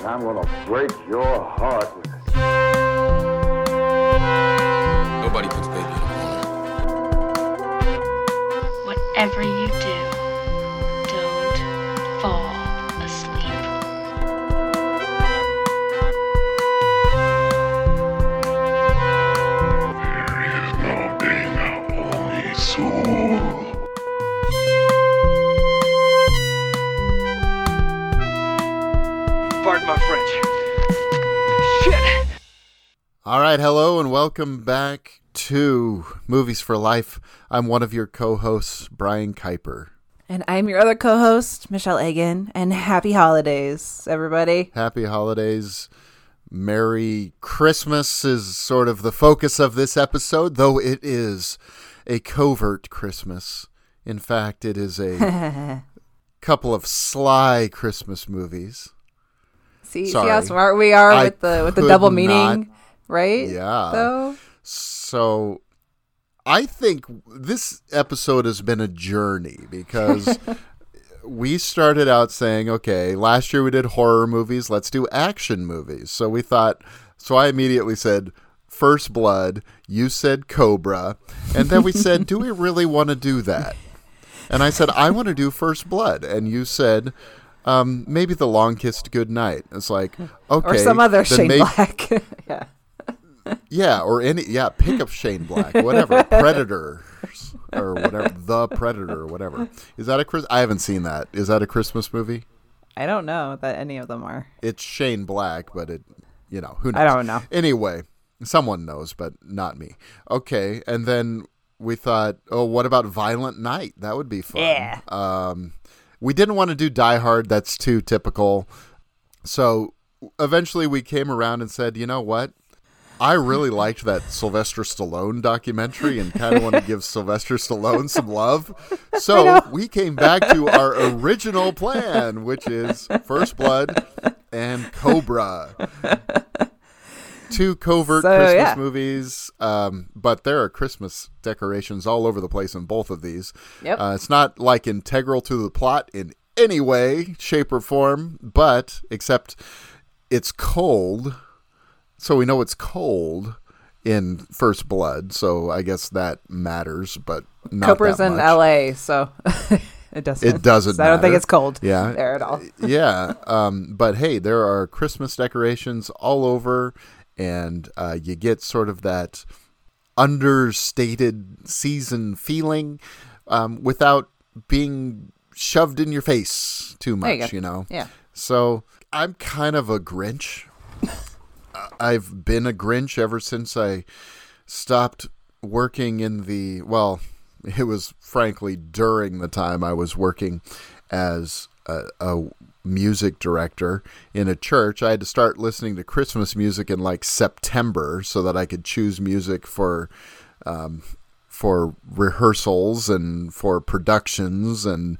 and I'm gonna break your heart with welcome back to Movies for Life. I'm one of your co-hosts, Brian Keiper. And I'm your other co host, Michele Eggen, and happy holidays, everybody. Happy holidays. Merry Christmas is sort of the focus of this episode, though it is a covert Christmas. In fact, it is a couple of sly Christmas movies. See, see how smart we are I with the with the double meaning, right? Yeah. Though So I think this episode has been a journey because we started out saying, okay, last year we did horror movies, let's do action movies. So we thought, so I immediately said, First Blood, you said Cobra, and then we said, do we really want to do that? And I said, I want to do First Blood, and you said, um, maybe The Long Kiss Goodnight. It's like, okay. or some other Shane may- Black. yeah. Yeah, or any yeah, pick up Shane Black, whatever. Predator or whatever. The Predator or whatever. Is that a Chris I haven't seen that. Is that a Christmas movie? I don't know that any of them are. It's Shane Black, but it you know, who knows. I don't know. Anyway, someone knows, but not me. Okay, and then we thought, oh, what about Violent Night? That would be fun. Yeah. Um we didn't want to do Die Hard, that's too typical. So eventually we came around and said, you know what? I really liked that Sylvester Stallone documentary and kind of want to give Sylvester Stallone some love. So we came back to our original plan, which is First Blood and Cobra. Two covert So, Christmas yeah. movies, um, but there are Christmas decorations all over the place in both of these. Yep. Uh, it's not like integral to the plot in any way, shape, or form, but except it's cold, so we know it's cold in First Blood. So I guess that matters, but not Cobra's in. L.A., so it doesn't. It doesn't so I don't think it's cold. Yeah. there at all. yeah, um, but hey, there are Christmas decorations all over, and uh, you get sort of that understated season feeling um, without being shoved in your face too There you much. You know. Yeah. So I'm kind of a Grinch. I've been a Grinch ever since I stopped working in the well, it was frankly during the time I was working as a, a music director in a church. I had to start listening to Christmas music in like September so that I could choose music for um, for rehearsals and for productions and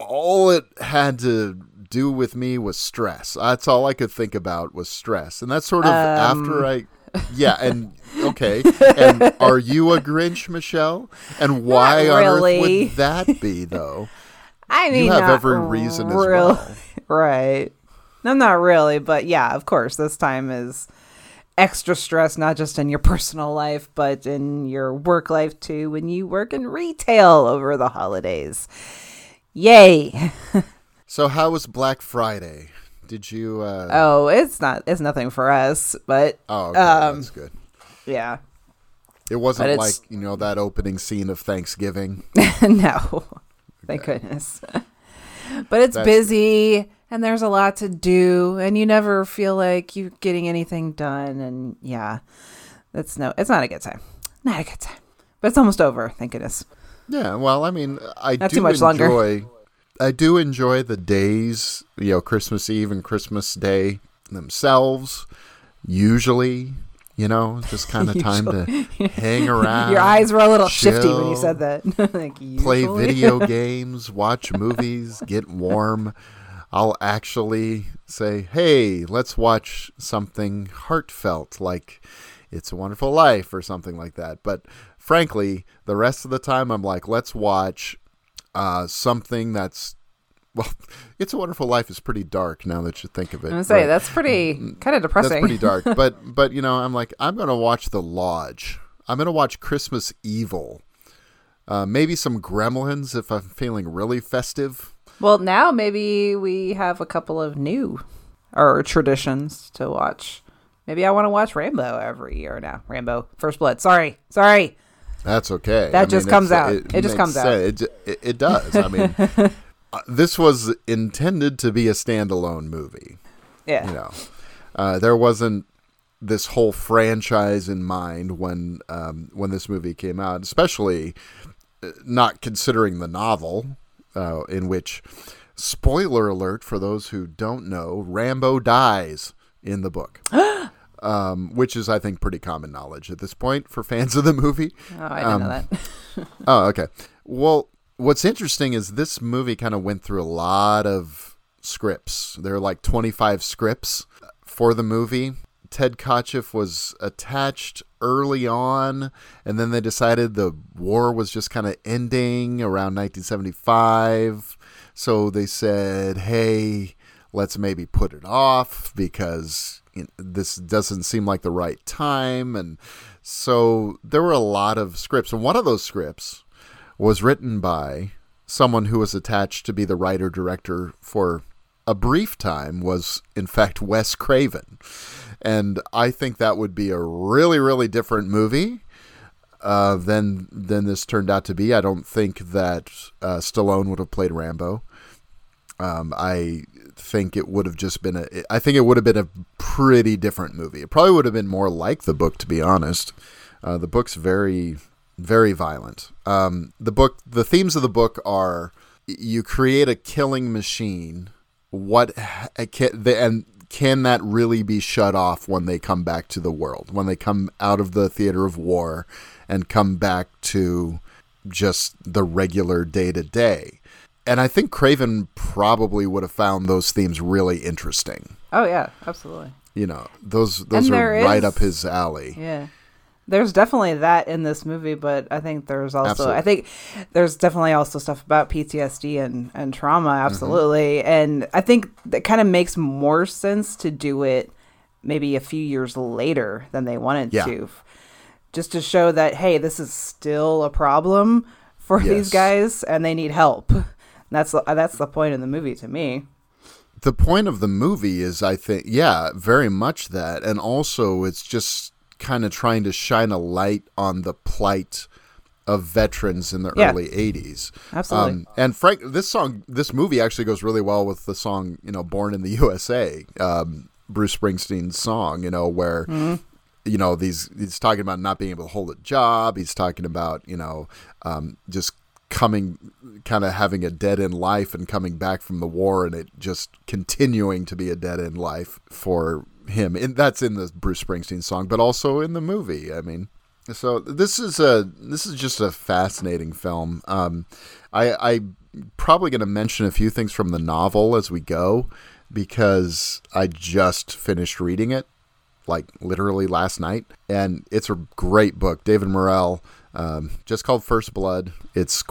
all it had to do with me was stress. That's all I could think about was stress. And that's sort of after um. I yeah, and okay. And are you a Grinch, Michele? And why on earth would that be though? I mean, you have not every reason as well. right? No, not really, but yeah, of course, this time is extra stress, not just in your personal life, but in your work life too. When you work in retail over the holidays, yay! So how was Black Friday? Did you uh Oh, it's not, it's nothing for us, but Oh, okay, um, that's good. yeah, It wasn't like, you know, that opening scene of Thanksgiving. no, thank goodness. but it's That's busy and there's a lot to do, and you never feel like you're getting anything done. And yeah, that's no, it's not a good time. Not a good time. But it's almost over, thank goodness. Yeah, well, I mean, I Not do too much enjoy. longer. I do enjoy the days, you know, Christmas Eve and Christmas Day themselves. Usually, you know, just kind of time to hang around. Your eyes were a little shifty when you said that. like play video games, watch movies, get warm. I'll actually say, "Hey, let's watch something heartfelt like It's a Wonderful Life or something like that." But frankly, the rest of the time I'm like, "Let's watch uh, something that's well, It's a Wonderful Life is pretty dark now that you think of it. I'm gonna say right? that's pretty kind of depressing. That's pretty dark. but but you know, I'm like, I'm gonna watch The Lodge. I'm gonna watch Christmas Evil. Uh, maybe some Gremlins if I'm feeling really festive. well, now maybe we have a couple of new or traditions to watch. Maybe I want to watch Rambo every year now. Rambo First Blood. Sorry, sorry. That's okay. That just it's- comes out. It just comes out. sense. It, it, it does. I mean, uh, this was intended to be a standalone movie. Yeah. You know, uh, there wasn't this whole franchise in mind when um, when this movie came out, especially uh, not considering the novel, uh, in which, spoiler alert for those who don't know, Rambo dies in the book. Um, which is, I think, pretty common knowledge at this point for fans of the movie. Oh, I didn't know that. Oh, okay. Well, what's interesting is this movie kind of went through a lot of scripts. There are like 25 scripts for the movie. Ted Kotcheff was attached early on, and then they decided the war was just kind of ending around 1975. So they said, hey, let's maybe put it off because this doesn't seem like the right time. And so there were a lot of scripts. And one of those scripts was written by someone who was attached to be the writer director for a brief time was in fact Wes Craven. And I think that would be a really really different movie uh, than than this turned out to be. I don't think that uh, Stallone would have played Rambo. Um, I think it would have just been a. I think it would have been a pretty different movie. It probably would have been more like the book, to be honest. Uh, the book's very, very violent. Um, the book, the themes of the book are: you create a killing machine. What and can that really be shut off when they come back to the world? When they come out of the theater of war and come back to just the regular day to day? And I think Craven probably would have found those themes really interesting. Oh yeah, absolutely. You know, those those And are right is- up his alley. Yeah. There's definitely that in this movie, but I think there's also Absolutely. I think there's definitely also stuff about PTSD and, and trauma, Mm-hmm. absolutely. And I think that kind of makes more sense to do it maybe a few years later than they wanted Yeah. to. Just to show that hey, this is still a problem for Yes. these guys and they need help. That's the, that's the point of the movie to me. the point of the movie is i think yeah very much that and also it's just kind of trying to shine a light on the plight of veterans in the Yeah. early 80s Absolutely. and frank this song this movie actually goes really well with the song you know born in the usa um, bruce springsteen's song you know where you know these he's talking about not being able to hold a job he's talking about you know um, just coming kind of having a dead end life and coming back from the war and it just continuing to be a dead end life for him. And that's in the bruce springsteen song but also in the movie i mean. So this is a this is just a fascinating film. Um, i i probably going to mention a few things from the novel as we go because i just finished reading it like literally last night, and it's a great book. David Morrell, um, just called First Blood. It's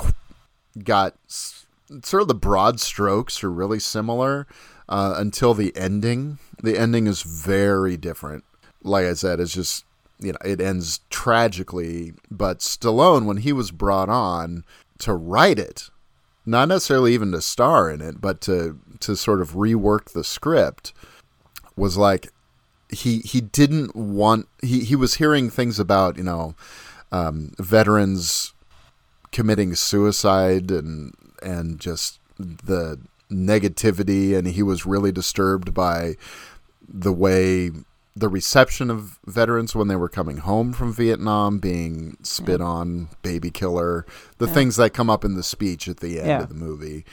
got sort of the broad strokes are really similar uh, until the ending. The ending is very different. Like I said, it's just you know it ends tragically. But Stallone, when he was brought on to write it, not necessarily even to star in it, but to to sort of rework the script, was like he he didn't want he he was hearing things about you know um, veterans committing suicide and and just the negativity and he was really disturbed by the way the reception of veterans when they were coming home from Vietnam being spit on baby killer the things that come up in the speech at the end Yeah. of the movie.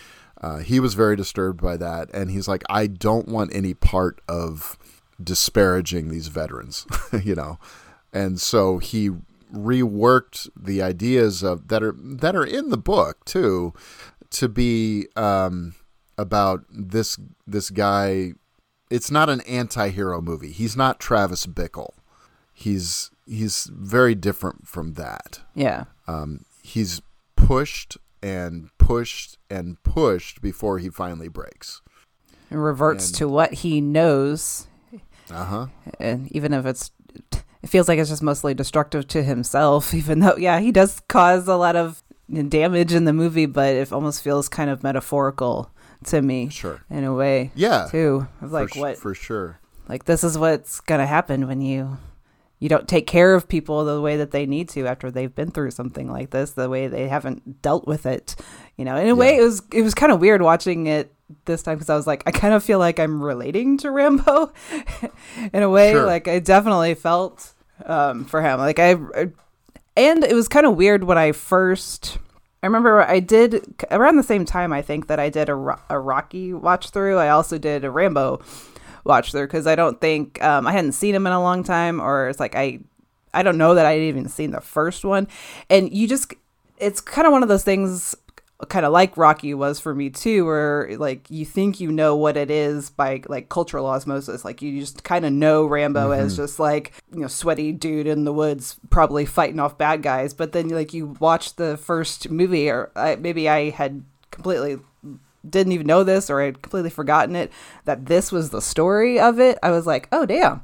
Uh, he was very disturbed by that, and he's like, I don't want any part of disparaging these veterans, you know, and so he reworked the ideas of that are that are in the book too, to be um, about this this guy. It's not an anti-hero movie. He's not Travis Bickle. He's he's very different from that. Yeah. Um, he's pushed and pushed and pushed before he finally breaks. And reverts And- to what he knows, Uh huh. and even if it's, it feels like it's just mostly destructive to himself. Even though, yeah, he does cause a lot of damage in the movie, but it almost feels kind of metaphorical to me. Sure. In a way. Yeah. Too of like for, what for sure. like this is what's gonna happen when you you don't take care of people the way that they need to after they've been through something like this the way they haven't dealt with it you know in a way it was it was kind of weird watching it this time because i was like i kind of feel like i'm relating to rambo in a way Sure. like i definitely felt um for him like i and it was kind of weird when i first I remember I did around the same time I think that I did a, a Rocky watch through. I also did a Rambo watch through because I don't think um, I hadn't seen him in a long time, or it's like I I don't know that I had even seen the first one, and you just it's kind of one of those things kind of like Rocky was for me too, where like you think you know what it is by like cultural osmosis, like you just kind of know Rambo as mm-hmm. just like you know sweaty dude in the woods, probably fighting off bad guys. But then like you watch the first movie, or I, maybe I had completely didn't even know this, or I'd completely forgotten it that this was the story of it. I was like, oh damn,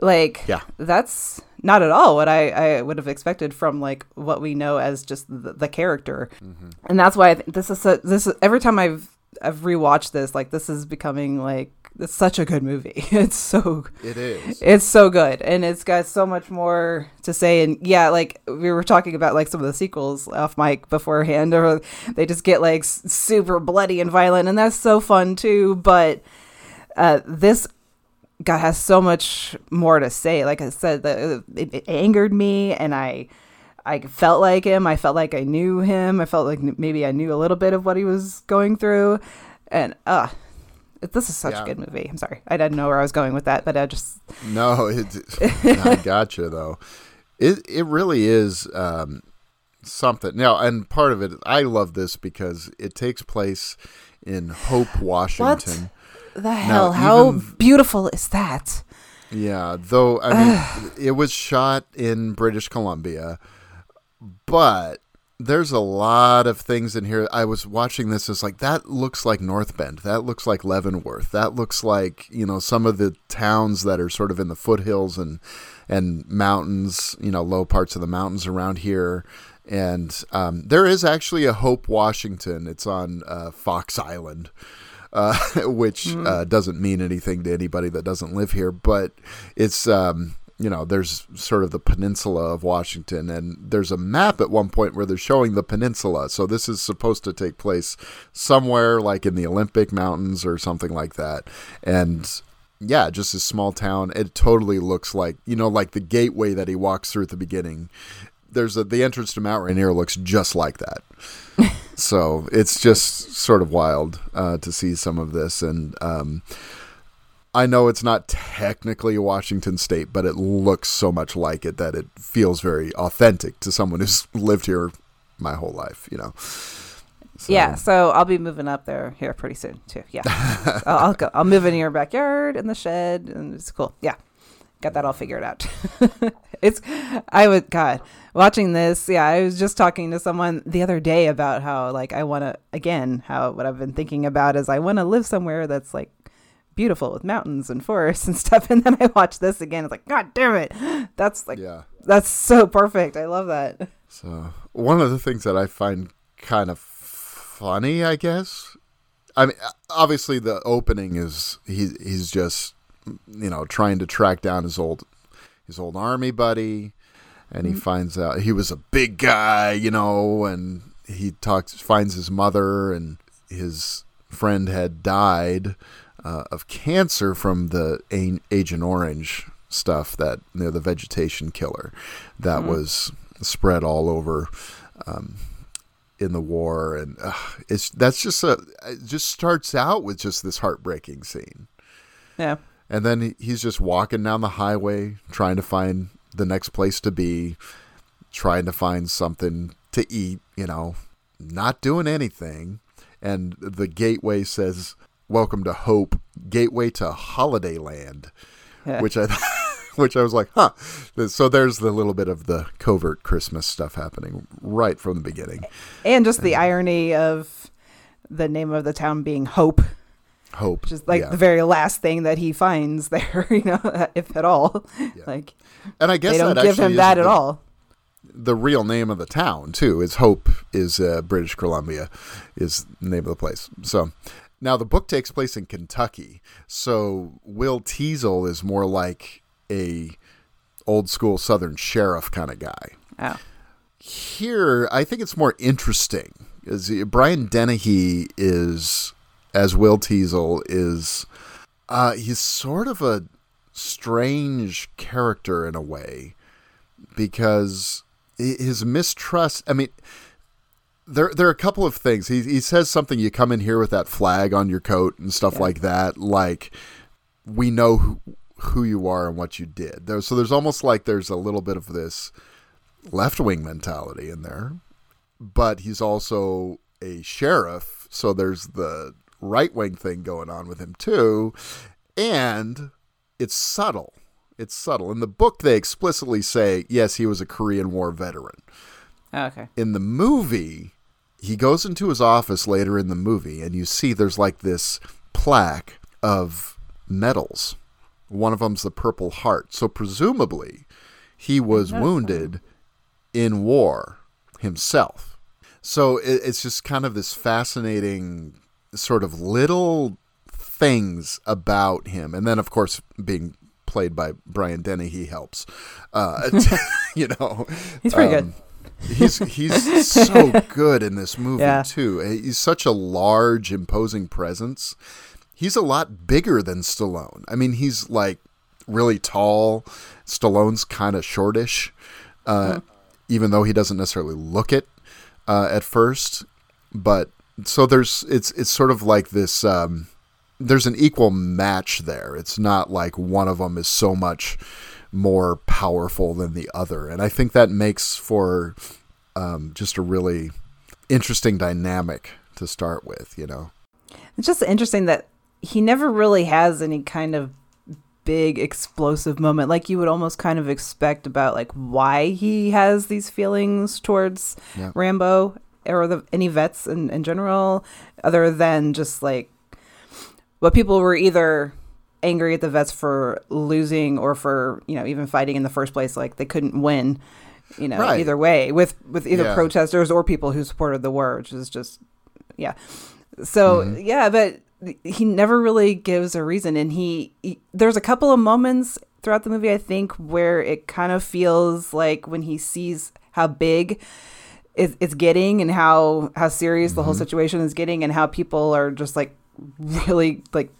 like Yeah. that's not at all what I, I would have expected from like what we know as just the, the character. And that's why I think this is so, this is, every time I've I've rewatched this like this is becoming like it's such a good movie. It's so It is. it's so good. And it's got so much more to say. And yeah like we were talking about like some of the sequels off mic beforehand or they just get like super bloody and violent. And that's so fun too. But uh this guy has so much more to say like i said the, it, it angered me and i i felt like him i felt like i knew him i felt like maybe i knew a little bit of what he was going through and uh this is such Yeah. a good movie i'm sorry i didn't know where i was going with that but i just No, it, I gotcha though. It it really is um, something. Now, and part of it, I love this because it takes place in Hope, Washington. The hell how even- beautiful is that Yeah, though I mean, it was shot in British Columbia, but there's a lot of things in here. I was watching this. It's like that looks like North Bend. That looks like Leavenworth. That looks like you know some of the towns that are sort of in the foothills and and mountains. You know, low parts of the mountains around here. And um, there is actually a Hope, Washington. It's on uh, Fox Island uh, which uh, doesn't mean anything to anybody that doesn't live here. But it's um, you know there's sort of the peninsula of Washington, and there's a map at one point where they're showing the peninsula. So this is supposed to take place somewhere like in the Olympic Mountains or something like that, and. Yeah, just a small town. It totally looks like you know, like the gateway that he walks through at the beginning. There's a the entrance to Mount Rainier looks just like that. so it's just sort of wild uh, to see some of this and um, i know it's not technically washington state but it looks so much like it that it feels very authentic to someone who's lived here my whole life you know So, Yeah, so I'll be moving up there here pretty soon too. Yeah, I'll, I'll go. I'll move in your backyard in the shed, and it's cool. Yeah, got that all figured out. it's I would God watching this. Yeah, I was just talking to someone the other day about how like I want to again how what I've been thinking about is I want to live somewhere that's like beautiful with mountains and forests and stuff. And then I watch this again. It's like God damn it, that's like yeah that's so perfect. I love that. So one of the things that I find kind of funny, I guess. I mean, obviously the opening is he he's just you know trying to track down his old his old army buddy, and he finds out he was a big guy, you know, and he talks finds his mother and his friend had died uh, of cancer from the A- Agent Orange stuff that you know, the vegetation killer that was spread all over um, in the war, and uh, it's that's just a it just starts out with just this heartbreaking scene, Yeah. and then he's just walking down the highway trying to find the next place to be, trying to find something to eat, you know, not doing anything, and the gateway says. Welcome to Hope, gateway to Holiday Land which I which I was like, huh. So there's the little bit of the covert Christmas stuff happening right from the beginning. And just the irony of the name of the town being Hope, Hope, is like yeah. the very last thing that he finds there, you know, if at all. Like and I guess they don't give him that at the, all. The real name of the town too is Hope is uh, British Columbia is the name of the place. So now the book takes place in Kentucky. So Will Teasle is more like a old school Southern sheriff kind of guy. Oh. here I think it's more interesting. Is Brian Dennehy is as Will Teasle is uh, he's sort of a strange character in a way because his mistrust. I mean, there there are a couple of things. He he says something. You come in here with that flag on your coat and stuff like that. Like we know who, who you are and what you did. There, so there's almost like there's a little bit of this left wing mentality in there, but he's also a sheriff, so there's the right wing thing going on with him too, and it's subtle. It's subtle. In the book, they explicitly say, yes, he was a Korean War veteran. Oh, okay. In the movie, he goes into his office later in the movie, and you see there's like this plaque of medals. One of them's the Purple Heart. So presumably, he was wounded in war himself. So it's just kind of this fascinating sort of little things about him. And then, of course, being played by Brian Dennehy, he helps. Uh, you know, He's pretty um, He's he's so good in this movie Yeah. too. He's such a large, imposing presence. He's a lot bigger than Stallone. I mean, he's like really tall. Stallone's kind of shortish, uh, even though he doesn't necessarily look it uh, at first. But so there's it's it's sort of like this. Um, there's an equal match there. It's not like one of them is so much more powerful than the other, and I think that makes for um, just a really interesting dynamic to start with. You know. It's just interesting that he never really has any kind of big explosive moment like you would almost kind of expect about like why he has these feelings towards Yeah. Rambo or the any vets in, in general other than just like what people were either angry at the vets for losing or for you know even fighting in the first place like they couldn't win you know Right. either way with with either Yeah. protesters or people who supported the war which is just yeah so Mm-hmm. yeah but he never really gives a reason and he, he there's a couple of moments throughout the movie i think where it kind of feels like when he sees how big it, it's getting and how how serious the whole Mm-hmm. situation is getting and how people are just like really like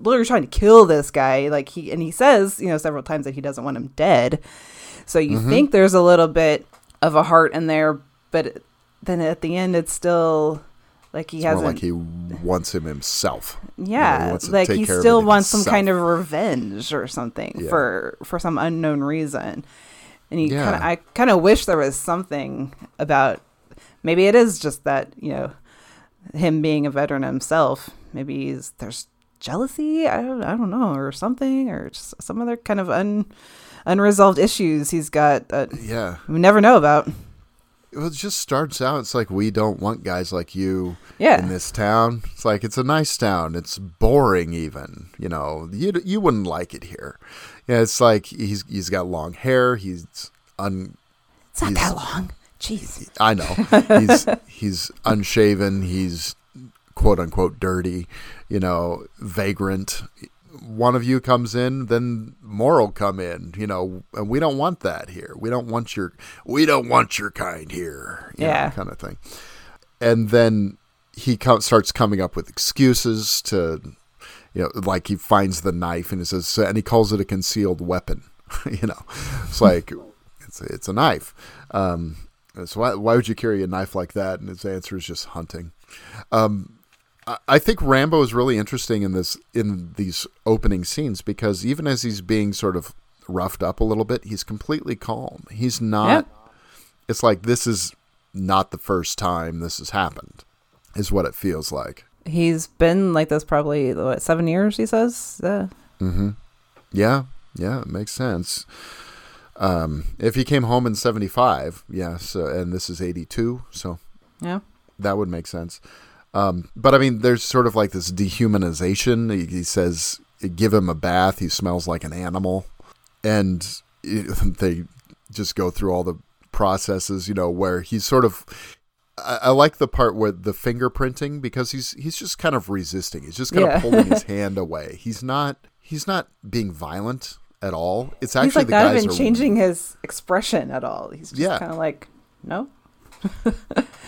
literally trying to kill this guy like he and he says you know several times that he doesn't want him dead so you Mm-hmm. think there's a little bit of a heart in there but then at the end it's still like he It's hasn't like he wants him himself. You know, he yeah, like he still wants some kind of revenge or something Yeah. for for some unknown reason. And you Yeah. kind of, I kind of wish there was something about. Maybe it is just that you know, him being a veteran himself. Maybe he's there's jealousy. I don't, I don't know, or something, or just some other kind of un unresolved issues he's got that Yeah. we never know about. Well, it just starts out. It's like we don't want guys like you Yeah. in this town. It's like it's a nice town. It's boring, even. You know, you you wouldn't like it here. Yeah, it's like he's he's got long hair. He's un. It's not he's- that long. Jeez. I know. He's he's unshaven. He's quote unquote dirty. You know, vagrant. One of you comes in, then more will come in. You know, and we don't want that here. We don't want your we don't want your kind here. you know, Yeah. kind of thing. And then he co- starts coming up with excuses to, you know, like he finds the knife and he says, and he calls it a concealed weapon. you know, it's like it's it's a knife. Um, So why, why would you carry a knife like that? And his answer is just hunting. Um, I, I think Rambo is really interesting in this in these opening scenes because even as he's being sort of roughed up a little bit, he's completely calm. He's not. It's like this is not the first time this has happened, is what it feels like. He's been like this probably what seven years. He says. Uh, Yeah, yeah, it makes sense. Um, if he came home in '75, yes, uh, and this is '82, so yeah. that would make sense. Um, but I mean, there's sort of like this dehumanization. He, he says, "Give him a bath; he smells like an animal," and it- they just go through all the processes, you know, where he's sort of. I, I like the part where the fingerprinting because he's he's just kind of resisting. He's just kind Yeah. of pulling his hand away. He's not he's not being violent at all. It's actually He's like the not guys even are, changing his expression at all. He's just Yeah. kind of like, no.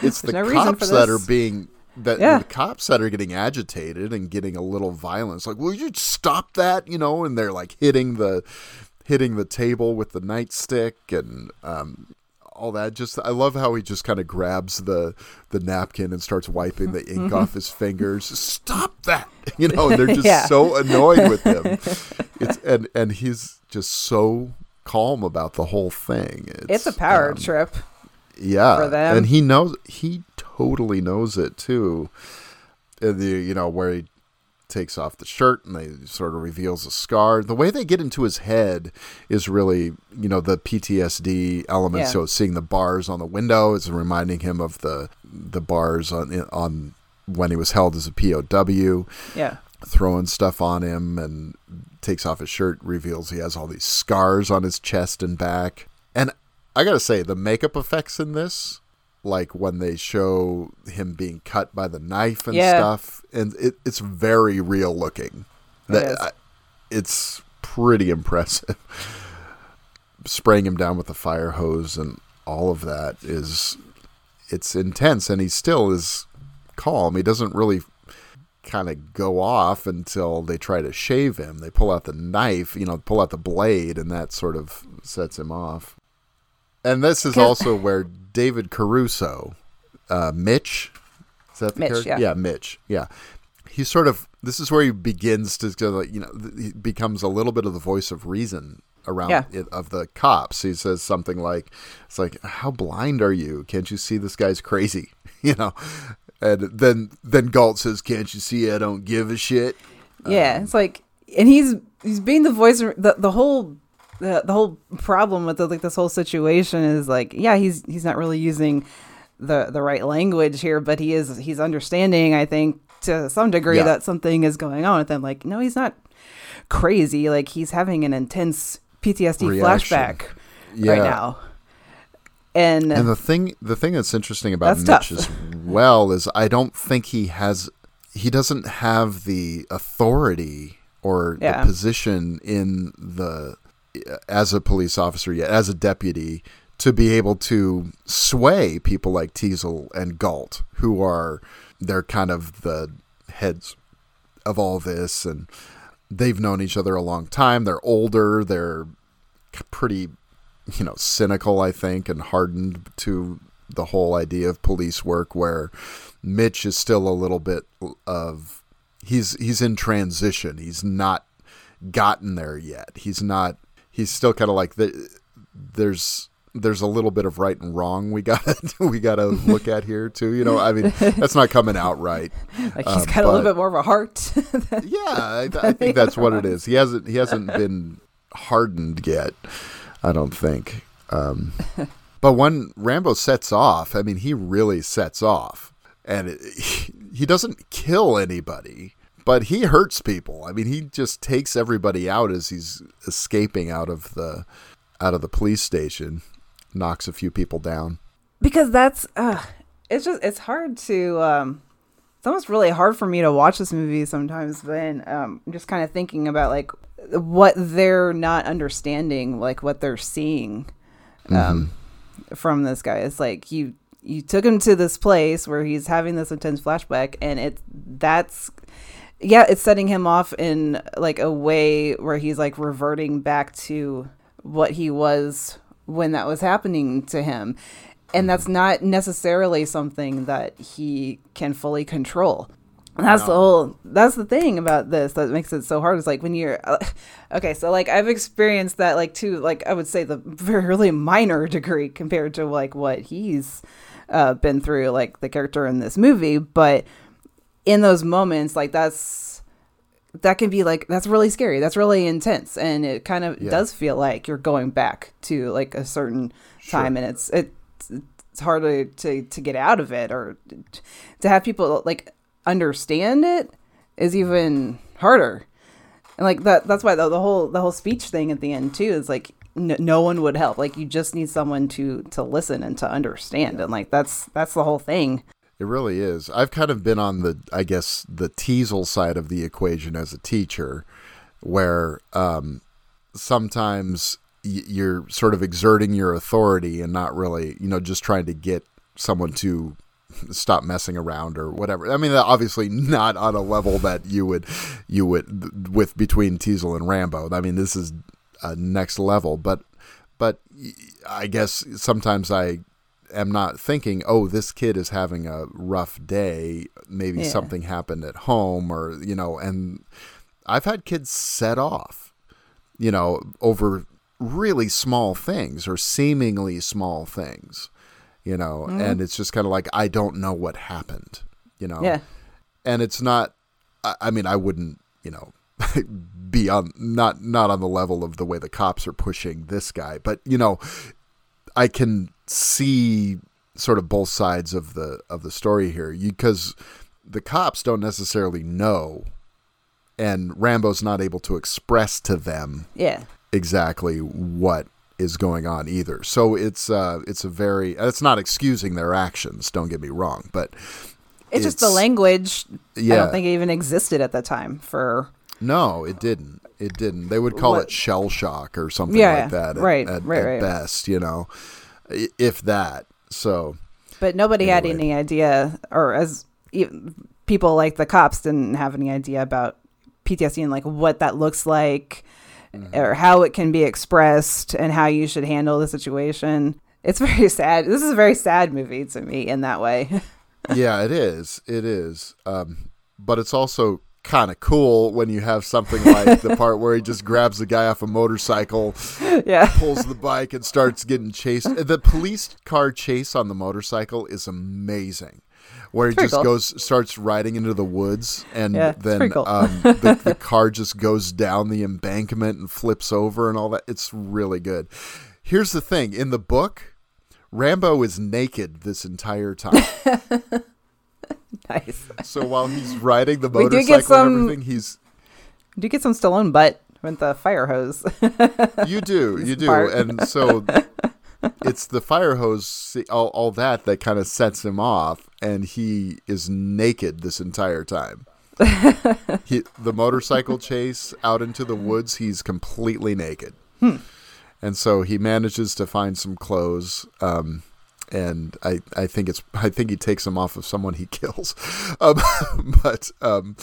It's the There's no reason cops that are being that Yeah. the cops that are getting agitated and getting a little violence like, will you stop that? You know, and they're like hitting the hitting the table with the nightstick and um, all that. Just I love how he just kind of grabs the the napkin and starts wiping the ink off his fingers. Stop that! You know, and they're just Yeah. so annoyed with him. It's and and he's just so calm about the whole thing. It's a power um, trip. yeah, for them. and he knows he totally knows it too. And the you know where he takes off the shirt and they sort of reveals a scar. The way they get into his head is really you know the PTSD element. Yeah. So seeing the bars on the window is reminding him of the the bars on on when he was held as a POW Yeah. throwing stuff on him and takes off his shirt, reveals he has all these scars on his chest and back. And I gotta say, the makeup effects in this, like when they show him being cut by the knife and Yeah. stuff, and it, it's very real looking. That is. I- it's pretty impressive. Spraying him down with the fire hose and all of that is it's intense, and he still is calm. He doesn't really kind of go off until they try to shave him. They pull out the knife, you know, pull out the blade, and that sort of sets him off. And this is also where David Caruso, uh, Mitch, is that the Mitch, character? yeah. yeah, Mitch, yeah. He sort of this is where he begins to go, like, you know, he becomes a little bit of the voice of reason around Yeah. it, of the cops. He says something like, "It's like, how blind are you? Can't you see this guy's crazy?" You know. And then then Galt says, "Can't you see I don't give a shit?" Yeah, it's like, and he's he's being the voice. of- The the whole the, the whole problem with the, like this whole situation is like, yeah, he's he's not really using the the right language here, but he is he's understanding. I think to some degree Yeah. that something is going on with him. Like, no, he's not crazy. Like he's having an intense PTSD Reaction. flashback Yeah. right now. And, And the thing the thing that's interesting about That's Mitch as well is I don't think he has he doesn't have the authority or Yeah. the position in the as a police officer yet as a deputy to be able to sway people like Teasle and Galt who are they're kind of the heads of all this and they've known each other a long time. They're older. They're pretty you know cynical i think and hardened to the whole idea of police work where mitch is still a little bit of he's he's in transition. He's not gotten there yet. He's not he's still kind of like the, there's there's a little bit of right and wrong we got we got to look at here too you know i mean that's not coming out right like he's uh, got a little bit more of a heart. yeah, I, I think that's what it is. He hasn't he hasn't been hardened yet. I don't think. Um, but when Rambo sets off, I mean, he really sets off, and it, he doesn't kill anybody, but he hurts people. I mean, he just takes everybody out as he's escaping out of the out of the police station, knocks a few people down. because that's uh it's just it's hard to um it's almost really hard for me to watch this movie sometimes when um I'm just kind of thinking about like what they're not understanding like what they're seeing um from this guy it's like you you took him to this place where he's having this intense flashback and it that's yeah it's setting him off in like a way where he's like reverting back to what he was when that was happening to him. And that's not necessarily something that he can fully control. And that's the whole that's the thing about this that makes it so hard is like when you're okay so like i've experienced that like to like i would say the very really minor degree compared to like what he's uh, been through like the character in this movie but in those moments like that's that can be like that's really scary. That's really intense. And it kind of Yeah. does feel like you're going back to like a certain time. And it's it's it's hard to, to to get out of it or to have people like understand it is even harder. And like that that's why the, the whole the whole speech thing at the end too is like n- no one would help. Like you just need someone to to listen and to understand. And like that's that's the whole thing It really is. I've kind of been on the, I guess, the teasle side of the equation as a teacher, where um, sometimes you're sort of exerting your authority and not really, you know, just trying to get someone to stop messing around or whatever. I mean, obviously not on a level that you would, you would with between Teasle and Rambo. I mean, this is a next level, but, but I guess sometimes I am not thinking, oh, this kid is having a rough day. Maybe Yeah. something happened at home, or you know. And I've had kids set off, you know, over really small things or seemingly small things, you know. Mm-hmm. And it's just kind of like I don't know what happened, you know. yeah And it's not. I, I mean, I wouldn't, you know. be on not not on the level of the way the cops are pushing this guy but you know I can see sort of both sides of the of the story here because the cops don't necessarily know and Rambo's not able to express to them yeah exactly what is going on either. So it's uh it's a very it's not excusing their actions, don't get me wrong, but it's, just the language yeah. i don't think it even existed at the time for no, it didn't. It didn't. They would call What- it shell shock or something Yeah, like that at, right, at, right, at right. best, you know. If that. So but nobody had any idea or as people like the cops didn't have any idea about ptsd and like what that looks like or how it can be expressed and how you should handle the situation it's very sad this is a very sad movie to me in that way yeah, it is. It is. Um, but it's also kind of cool when you have something like the part where he just grabs the guy off a motorcycle, yeah pulls the bike, and starts getting chased. The police car chase on the motorcycle is amazing. Where he just cool. goes, starts riding into the woods, and Yeah, then cool. um, the, the car just goes down the embankment and flips over and all that. It's really good. Here's the thing: in the book, Rambo is naked this entire time. nice So while he's riding the We do motorcycle get some- and everything, he's do you get some stallone butt with the fire hose you do, you do, part. and so it's the fire hose, all, all that that kind of sets him off, and he is naked this entire time. he, the motorcycle chase out into the woods, he's completely naked, and so he manages to find some clothes. Um, and I, I think it's I think he takes them off of someone he kills, um, but um,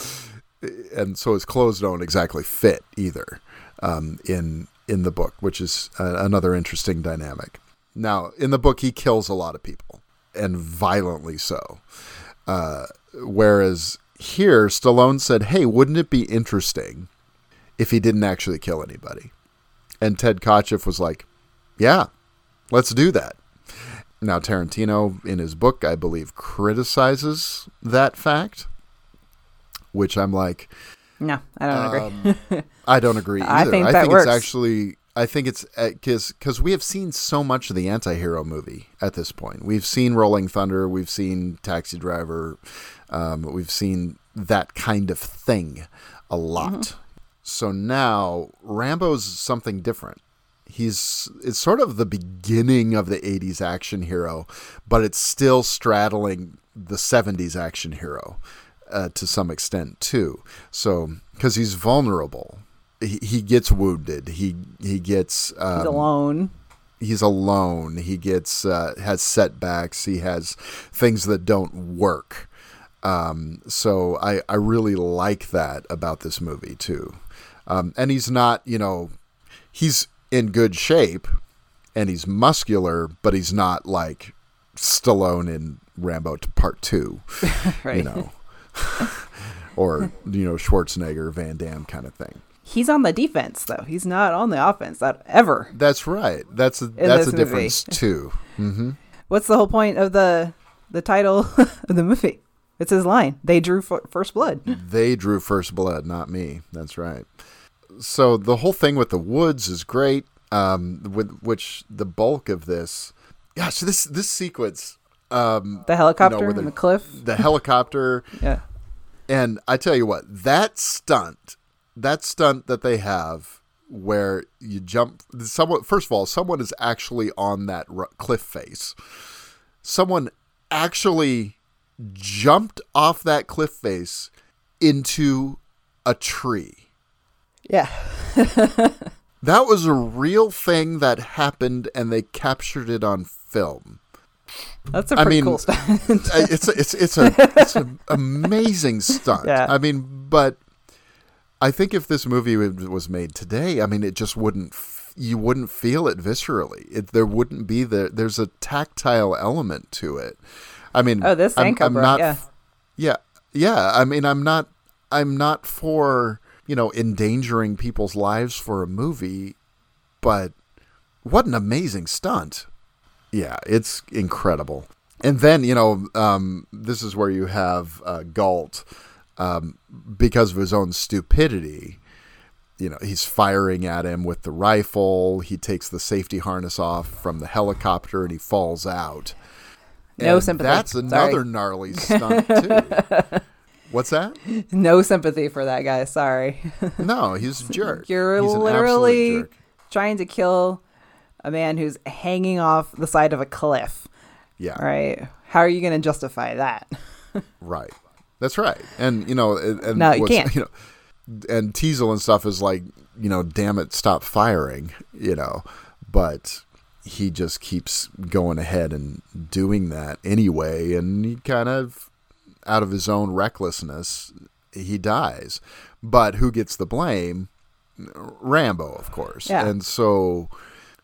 and so his clothes don't exactly fit either um, in in the book, which is uh, another interesting dynamic. Now, in the book, he kills a lot of people and violently so, uh, whereas here, Stallone said, "Hey, wouldn't it be interesting if he didn't actually kill anybody?" And Ted Kotcheff was like, "Yeah, let's do that." Now, Tarantino, in his book, I believe, criticizes that fact, which I'm like, no i don't agree um, I don't agree either. I think that it's works. actually. I think it's because because we have seen so much of the anti-hero movie at this point. We've seen Rolling Thunder, we've seen Taxi Driver, um, we've seen that kind of thing a lot. Mm-hmm. So now Rambo's something different. He's it's sort of the beginning of the 80s action hero, but it's still straddling the 70s action hero uh, to some extent too. So because he's vulnerable, he, he gets wounded. He he gets um, he's alone he's alone. He gets uh, has setbacks. He has things that don't work. Um, so I I really like that about this movie too. Um, and he's not you know he's in good shape and he's muscular, but he's not like Stallone in Rambo to Part Two, right. you know, or you know Schwarzenegger, Van Damme kind of thing. He's on the defense though. He's not on the offense that ever. That's right. That's a that's a movie. difference too. hmm What's the whole point of the the title of the movie? It's his line. They drew f- first blood. They drew first blood, not me. That's right. So the whole thing with the woods is great. Um, with which the bulk of this, gosh, this this sequence, um, The helicopter where and the- the cliff. the helicopter, Yeah. and I tell you what, that stunt, that stunt that they have where you jump, someone first of all, someone is actually on that ru- cliff face. Someone actually jumped off that cliff face into a tree. Yeah. That was a real thing that happened, and they captured it on film. That's a I pretty mean, cool stunt. It's a, it's it's a it's an amazing stunt. Yeah. I mean, but I think if this movie was made today, I mean, it just wouldn't. F- you wouldn't feel it viscerally. It, there wouldn't be the. There's a tactile element to it. I mean, Oh, this I'm, I'm not. yeah. yeah, yeah. I mean, I'm not. I'm not for you know endangering people's lives for a movie, but what an amazing stunt. Yeah, it's incredible. And then, you know, um, this is where you have uh, Galt, um, because of his own stupidity, you know, he's firing at him with the rifle. He takes the safety harness off from the helicopter and he falls out. No And sympathy. That's Sorry. another gnarly stunt, too. What's that? no sympathy for that guy. Sorry. No, he's a jerk. You're He's literally jerk. trying to kill a man who's hanging off the side of a cliff. Yeah. Right. How are you going to justify that? Right. That's right. And you know, and, and No, you can't. You know, and Teasle and stuff is like, you know, damn it, stop firing. You know, but he just keeps going ahead and doing that anyway, and he kind of, out of his own recklessness, he dies. But who gets the blame? Rambo, of course. Yeah. And so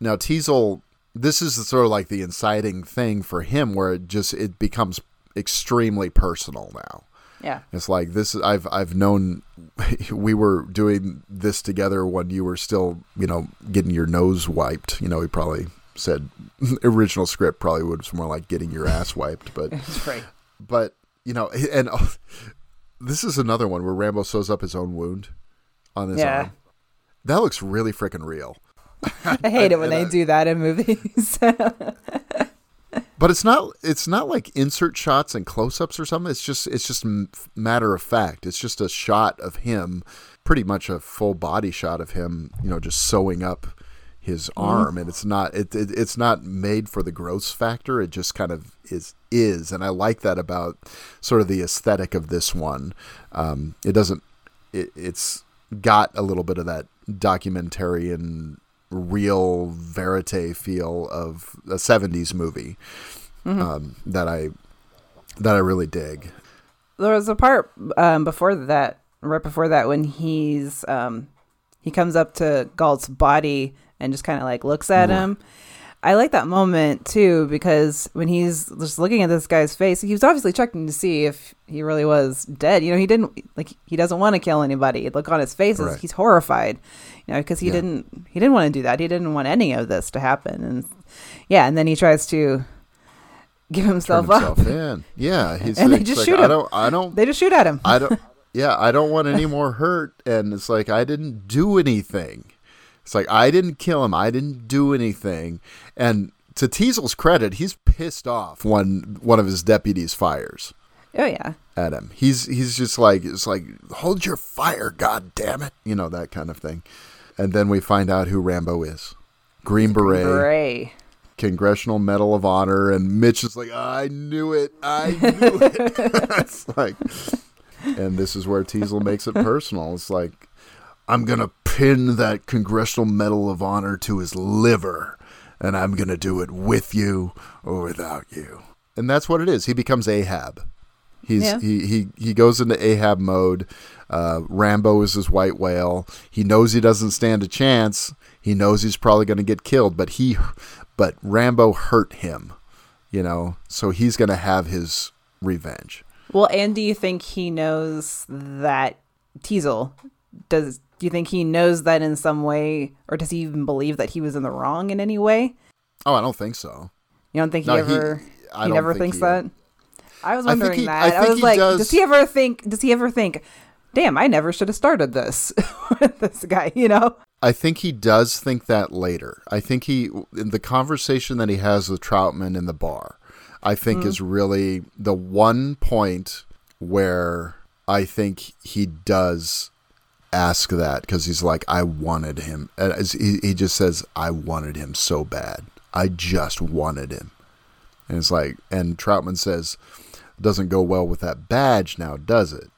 now Teasle, this is sort of like the inciting thing for him, where it just it becomes extremely personal now. Yeah. It's like this. I've I've known we were doing this together when you were still, you know, getting your nose wiped. You know, he probably said original script probably would was more like getting your ass wiped, but That's right. but you know, and oh, this is another one where Rambo sews up his own wound on his Yeah. arm. That looks really freaking real. I hate it when they I- do that in movies. But it's not it's not like insert shots and close-ups or something. It's just it's just matter of fact. It's just a shot of him, pretty much a full body shot of him, you know, just sewing up his arm and it's not it, it it's not made for the gross factor. It just kind of is is and I like that about sort of the aesthetic of this one. Um, it doesn't it, it's got a little bit of that documentarian real verite feel of a 70s movie um, that I that I really dig. there was a part um, before that, right before that, when he's um, he comes up to Galt's body and just kind of like looks at him. I like that moment too because when he's just looking at this guy's face, he was obviously checking to see if he really was dead. You know, he didn't like he doesn't want to kill anybody. Look on his face, Right. he's horrified. You know, because he Yeah. didn't he didn't want to do that. He didn't want any of this to happen. And yeah, and then he tries to give himself, himself up. in. Yeah, he's And they just like, shoot I him. don't I don't They just shoot at him. I don't yeah, I don't want any more hurt and it's like I didn't do anything. It's like I didn't kill him. I didn't do anything. And to Teasle's credit, he's pissed off when one of his deputies fires. oh yeah. at him. He's he's just like it's like hold your fire, god damn it, you know that kind of thing. And then we find out who Rambo is. Green Beret, Gray. Congressional Medal of Honor, and Mitch is like, I knew it, I knew it. it's like, and this is where Teasle makes it personal. It's like, I'm gonna pin that Congressional Medal of Honor to his liver, and I'm gonna do it with you or without you. And that's what it is. He becomes Ahab. He's Yeah. he, he he goes into Ahab mode. Uh, Rambo is his white whale. He knows he doesn't stand a chance. He knows he's probably going to get killed, but he but Rambo hurt him. you know. So he's gonna have his revenge. Well, and do you think he knows that Teasle does? Do you think he knows that in some way, or does he even believe that he was in the wrong in any way? Oh, I don't think so. You don't think he No, he- ever? I He, don't never think thinks he- that. I was I wondering he- that. I I, was he like, does- does he ever think? Does he ever think? Damn, I never should have started this with this guy. You know? I think he does think that later. I think he in the conversation that he has with Troutman in the bar, I think mm-hmm. is really the one point where I think he does ask that because he's like, I wanted him. And he, he just says, I wanted him so bad. I just wanted him. And it's like, and Troutman says, doesn't go well with that badge now, does it?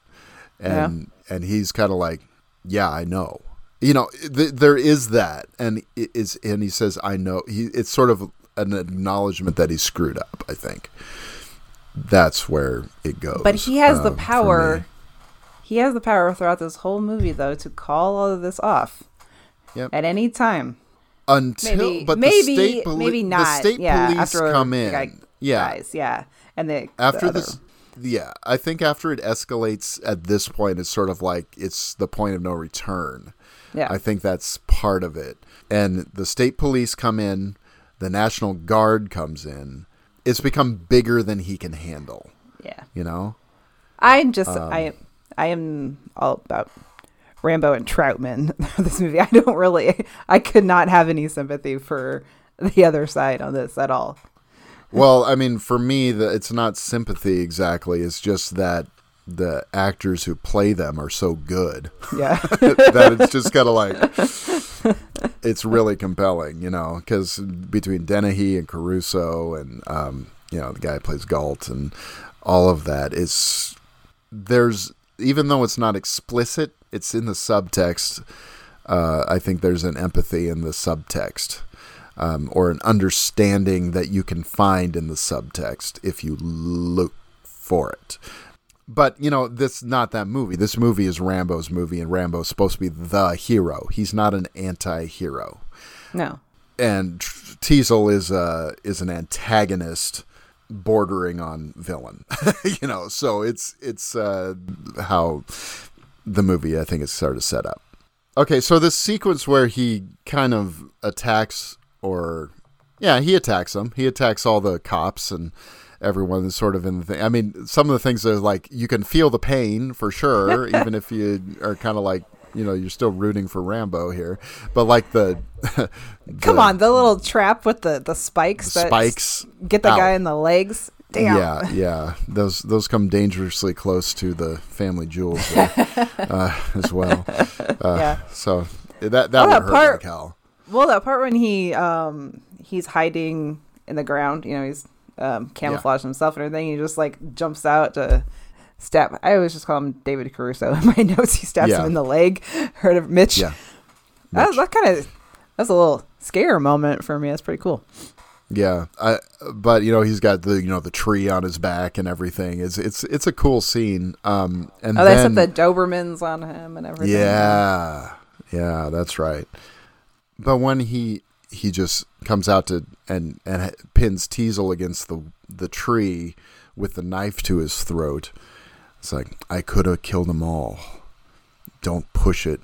And and he's kind of like, yeah, I know. You know, th- there is that, and it is, and he says, I know. He, it's sort of an acknowledgement that he screwed up. I think that's where it goes. But he has the um, me. power. He has the power throughout this whole movie, though, to call all of this off. Yep. at any time. until Maybe, but maybe, the state poli- maybe not. the state yeah, police after come in guy yeah dies, yeah, and the after the this yeah i think after it escalates at this point it's sort of like it's the point of no return. Yeah, i think that's part of it. And the state police come in the national guard comes in. It's become bigger than he can handle. Yeah. you know? I'm just Um, I I am all about Rambo and Troutman. this movie, I don't really, I could not have any sympathy for the other side on this at all. well i mean for me the, it's not sympathy exactly it's just that the actors who play them are so good Yeah, that it's just kind of like it's really compelling, you know, because between Dennehy and Caruso and um, you know the guy who plays Galt and all of that, it's there's even though it's not explicit, it's in the subtext. Uh, I think there's an empathy in the subtext. Um, or an understanding that you can find in the subtext if you look for it but you know this not that movie this movie is rambo's movie and rambo's supposed to be the hero he's not an anti-hero no, and Teasle is uh is an antagonist bordering on villain. You know so it's it's uh how the movie i think is sort of set up. Okay so this sequence where he kind of attacks or yeah he attacks them he attacks all the cops and everyone is sort of in the thing i mean some of the things are like you can feel the pain for sure even if you are kind of like you know you're still rooting for rambo here but like the come on, the little trap with the the spikes, that spikes get the Ow. guy in the legs. Damn. yeah yeah those those come dangerously close to the family jewels there, uh, as well uh, Yeah. so that that Well, would that hurt part- like hell Well, that part when he um he's hiding in the ground, you know, he's um camouflaged himself and everything. He just like jumps out to stab. I always just call him David Caruso in my notes. He stabs Yeah. him in the leg. Heard of Mitch? yeah That, Mitch. that kind of that's a little scare moment for me. That's pretty cool. Yeah, I, but you know he's got the you know the tree on his back and everything. It's it's it's a cool scene. Um, and Oh, they then, set the Dobermans on him and everything. yeah, yeah, that's right. But when he he just comes out to and and pins Teasle against the the tree with the knife to his throat, it's like I could have killed them all. Don't push it,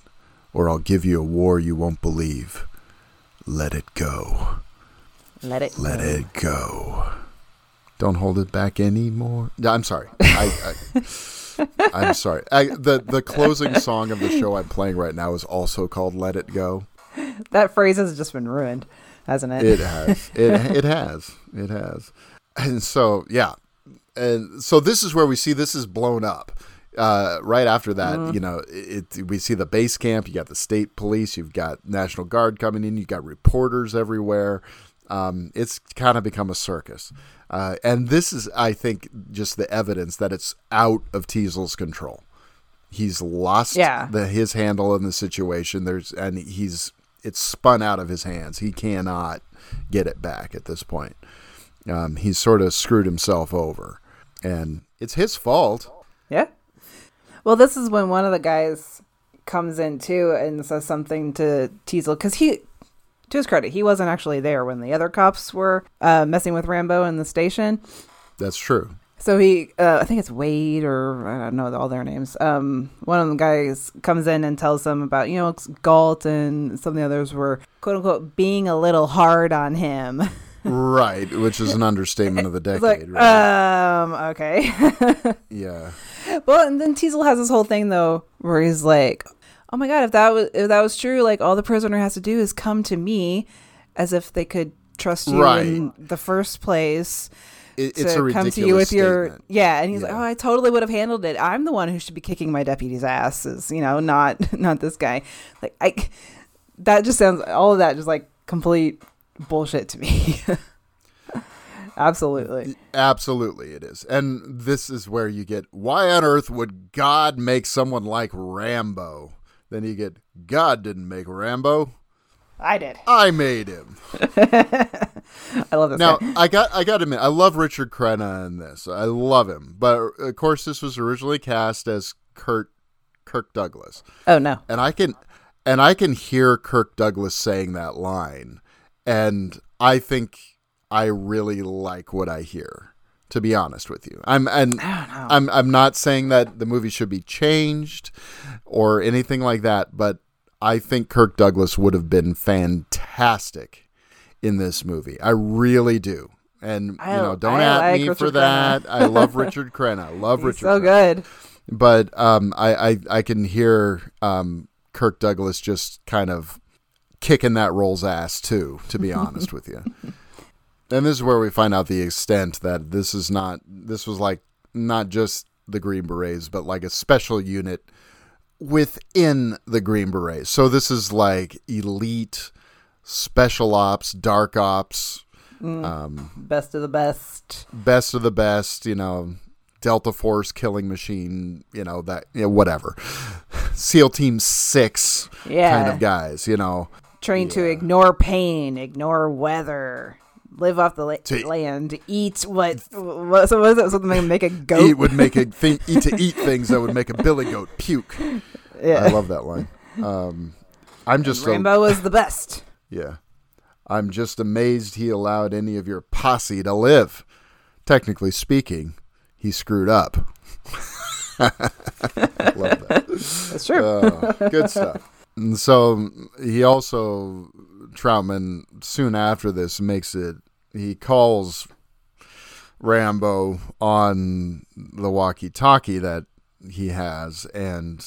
or I'll give you a war you won't believe. Let it go. Let it. Let go. it go. Don't hold it back anymore. I'm sorry. I, I, I'm sorry. I, the the closing song of the show I'm playing right now is also called "Let It Go." That phrase has just been ruined, hasn't it? It has. It it has. It has. And so yeah, and so this is where we see this is blown up. Uh, right after that, you know, it, we see the base camp. You got the state police. You've got National Guard coming in. You've got reporters everywhere. Um, it's kind of become a circus, uh, and this is, I think, just the evidence that it's out of Teasle's control. He's lost Yeah. the, his handle in the situation. There's and he's it's spun out of his hands. He cannot get it back at this point. Um, he's sort of screwed himself over, and it's his fault. Yeah. Well, this is when one of the guys comes in too and says something to Teasle because he, to his credit, he wasn't actually there when the other cops were uh, messing with Rambo in the station. That's true. So he, uh, I think it's Wade or I don't know all their names. Um, one of the guys comes in and tells them about you know Galt and some of the others were quote unquote being a little hard on him. right, which is an understatement of the decade. like, right? um, okay. yeah. well, and then Teasle has this whole thing though, where he's like, "Oh my god, if that was if that was true, like all the prisoner has to do is come to me, as if they could trust you Right. in the first place." It, to it's a come to you with your statement. yeah, and he's like, "Oh, I totally would have handled it. I'm the one who should be kicking my deputy's asses, you know, not not this guy." Like I, that just sounds all of that just like complete bullshit to me. Absolutely. Absolutely, it is. And this is where you get why on earth would God make someone like Rambo? Then you get God didn't make Rambo. I did. I made him. I love this Now guy. I got I got to admit I love Richard Crenna in this. I love him, but of course this was originally cast as Kurt Kirk Douglas, Oh no. and I can and I can hear Kirk Douglas saying that line, and I think I really like what I hear. To be honest with you, I'm and I'm I'm not saying that the movie should be changed or anything like that, but I think Kirk Douglas would have been fantastic in this movie. I really do. And I- you know, don't I at like me for that. I love Richard Crenna. I love He's Richard. so Crenna. good. But um, I, I I can hear um, Kirk Douglas just kind of kicking that role's ass too. To be honest with you. And this is where we find out the extent that this is not. This was like not just the Green Berets, but like a special unit within the Green Berets. So this is like elite special ops, dark ops, mm. um, Best of the best. best of the best, you know, Delta Force killing machine, you know, that, you know, whatever. SEAL Team 6 Yeah. kind of guys, you know. Trained to ignore pain, ignore weather, live off the la- To- land, eat what? what so was that something make a goat? Eat would make a thing, eat to eat things that would make a billy goat puke. yeah. I love that line. Um, I'm just so, Rambo was the best. yeah. I'm just amazed he allowed any of your posse to live. Technically speaking, he screwed up. love that. That's true. Uh, good stuff. And so he also Troutman soon after this makes it. He calls Rambo on the walkie-talkie that he has, and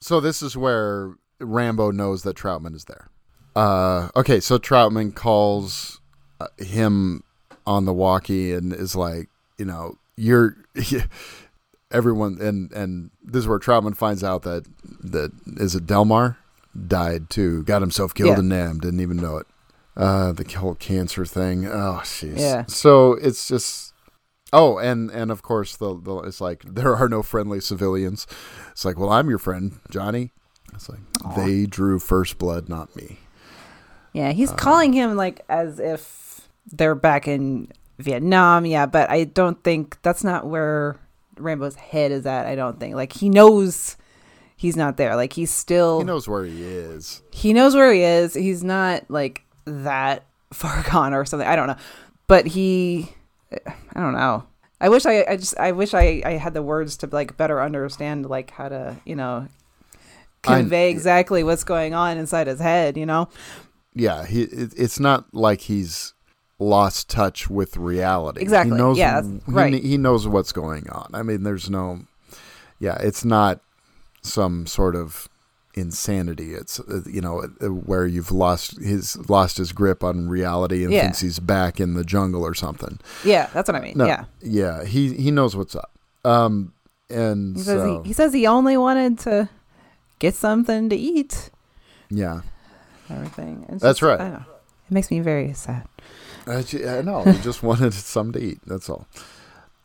so this is where Rambo knows that Troutman is there. Uh, okay, so Troutman calls uh, him on the walkie and is like, you know, you're everyone, and and this is where Troutman finds out that that is it Delmar died too, got himself killed Yeah. in Nam, didn't even know it. Uh, the whole cancer thing. Oh, jeez. Yeah. So it's just. Oh, and and of course the, the it's like there are no friendly civilians. It's like, well, I'm your friend, Johnny. It's like they drew first blood, not me. Yeah, he's calling him like as if they're back in Vietnam. Yeah, but I don't think that's not where Rambo's head is at. I don't think. Like he knows he's not there. Like he's still He knows where he is. he knows where he is. He's not like that far gone or something. I don't know. But he I don't know. I wish I I just I wish I I had the words to like better understand like how to, you know, I- convey exactly what's going on inside his head, you know? Yeah, he. It's not like he's lost touch with reality. Exactly. He knows. Yeah, he, right. He knows what's going on. I mean, there's no. Yeah, it's not some sort of insanity. It's uh, you know uh, where you've lost his lost his grip on reality and Yeah. thinks he's back in the jungle or something. Yeah, that's what I mean. No, Yeah. yeah, he he knows what's up. Um, and He says so he, he says he only wanted to get something to eat. yeah, Everything. It's That's just- right. Know. It makes me very sad. I, I know. He just wanted something to eat. That's all.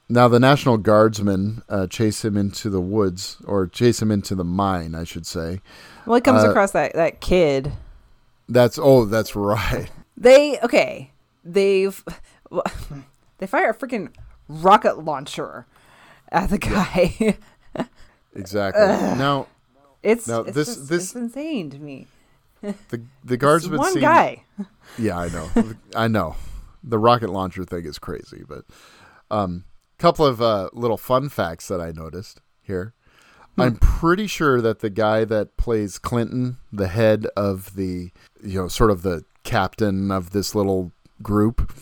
Now the National Guardsmen uh, chase him into the woods, or chase him into the mine, I should say. Well, he comes Uh, across that that kid. That's oh, that's right. They okay. They've they fire a freaking rocket launcher at the guy. Exactly. now, it's Now, it's this- just- this- it's insane to me. the the guards been One guy. Yeah, I know. I know. The rocket launcher thing is crazy, but um couple of uh, little fun facts that I noticed here. I'm pretty sure that the guy that plays Clinton, the head of the you know, sort of the captain of this little group,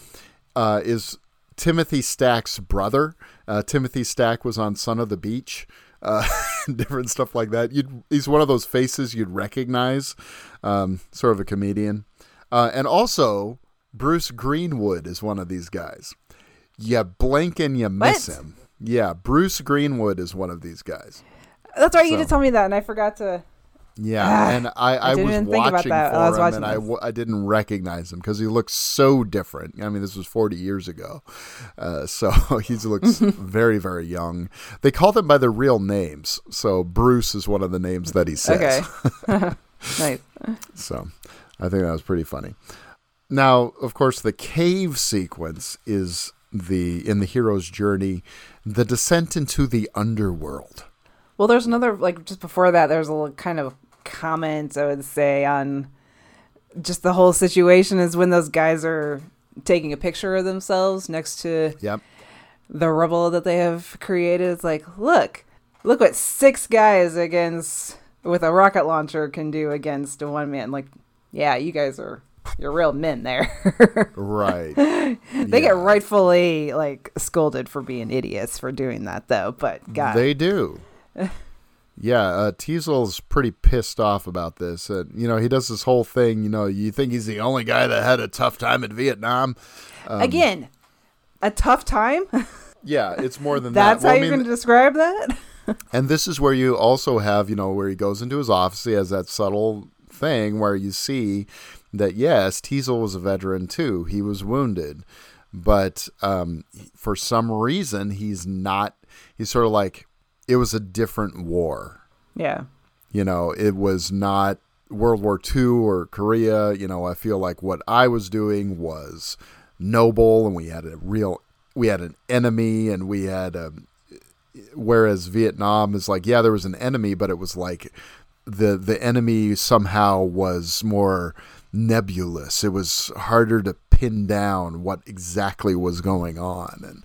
uh, is Timothy Stack's brother. Uh, Timothy Stack was on Son of the Beach, uh, different stuff like that. You'd, he's one of those faces you'd recognize, um, sort of a comedian. Uh, and also, Bruce Greenwood is one of these guys. You blink and you miss What? him. Yeah, Bruce Greenwood is one of these guys. That's right. You So- did tell me that, and I forgot to. Yeah, Ah, and I, I, didn't was watching that for I was him, watching and I, this. didn't recognize him because he looks so different. I mean, this was 40 years ago, uh, so he looks very, very young. They call them by their real names, so Bruce is one of the names that he says. Okay. nice. So I think that was pretty funny. Now, of course, the cave sequence is the in the hero's journey, the descent into the underworld. Well, there's another like just before that. There's a little kind of comment I would say on just the whole situation is when those guys are taking a picture of themselves next to Yep. the rubble that they have created. It's like, look, look what six guys against with a rocket launcher can do against a one man. Like, yeah, you guys are you're real men there. Right. they get rightfully like scolded for being idiots for doing that though. But God, They do. yeah, uh, Teasle's pretty pissed off about this. Uh, you know, he does this whole thing. You know, you think he's the only guy that had a tough time in Vietnam. Um, again, a tough time. Yeah, it's more than That's that. That's how Well, you're mean, going to describe that. And this is where you also have, you know, where he goes into his office. He has that subtle thing where you see that, yes, Teasle was a veteran too. He was wounded. But um, for some reason, he's not, he's sort of like, it was a different war. yeah. You know, it was not World War II or Korea. You know, I feel like what I was doing was noble and we had a real, we had an enemy and we had a, whereas Vietnam is like, yeah, there was an enemy, but it was like the the enemy somehow was more nebulous. It was harder to pin down what exactly was going on, and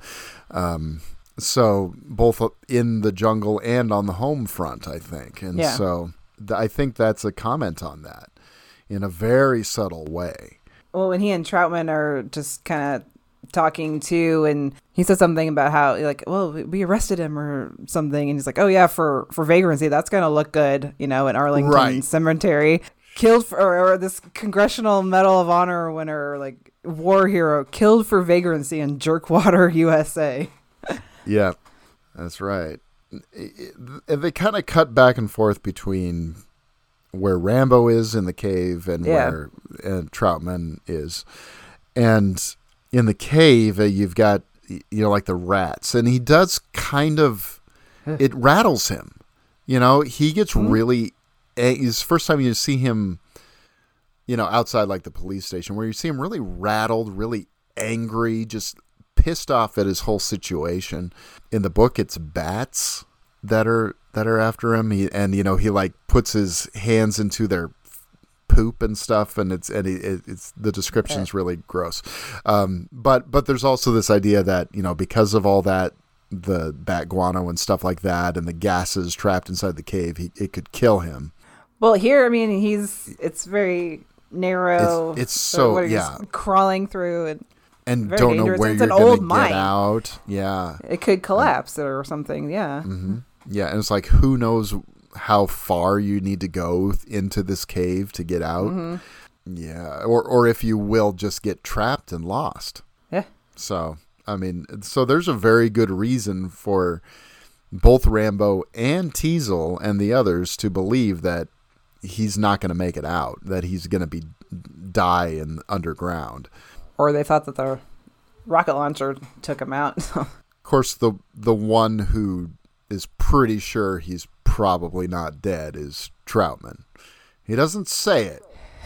um, so both in the jungle and on the home front, I think, and Yeah. so th- I think that's a comment on that in a very subtle way. Well, when he and Troutman are just kind of talking too, and he says something about how like, well, we- we arrested him or something, and he's like, oh yeah, for for vagrancy, that's gonna look good, you know, in Arlington Right. Cemetery. Killed for or, or this Congressional Medal of Honor winner, like war hero, killed for vagrancy in Jerkwater, USA. Yeah, that's right. It- it- they kind of cut back and forth between where Rambo is in the cave and Yeah. where and Troutman is, and in the cave uh, you've got you know like the rats, and he does kind of it rattles him. You know, he gets really. It's first time you see him you know, outside like the police station, where you see him really rattled, really angry, just pissed off at his whole situation. In the book, it's bats that are that are after him. He and you know he like puts his hands into their poop and stuff, and it's and it, it's the description's really gross. Um, but but there's also this idea that you know because of all that the bat guano and stuff like that and the gases trapped inside the cave he, it could kill him Well, here, I mean, he's it's very narrow. It's- it's so- yeah. crawling through, and and don't know where It's you're gonna old get out. Yeah, it could collapse or something. Yeah. yeah, and it's like who knows how far you need to go into this cave to get out. Mm-hmm. Yeah, or or if you will just get trapped and lost. Yeah. So I mean, so there's a very good reason for both Rambo and Teasle and the others to believe that he's not going to make it out. That he's going to be die in underground. Or they thought that the rocket launcher took him out. Of course, the the one who is pretty sure he's probably not dead is Troutman. He doesn't say it,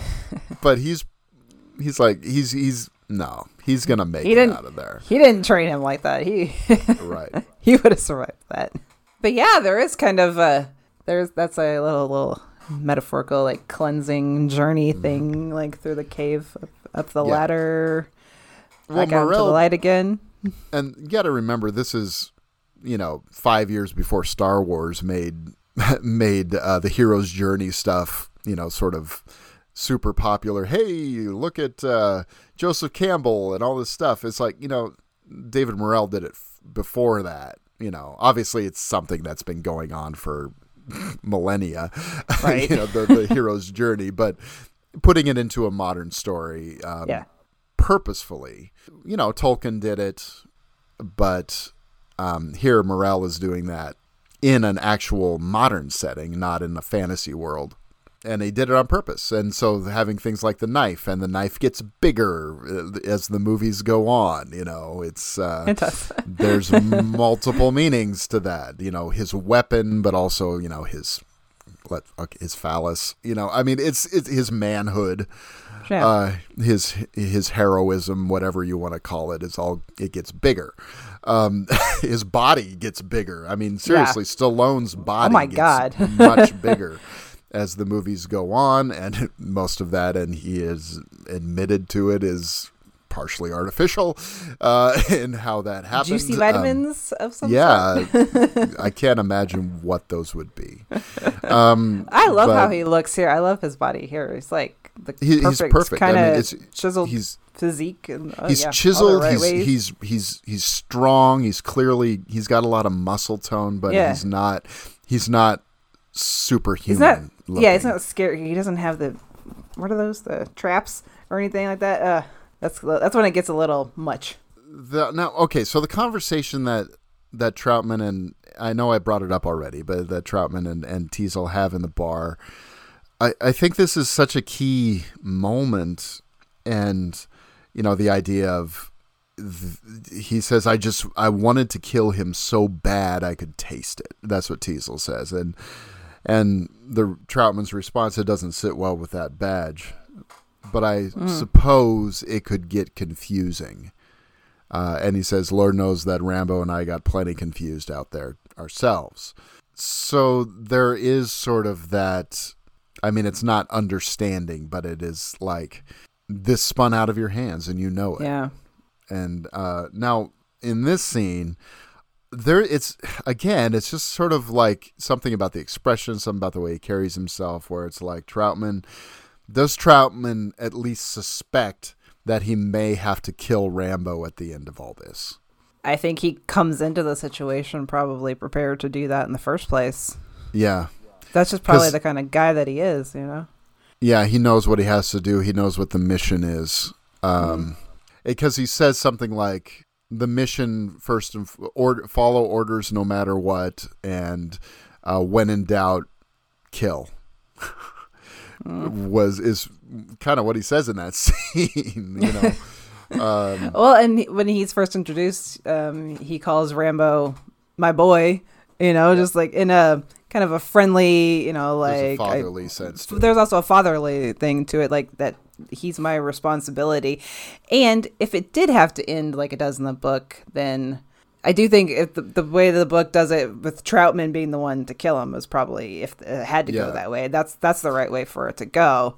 but he's he's like he's he's no, he's gonna make He it out of there. he didn't train him like that. He Right. he would have survived that. But yeah, there is kind of a there's that's a little little metaphorical like cleansing journey thing, like through the cave up, up the Mm-hmm. Yeah. ladder, Well, back out into the light again. and you got to remember this is you know five years before Star Wars made made uh, the hero's journey stuff you know sort of super popular. Hey, look at uh, Joseph Campbell and all this stuff. It's like you know David Morrell did it f- before that. You know, obviously it's something that's been going on for millennia. Right. you know the, the hero's journey, but putting it into a modern story. Um, Yeah. purposefully. You know, Tolkien did it, but um, here Morrell is doing that in an actual modern setting, not in a fantasy world. And he did it on purpose. And so having things like the knife, and the knife gets bigger uh, as the movies go on. You know, it's uh, It does. there's multiple meanings to that. You know, his weapon, but also you know his let okay, his phallus. You know, I mean, it's it's his manhood Yeah. uh, his his heroism, whatever you want to call it, is all it gets bigger. Um, his body gets bigger. I mean, seriously, Stallone's body Oh my gets God. much bigger as the movies go on, and most of that, and he is admitted to it, is partially artificial uh, in how that happens. Juicy Um, vitamins of some sort. yeah, I can't imagine what those would be. Um, I love how he looks here. I love his body here. He's like the He- he's perfect, perfect. I kind mean, of it's- chiseled he's- physique. And, oh, he's yeah, chiseled. right he's, ways. he's he's he's strong. He's clearly he's got a lot of muscle tone, but Yeah. he's not he's not superhuman. Not. Yeah, it's not scary. He doesn't have the what are those? The traps or anything like that. Uh, that's that's when it gets a little much. The, now, okay, so the conversation that that Troutman and I know I brought it up already, but that Troutman and and Teasle have in the bar, I I think this is such a key moment, and you know the idea of he says I just I wanted to kill him so bad I could taste it. That's what Teasle says, and and the Troutman's response it doesn't sit well with that badge, but I suppose it could get confusing. Uh, and he says, Lord knows that Rambo and I got plenty confused out there ourselves. So there is sort of that. I mean, it's not understanding, but it is like this spun out of your hands and you know it. Yeah. And uh, now in this scene, there it's again, it's just sort of like something about the expression, something about the way he carries himself, where it's like Troutman. Does Troutman at least suspect that he may have to kill Rambo at the end of all this? I think he comes into the situation probably prepared to do that in the first place. Yeah. That's just probably the kind of guy that he is, you know. Yeah, he knows what he has to do. He knows what the mission is. Um, because he says something like the mission first and or, follow orders no matter what, and uh, when in doubt, kill. Was is kind of what he says in that scene, you know. Um, Well, and when he's first introduced, um, he calls Rambo my boy, you know, just like in a kind of a friendly, you know, there's like I- fatherly sense to it. there's also a fatherly thing to it, like that he's my responsibility. And if it did have to end like it does in the book, then I do think if the, the way the book does it with Troutman being the one to kill him was probably if it had to Yeah. go that way. That's that's the right way for it to go.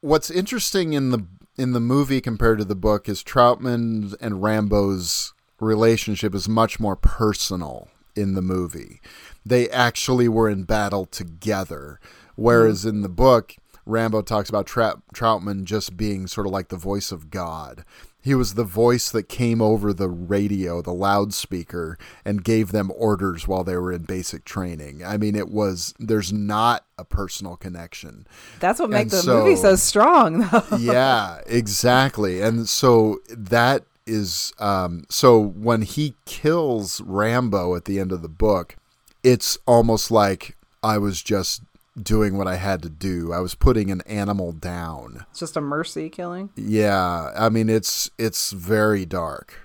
what's interesting in the in the movie compared to the book is Troutman and Rambo's relationship is much more personal in the movie. They actually were in battle together, whereas mm-hmm. in the book, Rambo talks about Tra- Troutman just being sort of like the voice of God. He was the voice that came over the radio, the loudspeaker, and gave them orders while they were in basic training. I mean, it was, there's not a personal connection That's what makes the And movie so- so strong, though. yeah, exactly. And so that is um so when he kills Rambo at the end of the book, it's almost like I was just doing what I had to do. I was putting an animal down. It's just a mercy killing. Yeah, I mean it's it's very dark.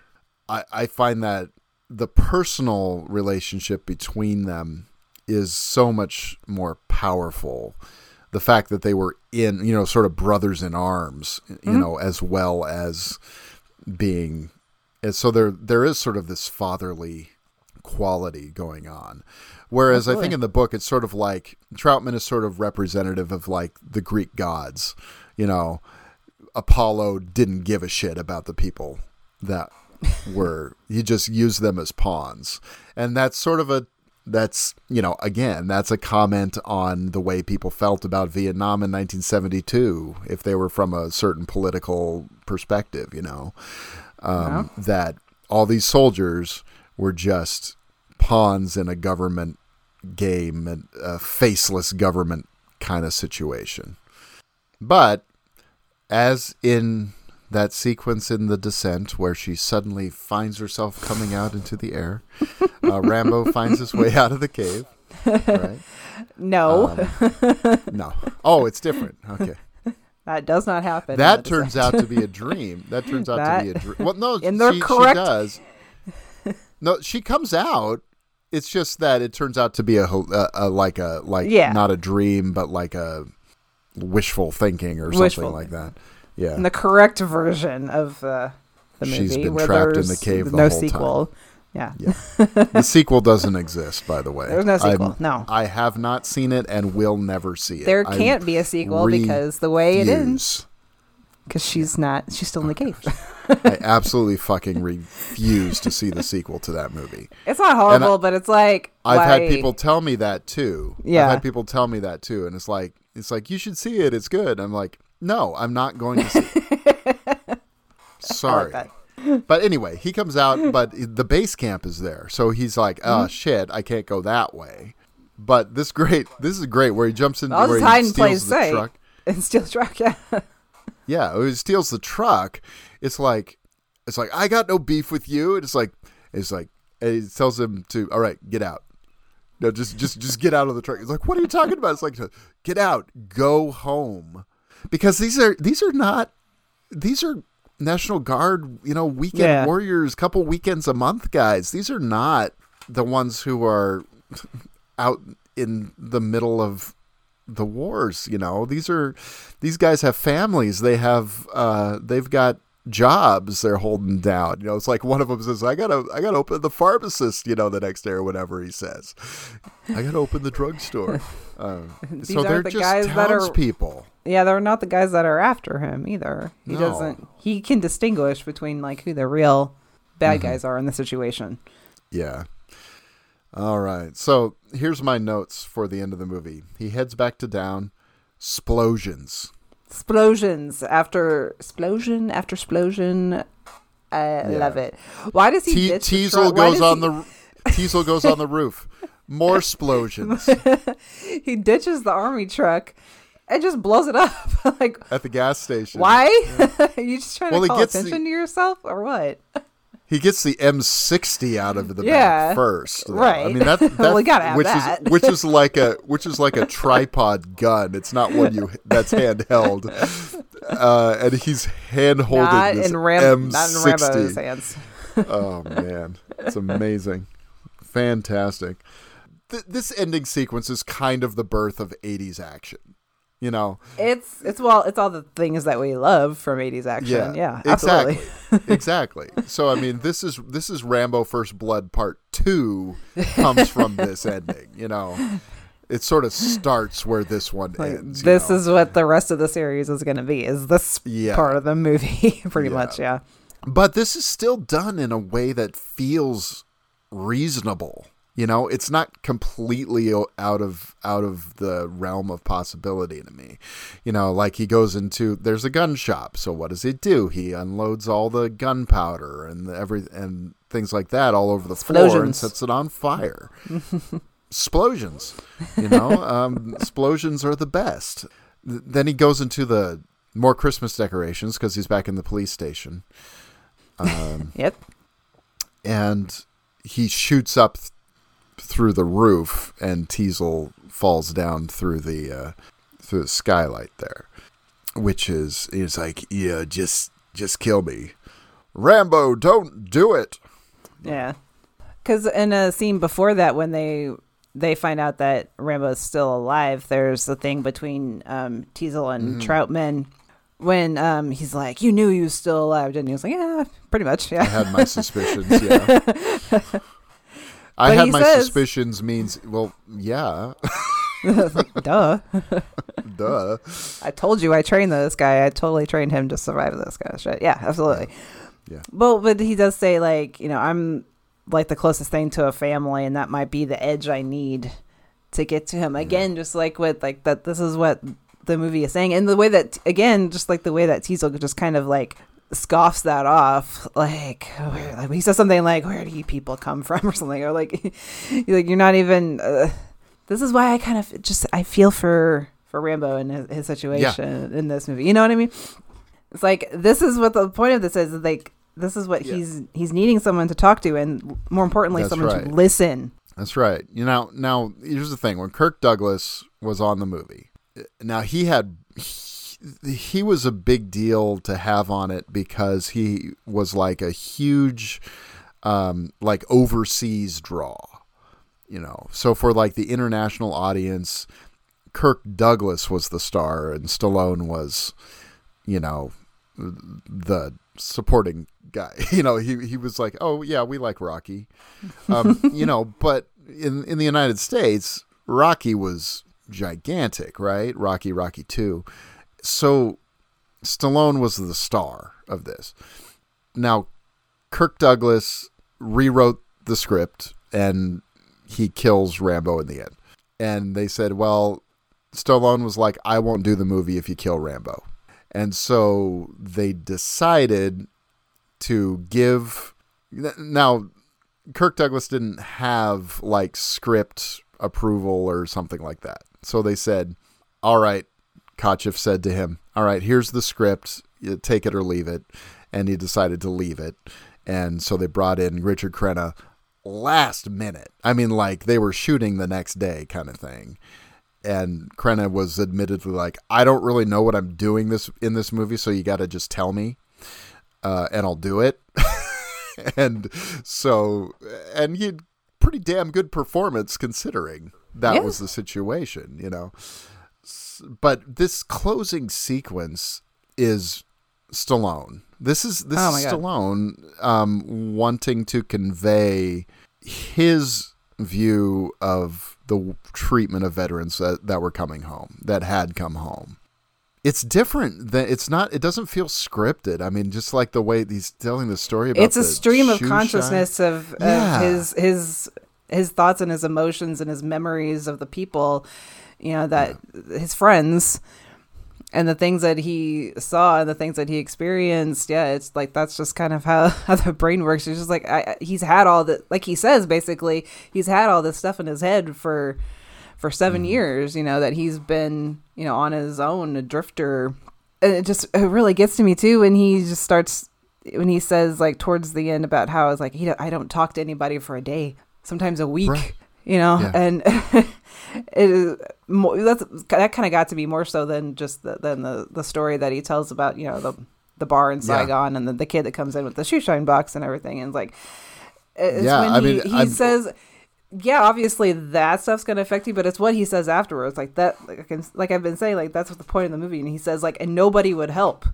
I I find that the personal relationship between them is so much more powerful. The fact that they were in, you know, sort of brothers in arms, you mm-hmm. know, as well as being and so there there is sort of this fatherly quality going on. Whereas I think in the book it's sort of like Troutman is sort of representative of like the Greek gods. You know, Apollo didn't give a shit about the people that were he just used them as pawns. And that's sort of a that's you know again that's a comment on the way people felt about Vietnam in 1972 if they were from a certain political perspective you know um, that all these soldiers were just pawns in a government game and a faceless government kind of situation but as in that sequence in The Descent where she suddenly finds herself coming out into the air, uh, Rambo finds his way out of the cave. Right? No, Um, No. Oh, it's different. Okay. that does not happen. That turns out to be a dream. That turns out to be a dream. Well, no, in the she, she correct- does. No, she comes out. It's just that it turns out to be a, a, a like a like Yeah. not a dream, but like a wishful thinking or Wishful something like that. Yeah. in the correct version of uh, the movie. She's been where trapped in the cave the no whole time. sequel. Yeah. Yeah. the sequel doesn't exist, by the way. There's no sequel, I'm- no. I have not seen it and will never see it. There can't be a sequel because the way it ends. Because she's not, she's still in the cave. I absolutely fucking refuse to see the sequel to that movie. It's not horrible, I- but it's like I've had people tell me that too. Yeah. I've had people tell me that too, and it's like it's like you should see it. It's good. I'm like, no, I'm not going to see. it. Sorry. that. But anyway, he comes out, but the base camp is there, so he's like, Mm-hmm. "Oh shit, I can't go that way." But this great, this is great where he jumps in, I'll where he hide in plain steals the sight truck. and steal truck. Yeah. Yeah, he steals the truck. It's like, it's like I got no beef with you. And it's like, it's like, and he tells him to, all right, get out. No, just, just, just get out of the truck. He's like, what are you talking about? It's like, get out, go home, because these are these are not these are National Guard, you know, weekend Yeah. warriors, couple weekends a month guys. These are not the ones who are out in the middle of the wars you know these are these guys have families they have uh they've got jobs they're holding down you know it's like one of them says i gotta i gotta open the pharmacist you know the next day or whatever he says i gotta open the drugstore uh, so they're the just guys that are- townspeople Yeah, they're not the guys that are after him either. He No. doesn't. He can distinguish between like who the real bad Mm-hmm. guys are in the situation. Yeah. All right. So here's my notes for the end of the movie. He heads back to down. Splosions. Explosions after explosion after explosion. I love it. Why does he T- Teasle? Goes on he, the Teasle goes on the roof. More explosions he ditches the army truck and just blows it up. like at the gas station. why? you just trying Well, to call gets attention to yourself or what? He gets the M60 out of the Yeah. back first. though. I mean that, that Well, we gotta have which is which is like a which is like a tripod gun. It's not one you that's handheld. Uh, and he's hand holding Not this in Ram. Not in M60. Rambo's hands. oh man, it's amazing, fantastic. Th- this ending sequence is kind of the birth of '80s action. You know, It's it's well, it's all the things that we love from '80s action. Yeah, absolutely. exactly, exactly. So I mean, this is this is Rambo: First Blood Part Two comes from this ending. You know, it sort of starts where this one Like, ends. this know? is what the rest of the series is going to be. Is this Yeah. part of the movie? Pretty Yeah. much, yeah. but this is still done in a way that feels reasonable you know it's not completely out of out of the realm of possibility to me. You know like he goes into there's a gun shop so what does he do? He unloads all the gunpowder and the every and things like that all over the floor and sets it on fire. Explosions you know um explosions are the best. Th- then he goes into the more christmas decorations because he's back in the police station. Um, Yep. and he shoots up through the roof, and Teasle falls down through the uh, through the skylight there, which is he's like, yeah, just just kill me, Rambo, don't do it. Yeah. Because in a scene before that, when they they find out that Rambo's still alive, there's a thing between um, Teasle and Mm-hmm. Troutman when um, he's like, "You knew you was still alive," and he was like, "Yeah, pretty much, Yeah, I had my suspicions, yeah, I had my says- suspicions means well, yeah, Duh. duh. I told you I trained this guy. I totally trained him to survive this kind of shit. Yeah, absolutely. Yeah. Well, but he does say like, you know, I'm like the closest thing to a family, and that might be the edge I need to get to him. Again, just like with like that. This is what the movie is saying, and the way that again, just like the way that Teasle just kind of like scoffs that off like, where, like he says something like where do you people come from or something or like like you're not even uh, this is why i kind of just i feel for for rambo and his, his situation in this movie you know what i mean it's like this is what the point of this is like this is what Yeah. he's he's needing someone to talk to and more importantly That's someone right. to listen That's right. You know, now here's the thing: when Kirk Douglas was on the movie, now he had he, was a big deal to have on it because he was like a huge, um, like overseas draw. You know, so for like the international audience, Kirk Douglas was the star, and Stallone was, you know, the supporting guy. You know, he he was like, "Oh yeah, we like Rocky." Um, you know, but in in the United States, Rocky was gigantic, right? Rocky, Rocky 2. So Stallone was the star of this. Now, Kirk Douglas rewrote the script and he kills Rambo in the end. And they said, well, Stallone was like, I won't do the movie if you kill Rambo. And so they decided to give. Now, Kirk Douglas didn't have like script approval or something like that. So they said, all right, Kotcheff said to him, all right, here's the script. You take it or leave it. And he decided to leave it. And so they brought in Richard Crenna last minute. I mean, like they were shooting the next day kind of thing. And Crenna was admittedly like, I don't really know what I'm doing this in this movie, so you got to just tell me, uh, and I'll do it. and so, and he had pretty damn good performance considering that Yeah. was the situation, you know. But this closing sequence is Stallone. This is this Oh is. Stallone um, wanting to convey his view of the treatment of veterans that, that were coming home, that had come home. It's different than it's not. It doesn't feel scripted. I mean, just like the way he's telling the story about it. it's a stream of consciousness of, of Yeah. his his his thoughts and his emotions and his memories of the people you know that his friends and the things that he saw and the things that he experienced yeah it's like that's just kind of how, how the brain works it's just like I, I- he's had all the like he says basically he's had all this stuff in his head for for 7 Mm-hmm. years you know that he's been you know on his own a drifter and it just it really gets to me too when he just starts when he says like towards the end about how it's like he don't- I don't talk to anybody for a day, sometimes a week, Right. You know, Yeah. and it is more, that's that kind of got to be more so than just the, than the the story that he tells about you know the the bar in Yeah. Saigon and the, the kid that comes in with the shoe shine box and everything and like it's Yeah, when I he, mean, he I'm- says yeah, obviously that stuff's gonna affect you, but it's what he says afterwards. Like that, like, like I've been saying, like that's what the point of the movie. And he says, like, and nobody would help,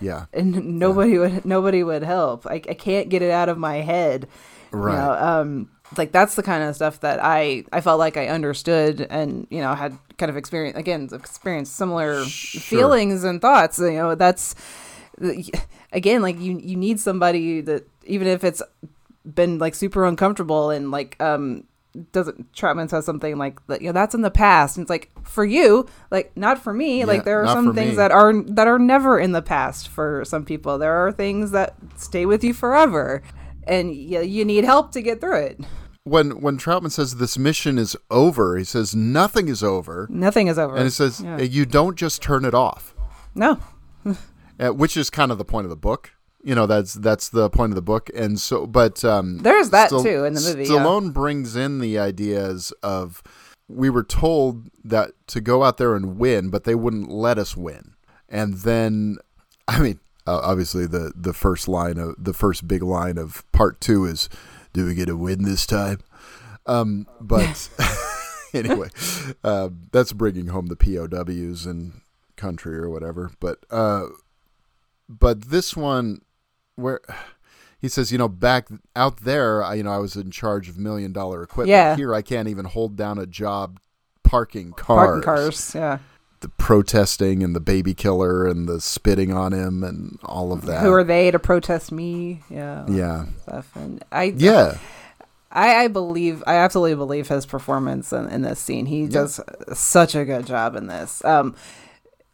Yeah. and nobody would, nobody would help. I, I can't get it out of my head. Right. You know, um, like that's the kind of stuff that I, I felt like I understood, and you know, had kind of experience again, experienced similar feelings and thoughts. You know, that's again, like you, you need somebody that even if it's been like super uncomfortable and like um doesn't Troutman says something like that you know that's in the past and it's like for you like not for me Yeah, like there are some things me. that are that are never in the past for some people there are things that stay with you forever and you, you need help to get through it When when Troutman says this mission is over, he says nothing is over, nothing is over and he says Yeah. you don't just turn it off. no uh, which is kind of the point of the book. You know, that's that's the point of the book, and so, but um, There's that too in the movie, yeah. Stallone brings in the ideas of we were told that to go out there and win, but they wouldn't let us win, and then, I mean, uh, obviously the the first line of the first big line of part two is, "Do we get a win this time?" Um, but anyway, uh, that's bringing home the POWs and country or whatever. But uh, but this one, where he says, you know, back out there, I, you know, I was in charge of million dollar equipment. Yeah. Here, I can't even hold down a job parking cars. Parking cars. Yeah. The protesting and the baby killer and the spitting on him and all of that. Who are they to protest me? Yeah. Yeah. Stuff. And I Yeah. I, I believe I absolutely believe his performance in, in this scene. He does such a good job in this. Um,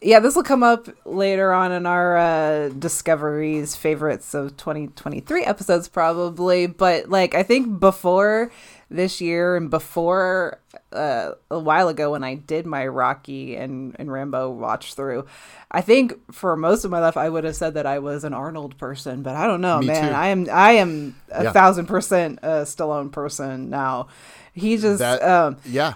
yeah, this will come up later on in our uh, discoveries favorites of 2023 episodes probably. But like I think before this year and before uh, a while ago when I did my Rocky and, and Rambo watch through, I think for most of my life I would have said that I was an Arnold person, but I don't know, Me man. too. I am I am a Yeah. thousand percent a Stallone person now. He just That, um yeah.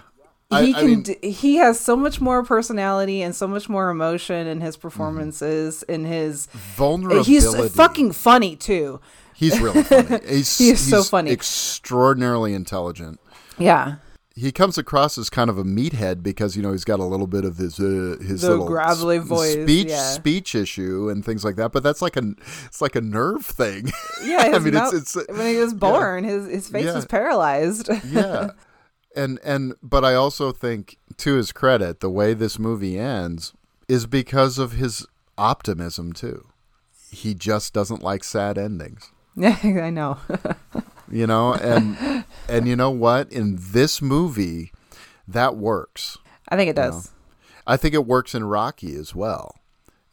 he I, can I mean, d- he has so much more personality and so much more emotion in his Mm-hmm. performances in his vulnerability. he's fucking funny too. He's really funny. He's, He is so funny. Extraordinarily intelligent. Yeah. he comes across as kind of a meathead because you know he's got a little bit of his uh, his The little gravelly s- voice, speech yeah. speech issue and things like that. But that's like a it's like a nerve thing. Yeah, I mean mouth- it's it's when he was born, his his face Yeah. was paralyzed. yeah, and and but I also think to his credit, the way this movie ends is because of his optimism too. He just doesn't like sad endings. Yeah, I know. you know and and you know what? In this movie that works. I think it does. i think it works in rocky as well.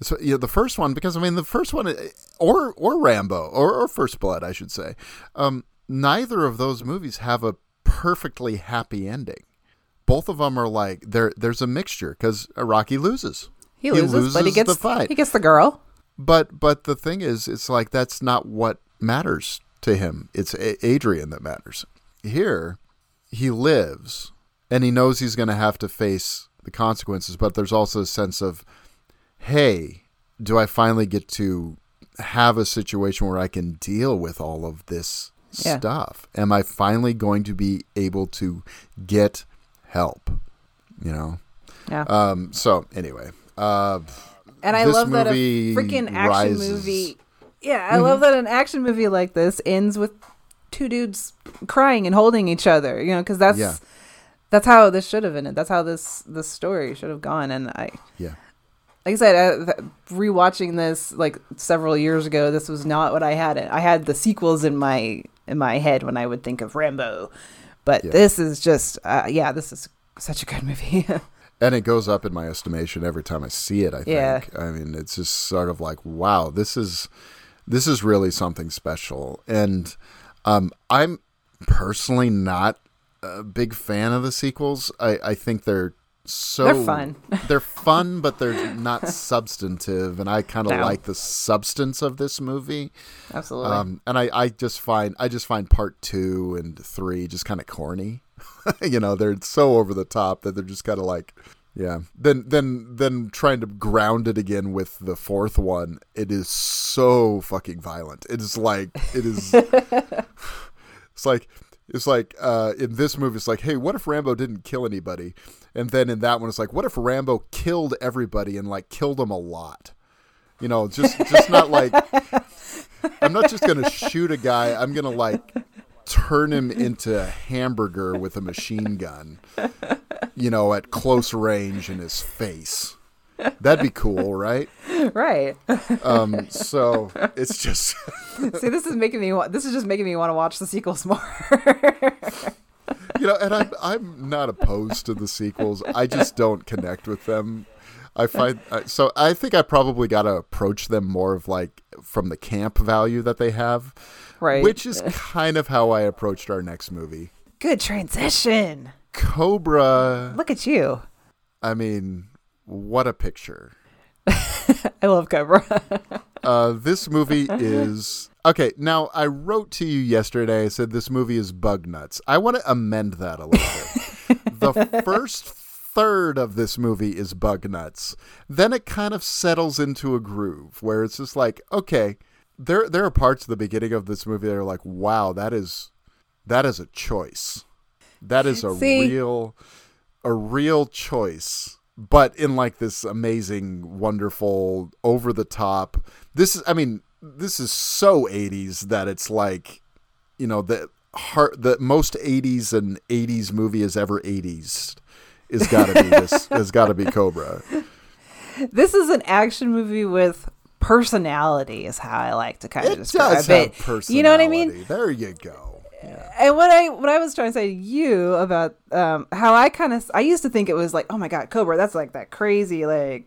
So you know, the first one because i mean the first one eh, or or rambo or, or first blood i should say. Um, neither of those movies have a perfectly happy ending. Both of them are like there there's a mixture because rocky loses. He loses, but he gets the fight. he gets the girl. but but the thing is, it's like that's not what matters to him. It's Adrian that matters. Here, he lives, and he knows he's going to have to face the consequences. But there's also a sense of, hey, do I finally get to have a situation where I can deal with all of this Yeah. stuff? Am I finally going to be able to get help? You know. Yeah. Um. So anyway. Uh. And I this love that a freaking action rises. movie. Yeah, I love that an action movie like this ends with two dudes crying and holding each other. You know, because that's Yeah. that's how this should have ended. That's how this this story should have gone. And I, Yeah. like I said, th- rewatching this like several years ago, this was not what I had. I had the sequels in my in my head when I would think of Rambo, but Yeah. this is just uh, yeah, this is such a good movie. and it goes up in my estimation every time I see it. I Yeah. think. I mean, it's just sort of like, wow, this is this is really something special. And um, I'm personally not a big fan of the sequels. I, I think they're so They're fun. they're fun, but they're not substantive. And I kind of No. like the substance of this movie. Absolutely. Um, and I, I just find I just find part two and three just kind of corny. you know, they're so over the top that they're just kind of like, yeah. Then then then trying to ground it again with the fourth one, it is so fucking violent. It is like it is. it's like it's like uh, in this movie, it's like, hey, what if Rambo didn't kill anybody? And then in that one, it's like, what if Rambo killed everybody and like killed them a lot? You know, just just not like I'm not just gonna shoot a guy. I'm gonna like turn him into a hamburger with a machine gun. You know, at close range in his face. That'd be cool, right? right. Um, so it's just See, this is making me. wa- This is just making me want to watch the sequels more. you know, and I'm I'm not opposed to the sequels. I just don't connect with them. I find so. I think I probably got to approach them more of like from the camp value that they have, right. which is kind of how I approached our next movie, good transition. Cobra. Look at you. I mean, what a picture. I love Cobra. Uh, this movie is okay. Now, I wrote to you yesterday. I said this movie is bug nuts. I want to amend that a little bit. the first third of this movie is bug nuts. Then it kind of settles into a groove where it's just like, okay, there there are parts of the beginning of this movie that are like, wow, that is that is a choice. That is a See? real a real choice but in like this amazing wonderful over the top this is i mean this is so 80s that it's like, you know, the heart the most 80s and 80s movie is ever 80s is got to be this has got to be Cobra. This is an action movie with personality, is how I like to kind of It describe does it. personality. You know what I mean? There you go. And what I what I was trying to say to you about um, how I kind of I used to think it was like, oh my god, Cobra, that's like that crazy like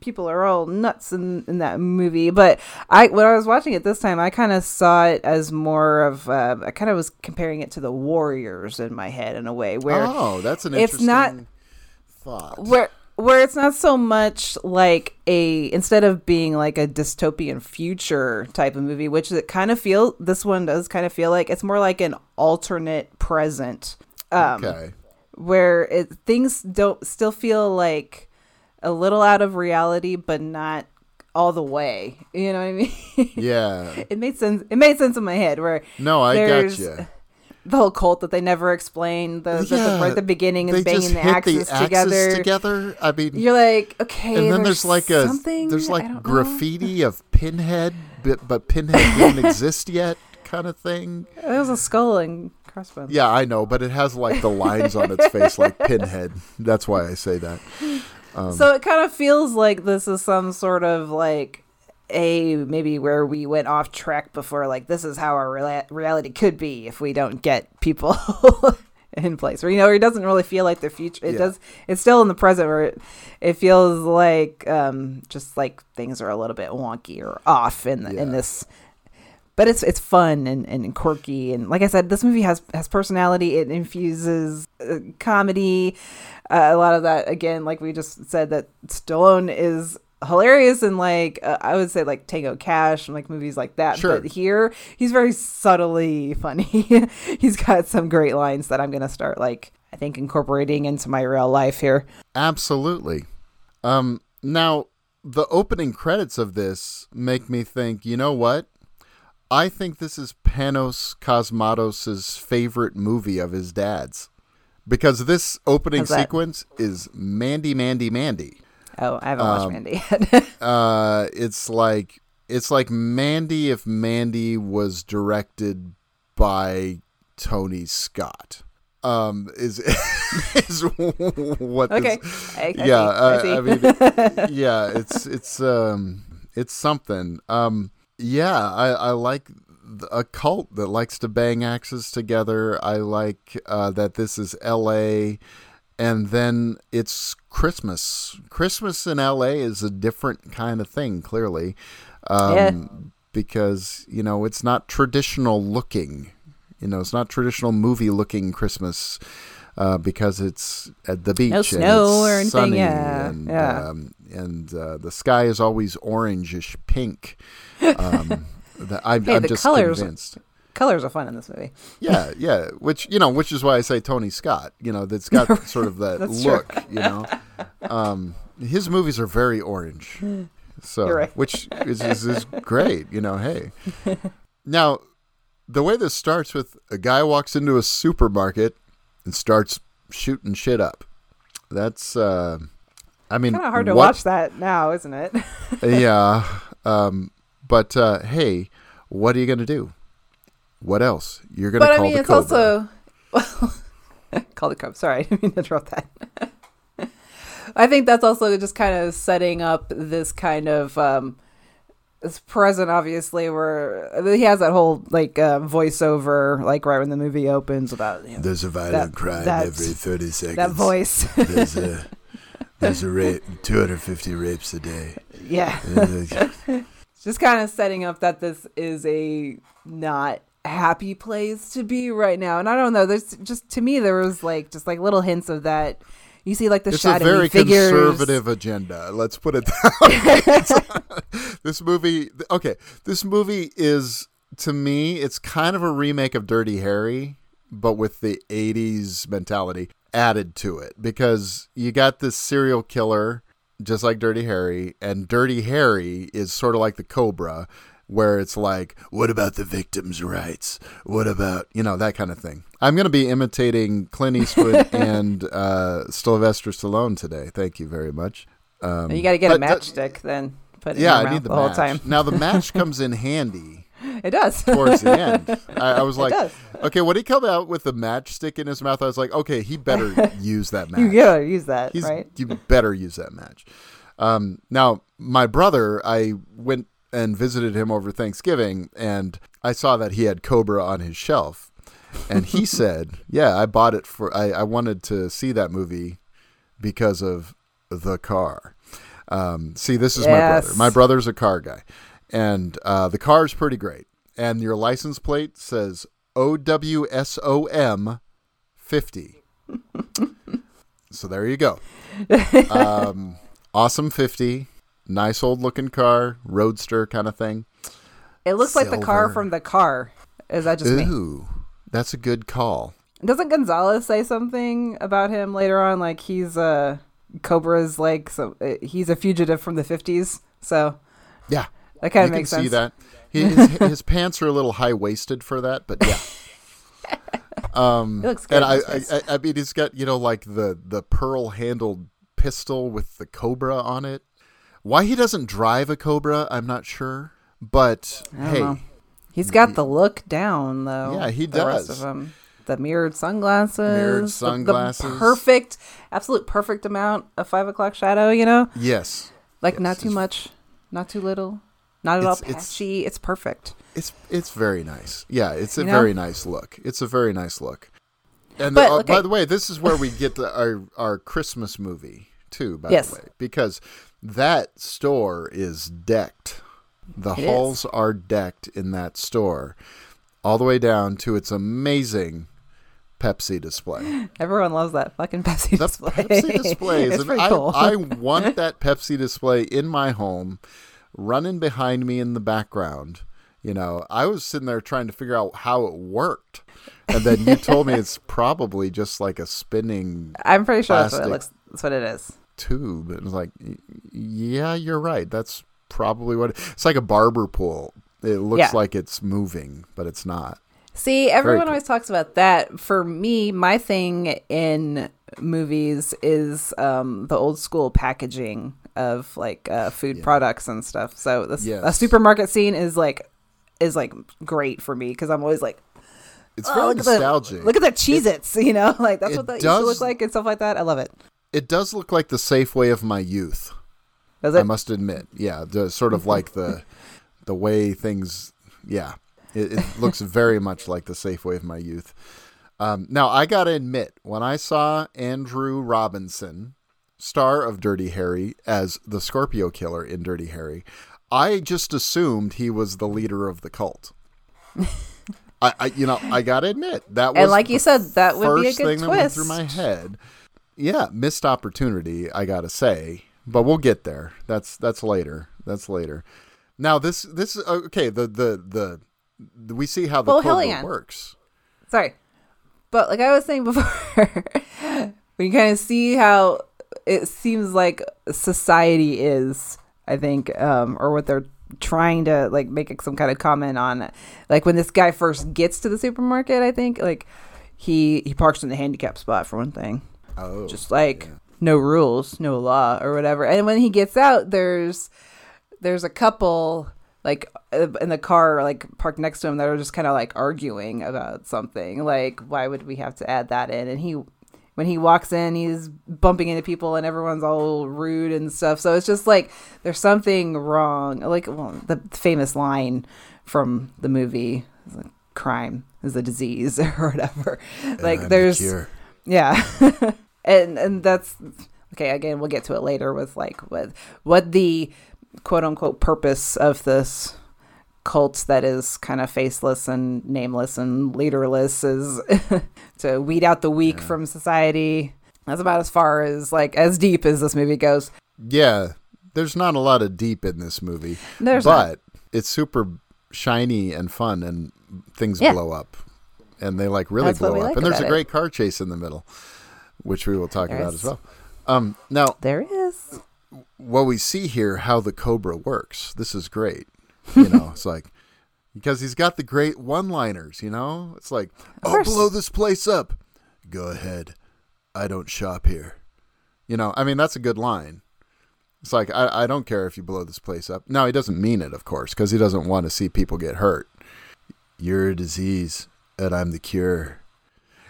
people are all nuts in, in that movie. But I when I was watching it this time, I kind of saw it as more of uh, I kind of was comparing it to the Warriors in my head in a way where Oh, that's an it's not thought. where where it's not so much like a instead of being like a dystopian future type of movie which it kind of feel this one does kind of feel like it's more like an alternate present um okay. where it things don't still feel like a little out of reality but not all the way you know what i mean Yeah. it made sense it made sense in my head where No, I there's gotcha. The whole cult that they never explained the, the- the, right the beginning and banging just the axes, the axes together together. I mean, you're like, okay. and then there's, like a there's like don't know. graffiti of Pinhead, but, but Pinhead didn't exist yet, kind of thing. It was a skull and crossbones. Yeah, I know, but it has like the lines on its face like Pinhead. That's why I say that. Um, so it kind of feels like this is some sort of like a maybe where we went off track before. Like this is how our rea- reality could be if we don't get people. in place where you know it doesn't really feel like the future it Yeah. does it's still in the present where it, it feels like um just like things are a little bit wonky or off in the, in this but it's it's fun and, and quirky and like I said, this movie has has personality. It infuses uh, comedy. Uh, a lot of that again, like we just said, that Stallone is hilarious and like uh, I would say like Tango Cash and like movies like that. Sure. But here he's very subtly funny. he's got some great lines that I'm gonna start like I think incorporating into my real life here. Absolutely. Um, now, the opening credits of this make me think, you know what? I think this is Panos Cosmatos' favorite movie of his dad's. Because this opening sequence is Mandy, Mandy, Mandy. Oh, I haven't watched Um, Mandy yet. Uh, it's like it's like Mandy if Mandy was directed by Tony Scott. Um, is is what? okay. This, I, I yeah, see. uh, I, see. I mean, yeah, it's it's um it's something. Um, yeah, I I like a cult that likes to bang axes together. I like uh, that this is L.A. and then it's Christmas. Christmas in L.A. is a different kind of thing, clearly, um, Yeah. because you know it's not traditional looking. You know, it's not traditional movie looking Christmas uh, because it's at the beach. No and snow or anything, sunny yeah, And, yeah. Um, and uh, the sky is always orangish pink. Um, that I'm, Hey, I'm the just colors- convinced. Colors are fun in this movie. Yeah, yeah. Which you know, which is why I say Tony Scott. You know, that's got sort of that look. You know, um, his movies are very orange. So, right. which is, is is great. You know, hey. Now, the way this starts with a guy walks into a supermarket and starts shooting shit up. That's, uh, I mean, Kind of hard to what- watch that now, isn't it? yeah. Um, but uh, hey, what are you gonna do? What else? You're gonna but I call mean, the it's also call the Cobra. Sorry, I didn't mean to interrupt that. I think that's also just kind of setting up this kind of um, this present, obviously, where he has that whole like uh, voiceover, like right when the movie opens about you know, There's a violent That- crime that- every 30 seconds. that voice. There's a there's a rape, 250 rapes a day. yeah, just kind of setting up that this is a not happy place to be right now. And I don't know, there's just to me there was like just like little hints of that. You see like the It's a very figures. conservative agenda. Let's put it that way. this movie, okay, this movie is to me, it's kind of a remake of Dirty Harry, but with the '80s mentality added to it because you got this serial killer, just like Dirty Harry, and Dirty Harry is sort of like the Cobra. Where it's like, what about the victims' rights? What about you know that kind of thing? I'm going to be imitating Clint Eastwood and uh, Sylvester Stallone today. Thank you very much. Um, you got to get a matchstick then. put it yeah, in I need the, the whole time. now the match comes in handy It does. towards the end. I, I was like, okay, when he come out with the matchstick in his mouth, I was like, okay, he better use that match. you gotta use that, He's, right? You better use that match. Um, now, my brother, I went and visited him over Thanksgiving, and I saw that he had Cobra on his shelf, and he said, "Yeah, I bought it for. I, I wanted to see that movie because of the car." Um, see, this is my brother. My brother's a car guy, and uh, the car is pretty great. And your license plate says OWSOM fifty. so there you go. Um, awesome 50 nice old looking car roadster kind of thing It looks like the car from the car. Is that just me? ooh that's a good call Doesn't Gonzalez say something about him later on? Like he's uh Cobra's like so uh, he's a fugitive from the fifties. So yeah that kind of makes can sense. see that his, his pants are a little high waisted for that but yeah um It looks good. and I, in his I face. I I mean he's got you know like the the pearl handled pistol with the cobra on it why he doesn't drive a cobra I'm not sure but hey know. he's got the look down though. Yeah, he the Rest does. of him. The mirrored sunglasses. Mirrored the- sunglasses. The, perfect, absolute perfect amount of five o'clock shadow. You know, yes like Yes, not too much, not too little, not at all It's- it's- patchy. It's, perfect. It's it's very nice. Yeah, it's a You know? very nice look. It's a very nice look. And But, uh, okay. by the way, this is where we get the, our our Christmas movie too. By Yes. the way, because that store is decked. The It halls are decked in that store, all the way down to its amazing Pepsi display. Everyone loves that fucking Pepsi The display. Pepsi displays. it's and pretty I, cool. I want that Pepsi display in my home, running behind me in the background. You know, I was sitting there trying to figure out how it worked. And then you told me it's probably just like a spinning I'm pretty sure that's what it looks. That's what it is. Tube. And it was like, yeah, you're right. That's probably what it, it's like a barber pole. It looks Yeah. like it's moving, but it's not. See, everyone cool. always talks about that. For me, my thing in movies is um, the old school packaging of like uh, food products and stuff. So this a supermarket scene is like is like great for me because I'm always like, It's oh, very look nostalgic. At the, look at the Cheez-Its, you know, like that's it what that used to look like and stuff like that. I love it. It does look like the Safeway of my youth. Does I must admit, yeah, the sort of like the the way things, yeah, it, it looks very much like the Safeway of my youth. Um, now I gotta admit, when I saw Andrew Robinson, star of Dirty Harry, as the Scorpio Killer in Dirty Harry, I just assumed he was the leader of the cult. I, I you know, I gotta admit that was And like you said, that would be a good thing that went through my head. Yeah, missed opportunity, I gotta say, but we'll get there. That's that's later. That's later. Now this this okay. The the the, the we see how the Well, Cobra works. Sorry. But like I was saying before, we kind of see how it seems like society is, I think, um, or what they're trying to like make some kind of comment on. Like when this guy first gets to the supermarket, I think like he he parks in the handicap spot for one thing. Oh, Just like no rules, no law or whatever. And when he gets out, there's there's a couple like uh, in the car like parked next to him that are just kind of like arguing about something like why would we have to add that in and he when he walks in he's bumping into people and everyone's all rude and stuff so it's just like there's something wrong like well, the famous line from the movie is like, crime is a disease or whatever like I'm the there's cure. yeah. and and that's okay, again, we'll get to it later with like what what the quote unquote purpose of this cult that is kind of faceless and nameless and leaderless is to weed out the weak from society. That's about as far as like as deep as this movie goes. Yeah, there's not a lot of deep in this movie, There's but it's super shiny and fun, and things Yeah. blow up, and they like really That's blow up. like and there's a about it. great car chase in the middle, which we will talk There about as well. Um, now There is. what we see here how the cobra works this is great you know it's like because he's got the great one liners you know it's like i'll blow this place up go ahead i don't shop here you know i mean that's a good line It's like I, I don't care if you blow this place up. Now he doesn't mean it, of course, because he doesn't want to see people get hurt. You're a disease, and I'm the cure.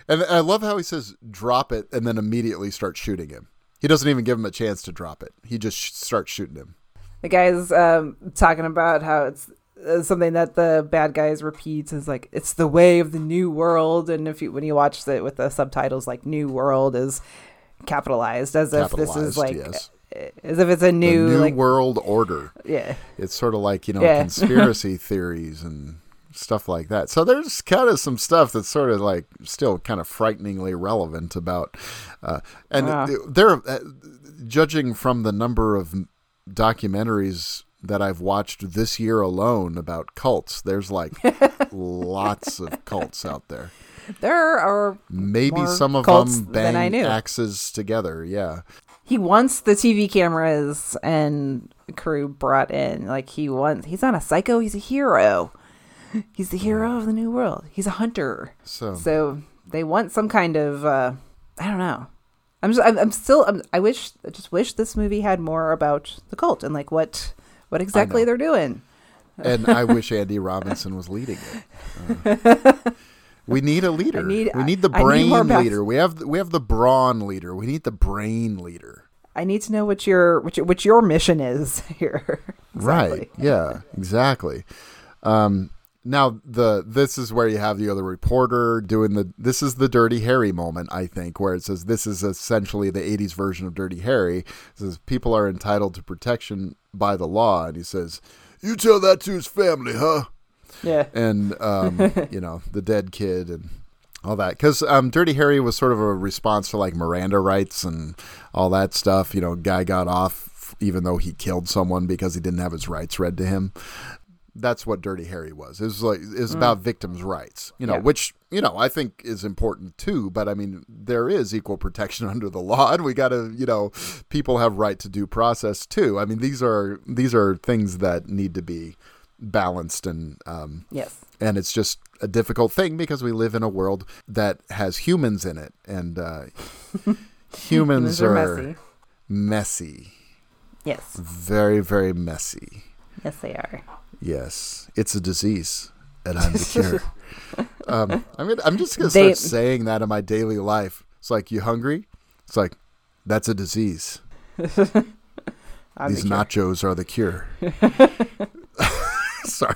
And I love how he says drop it and then immediately starts shooting him. He doesn't even give him a chance to drop it. He just sh- starts shooting him. The guy's um, talking about how it's uh, something that the bad guys repeats is like it's the way of the new world, and if you when you watch it with the subtitles, like "new world" is capitalized as if this is like yes. as if it's a new, new like world order. yeah It's sort of like, you know, Yeah. conspiracy theories and stuff like that. So there's kind of some stuff that's sort of like still kind of frighteningly relevant about, uh, and Wow. they're uh, judging from the number of documentaries that I've watched this year alone about cults. There's like lots of cults out there. there are Maybe some of them bang knew. axes together. Yeah. he wants the TV cameras and crew brought in. Like he wants, he's not a psycho. He's a hero. He's the hero of the new world. He's a hunter. So, So they want some kind of, uh, I don't know. I'm just, I'm, I'm still, I'm, I wish, I just wish this movie had more about the cult and like what, what exactly they're doing. and I wish Andy Robinson was leading it. Uh, we need a leader. need- we need the need brain more leader. We have we have the brawn leader. We need the brain leader. I need to know what your, what your, what your mission is here. Right. Yeah. Exactly. Um, now the this is where you have the other reporter doing the this is the Dirty Harry moment I think where it says this is essentially the 80s version of Dirty Harry. It says people are entitled to protection by the law and he says you tell that to his family, huh? Yeah. and um, you know the dead kid and all that because um, dirty harry was sort of a response to like miranda rights and all that stuff you know guy got off even though he killed someone because he didn't have his rights read to him that's what dirty harry was it was like it was about victims rights you know Yeah. which you know i think is important too but i mean there is equal protection under the law and we got to you know people have right to due process too i mean these are these are things that need to be balanced and um, Yes. and it's just a difficult thing because we live in a world that has humans in it and uh, humans Humans are are messy. messy Yes. very very messy Yes, they are. Yes it's a disease and i'm the cure. Um, I mean, i'm just gonna They- start saying that in my daily life. It's like you hungry? It's like that's a disease. These the nachos are the cure. Sorry.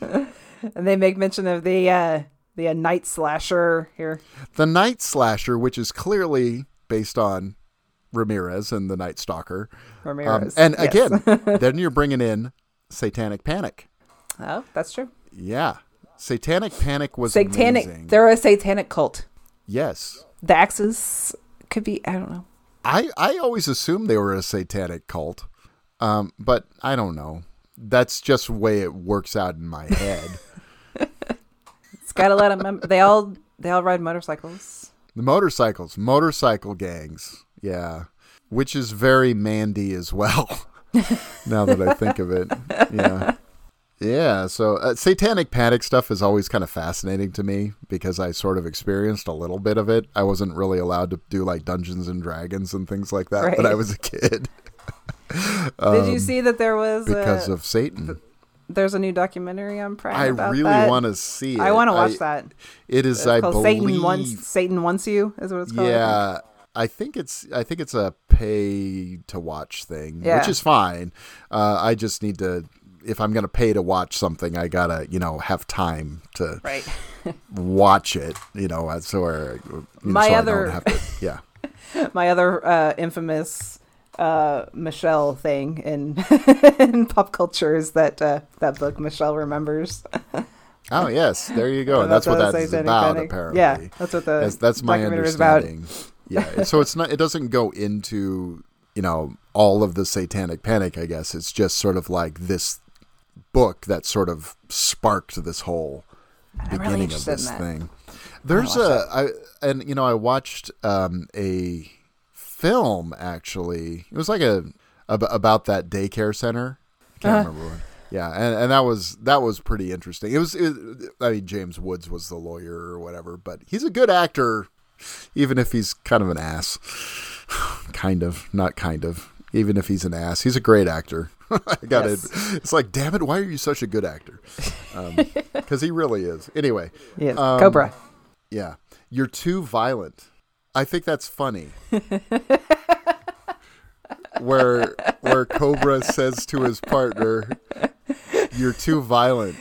And they make mention of the uh the uh, night slasher here. the night slasher which is clearly based on ramirez and the night stalker. Um, Ramirez. and Yes. again, then you're bringing in Satanic Panic. oh, that's true. Yeah, Satanic Panic was Satanic. amazing. They're a satanic cult. yes, The Axis could be. I don't know. I I always assumed they were a satanic cult, um, but I don't know. That's just the way it works out in my head. It's got a lot of. Mem- they all they all ride motorcycles. the motorcycles, motorcycle gangs. Yeah, which is very Mandy as well. now that I think of it, yeah. Yeah, so uh, satanic panic stuff is always kind of fascinating to me because I sort of experienced a little bit of it. I wasn't really allowed to do like Dungeons and Dragons and things like that when I was a kid Did you see that there was Um, because a, of Satan. there's a new documentary on Prime I really want to see it. I want to watch that. It is, It's I called believe. Satan wants Satan wants you is what it's called. Yeah, I think it's I think it's a pay to watch thing, Yeah. which is fine. Uh, I just need to if I'm gonna pay to watch something, I gotta you know have time to Right. watch it. You know, so, or, My so I other- don't have to, yeah. My other uh, infamous uh, Michele thing in in pop culture is that uh, that book Michelle remembers. Oh yes, there you go. And that's what the that is about. Panic. Apparently, Yeah, that's what the that's, that's my understanding. is about. Yeah, so it's not. It doesn't go into you know all of the satanic panic. I guess it's just sort of like this book that sort of sparked this whole I'm really beginning of this thing. There's a I and you know I watched um, a film actually. It was like a ab- about that daycare center. Can't Uh-huh. remember what. Yeah, and, and that was that was pretty interesting. It was it, I mean James Woods was the lawyer or whatever, but he's a good actor even if he's kind of an ass. kind of, not kind of. even if he's an ass. He's a great actor. I got it. Yes. It's like, damn it, why are you such a good actor? Because he really is. Anyway, Yes, um, Cobra. yeah, you're too violent. I think that's funny. where where Cobra says to his partner, "You're too violent."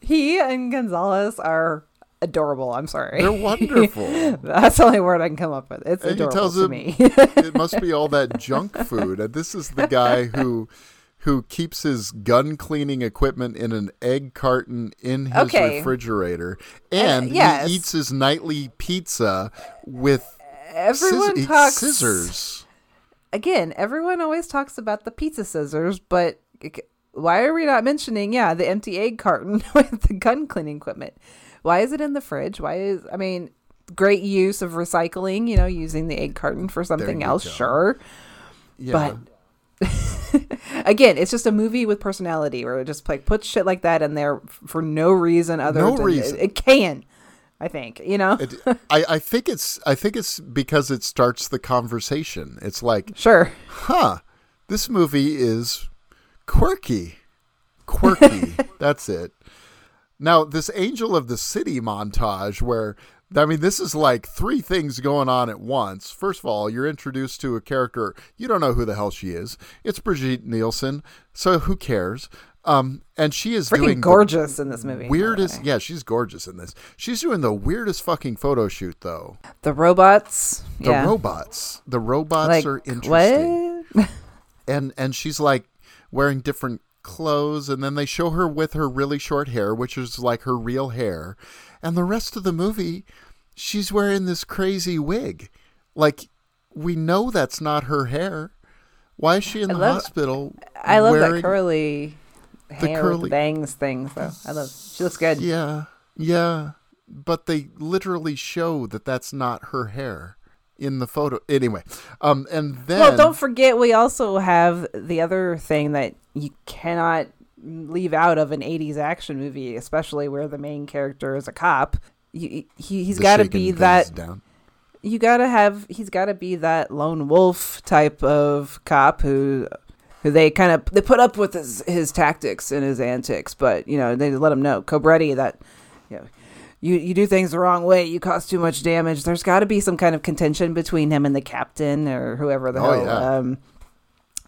He and Gonzalez are adorable. I'm sorry. They're wonderful. That's the only word I can come up with. It's And adorable to him me. it must be all that junk food. And this is the guy who who keeps his gun cleaning equipment in an egg carton in his Okay. refrigerator, and yes. he eats his nightly pizza with Everyone scis- talks scissors. again. Everyone always talks about the pizza scissors, but why are we not mentioning? Yeah, the empty egg carton with the gun cleaning equipment. Why is it in the fridge? Why is I mean, great use of recycling. You know, using the egg carton for something else. Sure, Yeah. but again, it's just a movie with personality where it just like puts shit like that in there for no reason other No than reason. It, it can. I think you know. It, I, I think it's I think it's because it starts the conversation. It's like, sure. huh, this movie is quirky. Quirky. That's it. Now, this Angel of the City montage, where, I mean, this is like three things going on at once. First of all, you're introduced to a character, you don't know who the hell she is. It's Brigitte Nielsen, so who cares? Um, and she is Freaking gorgeous in this movie. weirdest, yeah, she's gorgeous in this. She's doing the weirdest fucking photo shoot, though. The robots. The yeah. robots, the robots Like are interesting what? and and she's like wearing different clothes and then they show her with her really short hair which is like her real hair and the rest of the movie she's wearing this crazy wig like we know that's not her hair why is she in I the love- hospital I love that curly hair curly- bangs thing. though I love. She looks good. yeah yeah but they literally show that that's not her hair in the photo anyway um and then Well, don't forget we also have the other thing that you cannot leave out of an 80s action movie, especially where the main character is a cop. You, he, he's got to be that down. you got to have he's got to be that lone wolf type of cop who who they kind of they put up with his his tactics and his antics but you know they let him know cobretti that you you do things the wrong way you cause too much damage there's got to be some kind of contention between him and the captain or whoever the Oh, hell yeah. um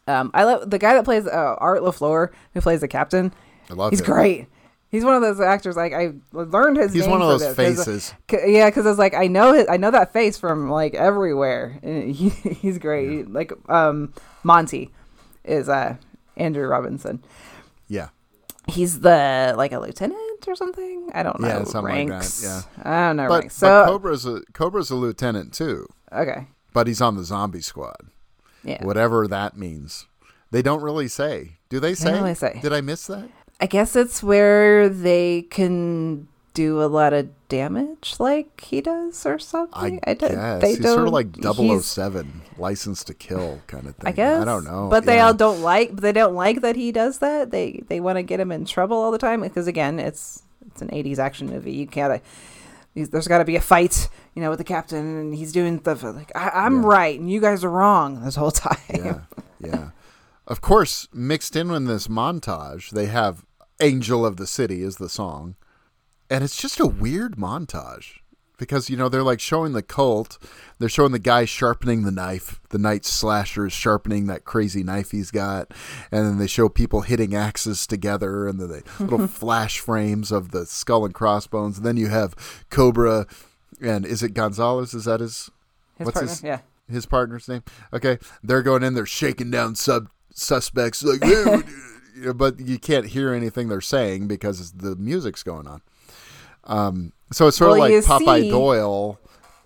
um i love the guy that plays uh, art lafleur who plays the captain I love he's him. great He's one of those actors. Like I learned his. He's one of those 'cause, uh, faces. C- yeah, because it's like I know his, I know that face from like everywhere. He, he's great. Like um, Monty is uh Andrew Robinson. yeah He's the like a lieutenant or something. I don't know. Yeah, something like that, ranks. yeah. I don't know but, ranks. but So Cobra's a Cobra's a lieutenant too, okay, but he's on the zombie squad. yeah. Whatever that means. They don't really say. Do they say? don't really say. Did I miss that? I guess it's where they can do a lot of damage, like he does, or something. I, don't- guess they he's sort of like he's- 007, license to kill kind of thing. I guess. I don't know. But they all don't like. They don't like that he does that. They they want to get him in trouble all the time because again, it's it's an '80s action movie. You can't. There's got to be a fight, you know, with the captain, and he's doing the like. I, I'm Yeah. right, and you guys are wrong this whole time. Yeah, yeah. Of course, mixed in with this montage, they have "Angel of the City" is the song, and it's just a weird montage because you know they're like showing the cult, they're showing the guy sharpening the knife, the night slasher is sharpening that crazy knife he's got, and then they show people hitting axes together, and then they little flash frames of the skull and crossbones, and then you have Cobra, and is it Gonzalez? Is that his? His What's partner, his- yeah. his partner's name. Okay, they're going in, they're shaking down sub suspects like, "Hey, what do you-" but you can't hear anything they're saying because the music's going on. Um, so it's sort Well, of like Popeye see- Doyle,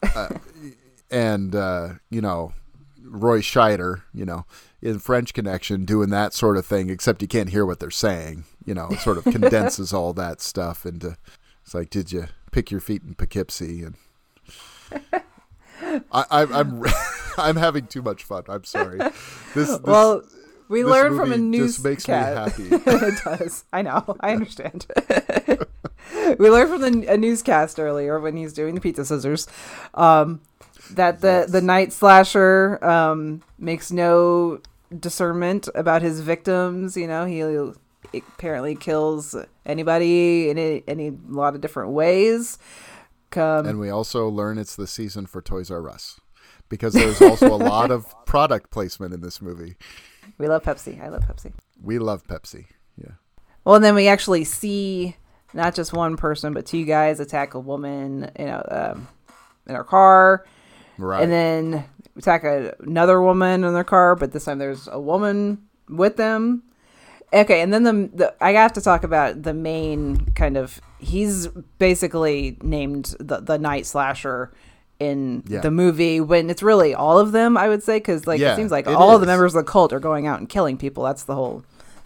uh, and uh, you know Roy Scheider, you know, in French Connection, doing that sort of thing. Except you can't hear what they're saying. You know, it sort of condenses all that stuff into. It's like, did you pick your feet in Poughkeepsie and I, I, I'm I'm having too much fun. I'm sorry. This, this well, we learned from a just newscast. makes me happy. it does. I know. I understand. We learned from the, a newscast earlier when he's doing the pizza scissors um, that the the night slasher um, makes no discernment about his victims. You know, he apparently kills anybody in a, in a lot of different ways. Um, and we also learn it's the season for Toys R Us because there's also a lot of product placement in this movie. we love Pepsi. I love Pepsi. We love Pepsi. Yeah. Well, and then we actually see not just one person, but two guys attack a woman, you know, um, in her car, Right. and then attack a, another woman in their car, but this time there's a woman with them. Okay, and then the, the I have to talk about the main kind of he's basically named the the night slasher in Yeah. the movie when it's really all of them I would say because like Yeah, it seems like it all of the members of the cult are going out and killing people. That's the whole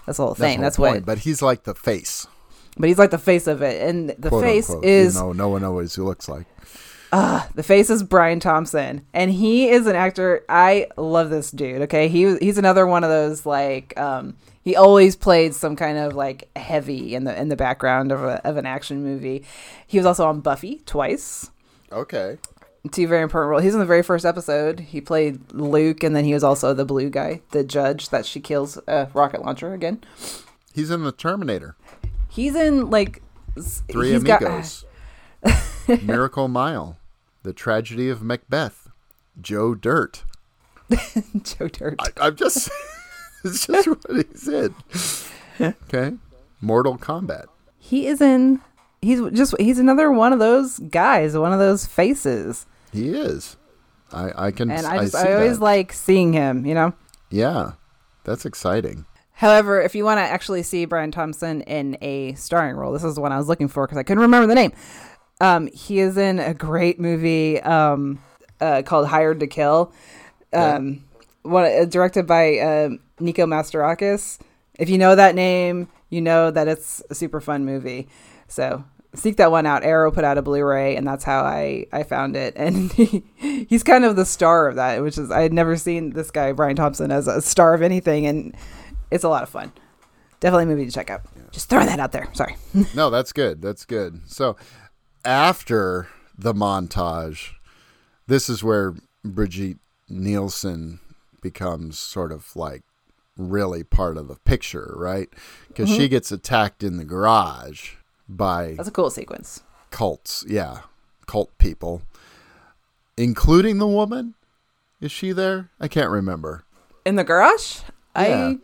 that's the whole That's thing. the That's, whole what. point, But he's like the face. But he's like the face of it, and the quote face unquote, is even though no one knows what he looks like. the face is Brian Thompson, and he is an actor. I love this dude. Okay, he he's another one of those like um, he always played some kind of like heavy in the in the background of a, of an action movie. He was also on Buffy twice. Okay. Two very important roles. He's in the very first episode. He played Luke, and then he was also the blue guy, the judge that she kills a rocket launcher again. He's in the Terminator. He's in like Three he's got- Amigos. Miracle Mile. The Tragedy of Macbeth. Joe Dirt. Joe Dirt. I, I'm just. it's just what he's in. Okay. Mortal Kombat. he is in he's just he's another one of those guys one of those faces He is. I, I can. and I, i just see i, always that. like seeing him you know Yeah. That's exciting. However if you want to actually see brian thompson in a starring role this is the one i was looking for because i couldn't remember the name. Um he is in a great movie um uh, called hired to kill. Um one uh, directed by um nico mastorakis if you know that name you know that it's a super fun movie. So seek that one out. Arrow put out a blu-ray and that's how i i found it. And he, he's kind of the star of that which is i had never seen this guy brian thompson as a star of anything. And it's a lot of fun definitely a movie to check out just throwing that out there sorry No, that's good. That's good. So after the montage, this is where Brigitte Nielsen becomes sort of like really part of the picture, right? Because she mm-hmm. gets attacked in the garage by that's a cool sequence cults. Yeah, cult people, including the woman. Is she there? I can't remember. in the garage Yeah. i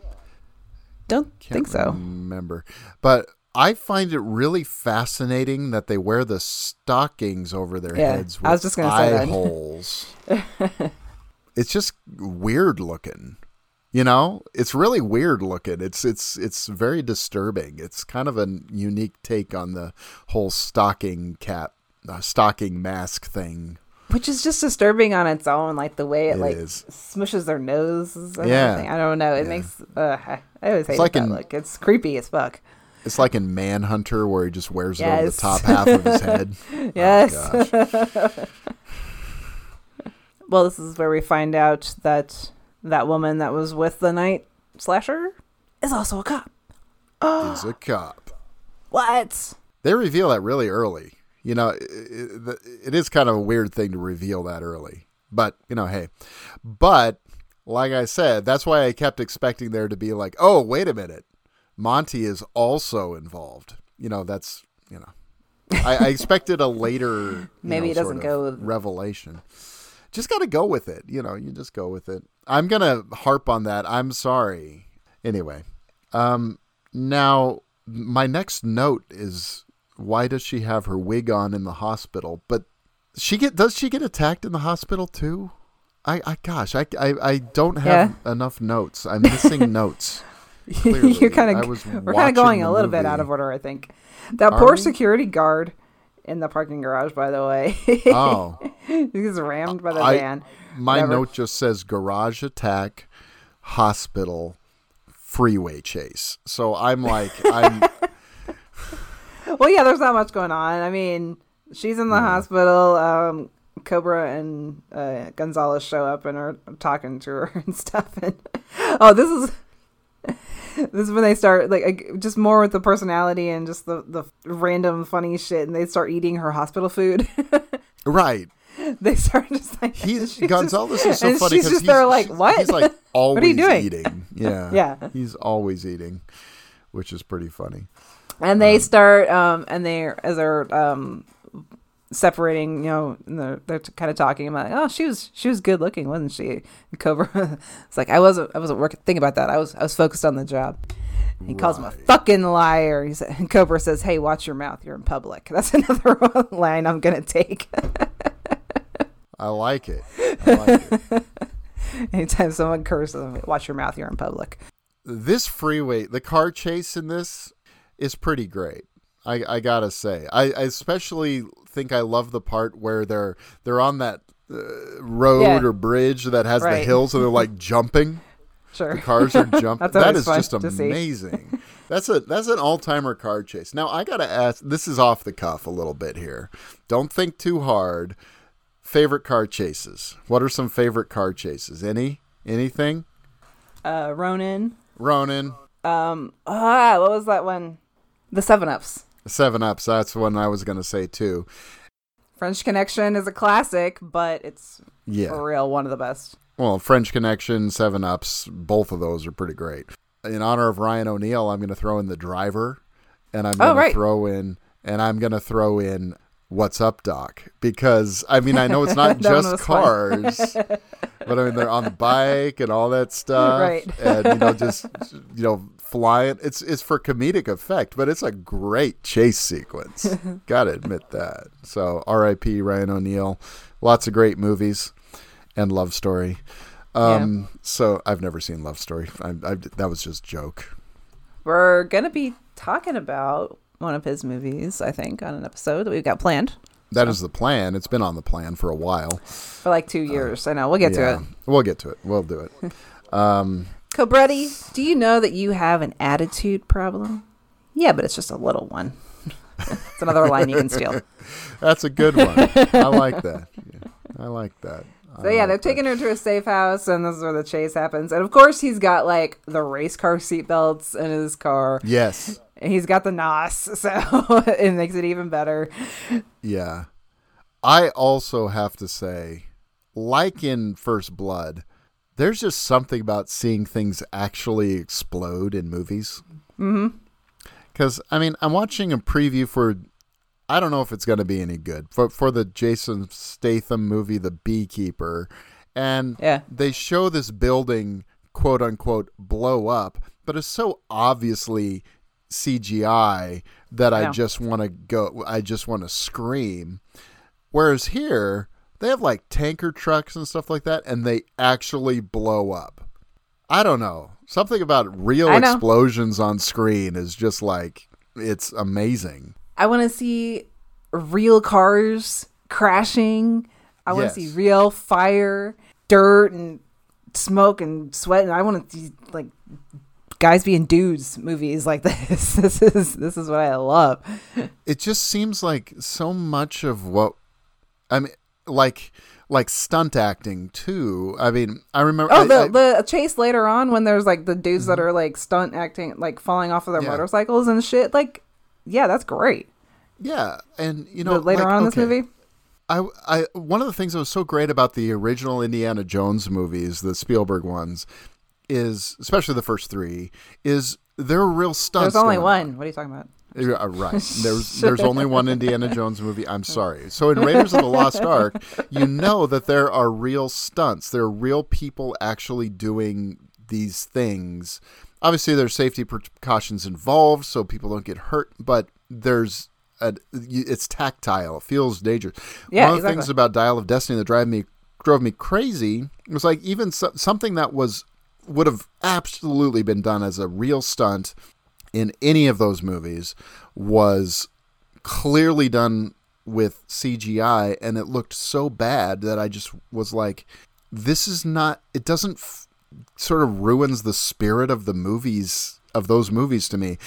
don't Can't think so Remember, but I find it really fascinating that they wear the stockings over their Yeah, heads with I was just gonna say that. holes. it's just weird looking. You know, it's really weird looking. It's it's it's very disturbing. It's kind of a unique take on the whole stocking cap, uh, stocking mask thing. Which is just disturbing on its own like the way it, It like is. smushes their noses and Yeah. everything. i don't know it Yeah. makes uh, i always hate like that in- look it's creepy as fuck It's like in Manhunter where he just wears it over the top half of his head. yes Oh, well this is where we find out that that woman that was with the night slasher is also a cop He's a cop. what They reveal that really early. You know, it, it, it is kind of a weird thing to reveal that early. But, you know, hey. But, like I said, that's why I kept expecting there to be like, oh, wait a minute. Monty is also involved. You know, that's, you know. I, I expected a later Maybe know, it doesn't go with- revelation. Just got to go with it. You know, you just go with it. I'm going to harp on that. I'm sorry. Anyway, um, now my next note is why does she have her wig on in the hospital? But she get does she get attacked in the hospital too? I, I gosh, I, I, I don't have enough notes. I'm missing notes. Clearly, you're kind of we're kind of going a little bit out of order i think that Are poor we? security guard in the parking garage by the way Oh, he's rammed by the I- van my Whatever. note just says garage attack, hospital, freeway chase. So I'm like, I'm Well, yeah, there's not much going on. I mean, she's in the hospital. Um, Cobra and uh, Gonzalez show up and are talking to her and stuff. And oh, this is this is when they start like just more with the personality and just the the random funny shit. And they start eating her hospital food. right. they start just like He's Gonzalez is so funny She's because just there like what? He's like always what are you doing? eating. Yeah, Yeah. He's always eating, which is pretty funny. And they start um and they as they're um separating you know and they're, they're kind of talking about oh she was she was good looking wasn't she? And cobra it's like i wasn't i wasn't working thinking about that. I was i was focused on the job. He calls him a fucking liar. He said and cobra says hey watch your mouth. You're in public. That's another line i'm gonna take. I like it. I like it. anytime someone curses watch your mouth. You're in public. This freeway, the car chase in this is pretty great. I, I gotta say, I, I especially think I love the part where they're they're on that uh, road Yeah. or bridge that has the hills and they're like jumping. sure The cars are jumping. That is just amazing. That's a that's an all timer car chase. Now I gotta ask. This is off the cuff a little bit here. Don't think too hard. Favorite car chases. What are some favorite car chases? Any anything? uh ronan Ronin, ah what was that one the seven ups Seven Ups. That's one I was gonna say too. French Connection is a classic, but it's Yeah. for real one of the best. Well, French Connection, Seven Ups, both of those are pretty great. In honor of Ryan O'Neal, I'm going to throw in the driver, and I'm Oh, going to right. throw in, and I'm going to throw in What's Up, Doc, because I mean I know it's not just cars, but I mean they're on the bike and all that stuff, Right. And you know just you know flying. It's it's for comedic effect, but it's a great chase sequence. Got to admit that. So R.I.P. Ryan O'Neal. Lots of great movies and Love Story. Um, So I've never seen Love Story. I, I, that was just joke. We're gonna be talking about one of his movies, I think, on an episode that we've got planned That is the plan. It's been on the plan for a while. for like two years. I know. We'll get Uh, yeah, to it. we'll get to it. We'll do it. Um, Cobretti, do you know that you have an attitude problem? Yeah, but it's just a little one. it's another line you can steal. that's a good one. I like that. Yeah, I like that. So yeah, they're taking her to a safe house, and this is where the chase happens. And of course, he's got like the race car seatbelts in his car. Yes. And he's got the NOS, so it makes it even better. Yeah. I also have to say, like in First Blood, there's just something about seeing things actually explode in movies. Mm-hmm. Because, I mean, I'm watching a preview for, I don't know if it's going to be any good, for, for the Jason Statham movie, The Beekeeper. And Yeah. they show this building, quote unquote, blow up, but it's so obviously CGI that I just want to go, I just want to scream. Whereas here, they have like tanker trucks and stuff like that, and they actually blow up. I don't know. Something about real explosions on screen is just like, it's amazing. I want to see real cars crashing. I want Yes. to see real fire, dirt, and smoke and sweat. And I want to see like guys being dudes movies like this. This is this is what I love. it just seems like so much of what I mean, like like stunt acting too. I mean, I remember. Oh, the I- the chase later on when there's like the dudes that mm-hmm. are like stunt acting, like falling off of their Yeah. motorcycles and shit. Like, yeah, that's great. yeah, and you know, The- later like, on in this movie, I, I, one of the things that was so great about the original Indiana Jones movies, the Spielberg ones, is especially the first three, is there are real stunts. there's only one. What are you talking about? Uh, right. There's there's only one Indiana Jones movie. I'm sorry. So in Raiders of the Lost Ark, you know that there are real stunts. There are real people actually doing these things. Obviously, there's safety precautions involved, so people don't get hurt. But there's a, it's tactile. It feels dangerous. Yeah, one of the exactly. things about Dial of Destiny that drive me drove me crazy was like even so, something that was would have absolutely been done as a real stunt in any of those movies was clearly done with CGI and it looked so bad that I just was like this is not it doesn't f- sort of ruins the spirit of the movies of those movies to me.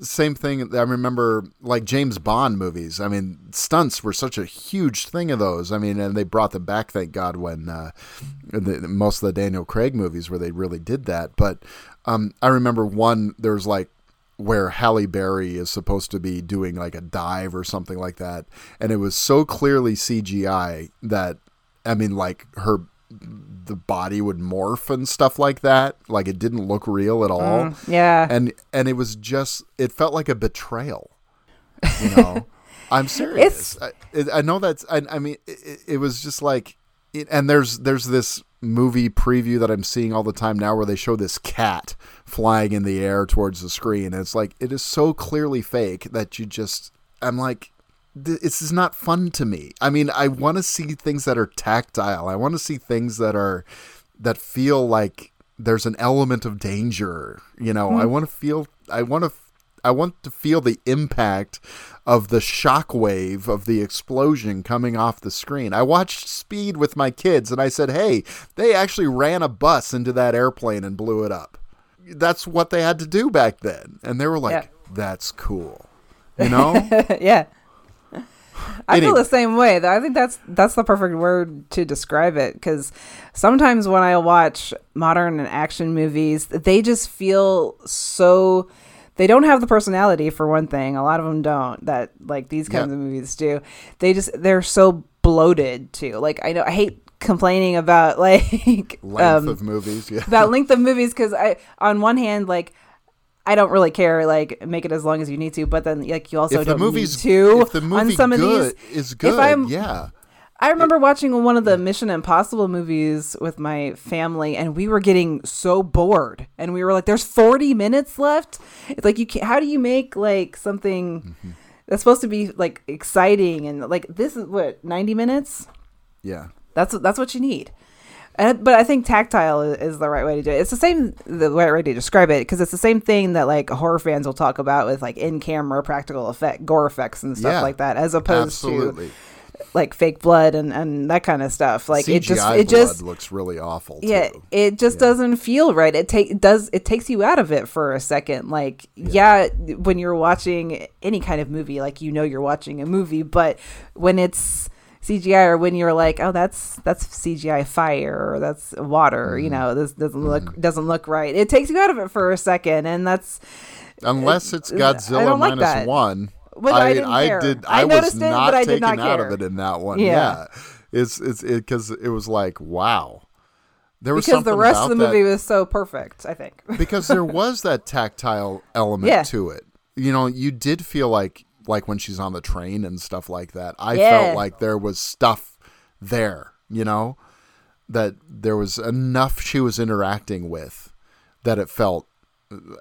Same thing I remember like James Bond movies. I mean stunts were such a huge thing of those. I mean and they brought them back thank god when uh, the, most of the Daniel Craig movies where they really did that. But um, I remember one there was like where Halle Berry is supposed to be doing like a dive or something like that, and it was so clearly CGI that I mean, like her the body would morph and stuff like that. Like it didn't look real at all. Mm, yeah. and and it was just it felt like a betrayal. You know, I'm serious. I, I know that's. I, I mean, it, it was just like, it, and there's there's this movie preview that I'm seeing all the time now where they show this cat flying in the air towards the screen. And it's like it is so clearly fake that you just. I'm like, this is not fun to me. I mean, I want to see things that are tactile. I want to see things that are that feel like there's an element of danger. You know, I hmm. want to feel. I want to. I want to feel the impact of the shockwave of the explosion coming off the screen. I watched Speed with my kids and I said, "Hey, they actually ran a bus into that airplane and blew it up." That's what they had to do back then. And they were like. "That's cool." You know? yeah. I feel the same way. though. I think that's that's the perfect word to describe it because sometimes when I watch modern and action movies, they just feel so they don't have the personality for one thing. A lot of them don't that like these kinds Yeah. of movies do. They just they're so bloated too. Like I know I hate complaining about like Length um, of movies, yeah. about length of movies because I on one hand like I don't really care like make it as long as you need to, but then like you also if the don't movie's need to if the movie on some good, of these. is good, I'm- yeah. I remember watching one of the Mission Impossible movies with my family, and we were getting so bored, and we were like, "There's 40 minutes left." It's like you can't, How do you make like something Mm-hmm. that's supposed to be like exciting and like this is what 90 minutes? Yeah. That's that's what you need. And, but I think tactile is, is the right way to do it. It's the same the right way to describe it because it's the same thing that like horror fans will talk about with like in camera practical effect gore effects and stuff Yeah. like that, as opposed Absolutely. to like fake blood and, and that kind of stuff. Like CGI it just blood it just looks really awful. yeah too. it just doesn't feel right. It take it does it takes you out of it for a second. Like yeah. when you're watching any kind of movie, like you know you're watching a movie, but when it's CGI or when you're like, oh, that's that's CGI fire or that's water, you mm-hmm. know, this doesn't look mm-hmm. doesn't look right. It takes you out of it for a second, and that's Unless it's Godzilla like minus one. But I didn't care. did. I I, was noticed it, not but I did taken not out of it in that one. Yeah. Yeah, it's it's it because it was like wow. There was because the rest of the movie that- was so perfect. I think. because there was that tactile element Yeah. to it. You know, you did feel like like when she's on the train and stuff like that. I Yeah. felt like there was stuff there, you know, that there was enough she was interacting with that it felt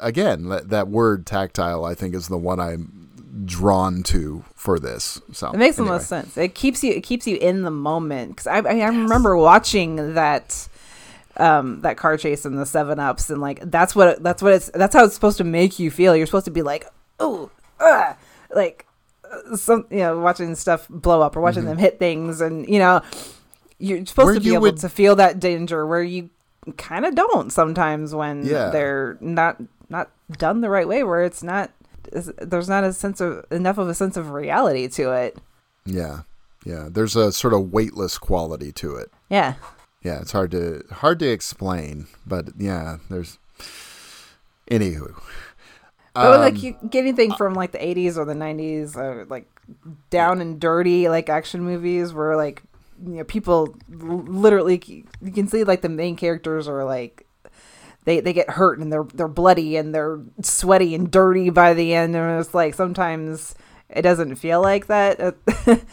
again that, that word tactile I think is the one I'm drawn to for this. So It makes the most sense. It keeps you it keeps you in the moment because I, I I remember watching that um that car chase in the seven ups and like that's what that's what it's that's how it's supposed to make you feel. You're supposed to be like oh uh, like some you know watching stuff blow up or watching them hit things and you know you're supposed Mm-hmm. Where to be able would- to feel that danger where you kind of don't sometimes when Yeah. they're not not done the right way where it's not there's not a sense of enough of a sense of reality to it. Yeah. Yeah, there's a sort of weightless quality to it. Yeah. yeah, it's hard to hard to explain, but yeah, there's. Anywho, But like Um, you get anything from like the 80s or the 90s, or like down and dirty like action movies where like you know people literally you can see like the main characters are like they they get hurt and they're they're bloody and they're sweaty and dirty by the end and it's like sometimes it doesn't feel like that at,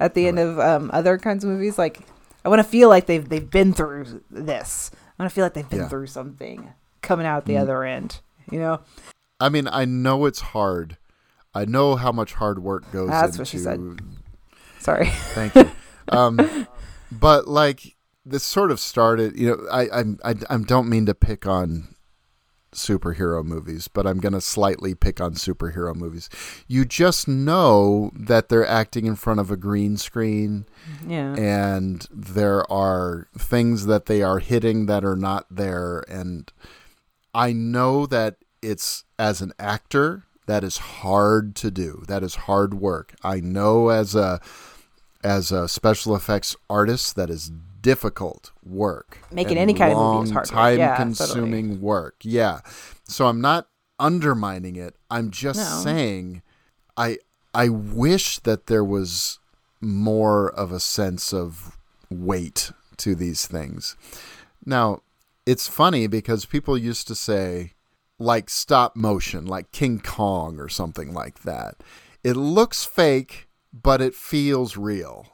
at the end of um, other kinds of movies like I want to feel like they've they've been through this. I want to feel like they've been Yeah. through something coming out the Mm. other end, you know? I mean, I know it's hard. I know how much hard work goes That's into. what she said. Sorry. Thank you. um, but like this sort of started. You know, I I'm- I I don't mean to pick on superhero movies, but I'm gonna slightly pick on superhero movies. You just know that they're acting in front of a green screen. Yeah. and there are things that they are hitting that are not there and i know that it's as an actor that is hard to do that is hard work i know as a as a special effects artist that is difficult work Making any kind of movie is hard time Yeah, consuming work yeah so i'm not undermining it. I'm just No. saying I I wish that there was more of a sense of weight to these things. Now, it's funny because people used to say like stop motion, like King Kong or something like that. It looks fake, but it feels real.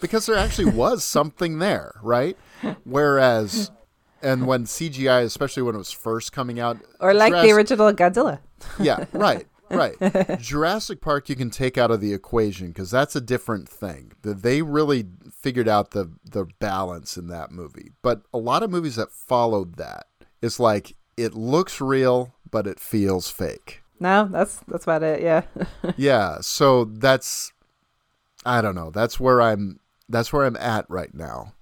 Because there actually was something there, right? Whereas and when CGI, especially when it was first coming out, Or like the original Godzilla. yeah, right, right. Jurassic Park you can take out of the equation because that's a different thing. The- They really figured out the the balance in that movie. But a lot of movies that followed that, it's like it looks real, but it feels fake. No, that's that's about it. Yeah. yeah, so that's I don't know. That's where I'm. That's where I'm at right now.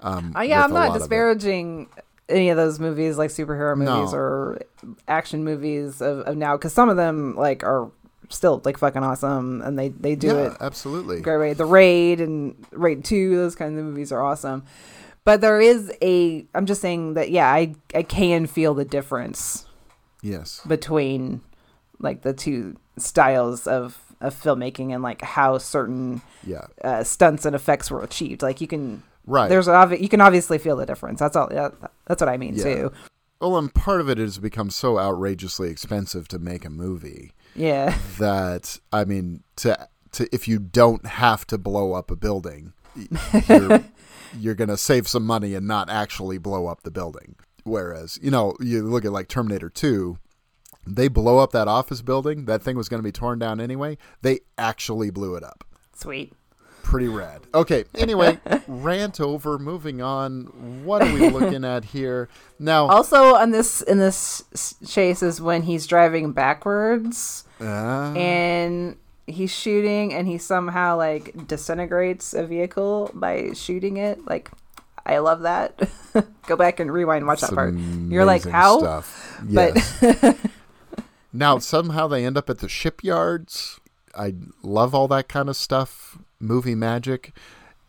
Um, Uh, yeah, I'm not disparaging any of those movies, like superhero movies No. or action movies of, of now, because some of them like are still like fucking awesome, and they they do Yeah, it absolutely. great way. The Raid and Raid Two, those kinds of movies are awesome. But there is a. I'm just saying that yeah, I I can feel the difference Yes. between like the two styles of of filmmaking and like how certain Yeah. uh, stunts and effects were achieved. Like you can Right. There's obvi- you can obviously feel the difference. That's all. Yeah, that's what I mean Yeah. too. Well, and part of it has become so outrageously expensive to make a movie Yeah. that I mean, to to if you don't have to blow up a building, you're, you're gonna save some money and not actually blow up the building. Whereas, you know, you look at like Terminator Two, they blow up that office building. That thing was going to be torn down anyway. They actually blew it up. Sweet. Pretty rad. Okay. Anyway, rant over. Moving on. What are we looking at here now? Also, on this in this chase is when he's driving backwards Ah. and he's shooting and he somehow like disintegrates a vehicle by shooting it. Like, I love that. Go back and rewind, watch that part. You're like, how? Stuff. But- Yes. Now somehow they end up at the shipyards. I love all that kind of stuff. Movie magic,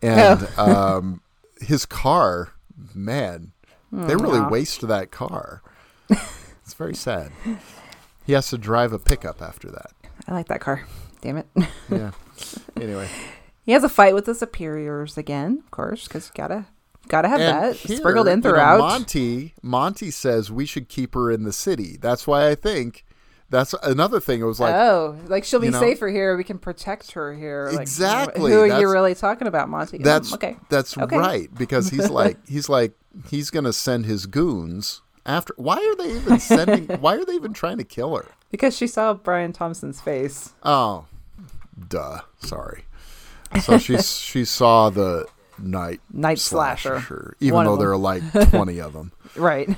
and Oh. um, his car. Man, they really waste that car. it's very sad. He has to drive a pickup after that. I like that car. Damn it. Yeah. anyway. He has a fight with the superiors again, of course, because gotta gotta have And that here, sprinkled in you know, throughout. Monty Monty says we should keep her in the city. That's why I think that's another thing. It was like oh, like she'll be you know? safer here. We can protect her here. Like, Exactly, Who are you really talking about, Monty? Mm, that's okay. that's Okay. right because he's like he's like he's gonna send his goons after. Why are they even sending? why are they even trying to kill her? Because she saw Brian Thompson's face. Oh, duh. Sorry. So she she saw the night Night slasher. even One though there are like twenty of them. Right.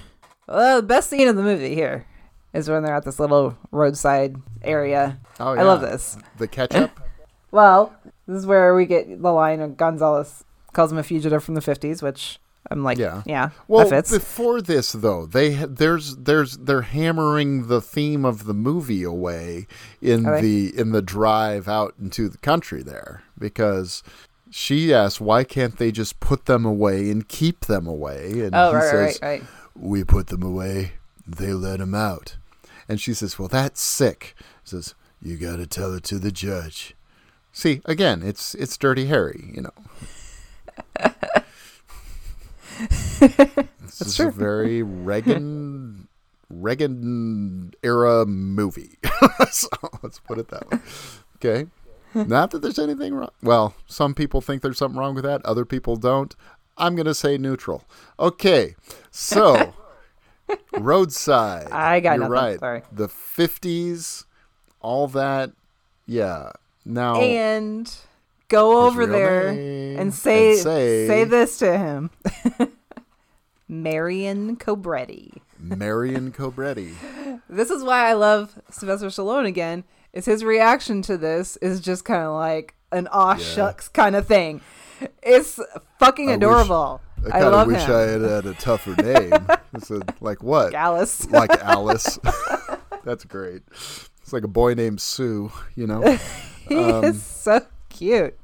Well, the best scene of the movie here is when they're at this little roadside area. Oh, yeah. I love this. The ketchup. Well, this is where we get the line of Gonzalez calls him a fugitive from the 50s, which I'm like, Yeah. yeah, Well, before this though, they there's there's they're hammering the theme of the movie away in the in the drive out into the country there because she asks why can't they just put them away and keep them away and oh, he right, says right, right. we put them away they let them out and she says well that's sick says you got to tell it to the judge see again it's it's dirty harry you know this is a very Reagan Reagan era movie. so let's put it that way. Okay. Not that there's anything wrong. Well, some people think there's something wrong with that. Other people don't. I'm going to say neutral. Okay. So, roadside. I got You're nothing. right. Sorry. The 50s, all that. Yeah. Now, and go over there and say, and say- say this to him. Marion Cobretti. Marion Cobretti. This is why I love Sylvester Stallone again. Is his reaction to this is just kind of like an aw shucks kind of thing. It's fucking I wish- adorable. I I, kind of wish him. I had had a tougher name. it's a, like what? Alice. Like Alice. That's great. It's like a boy named Sue, you know? he um, is so cute.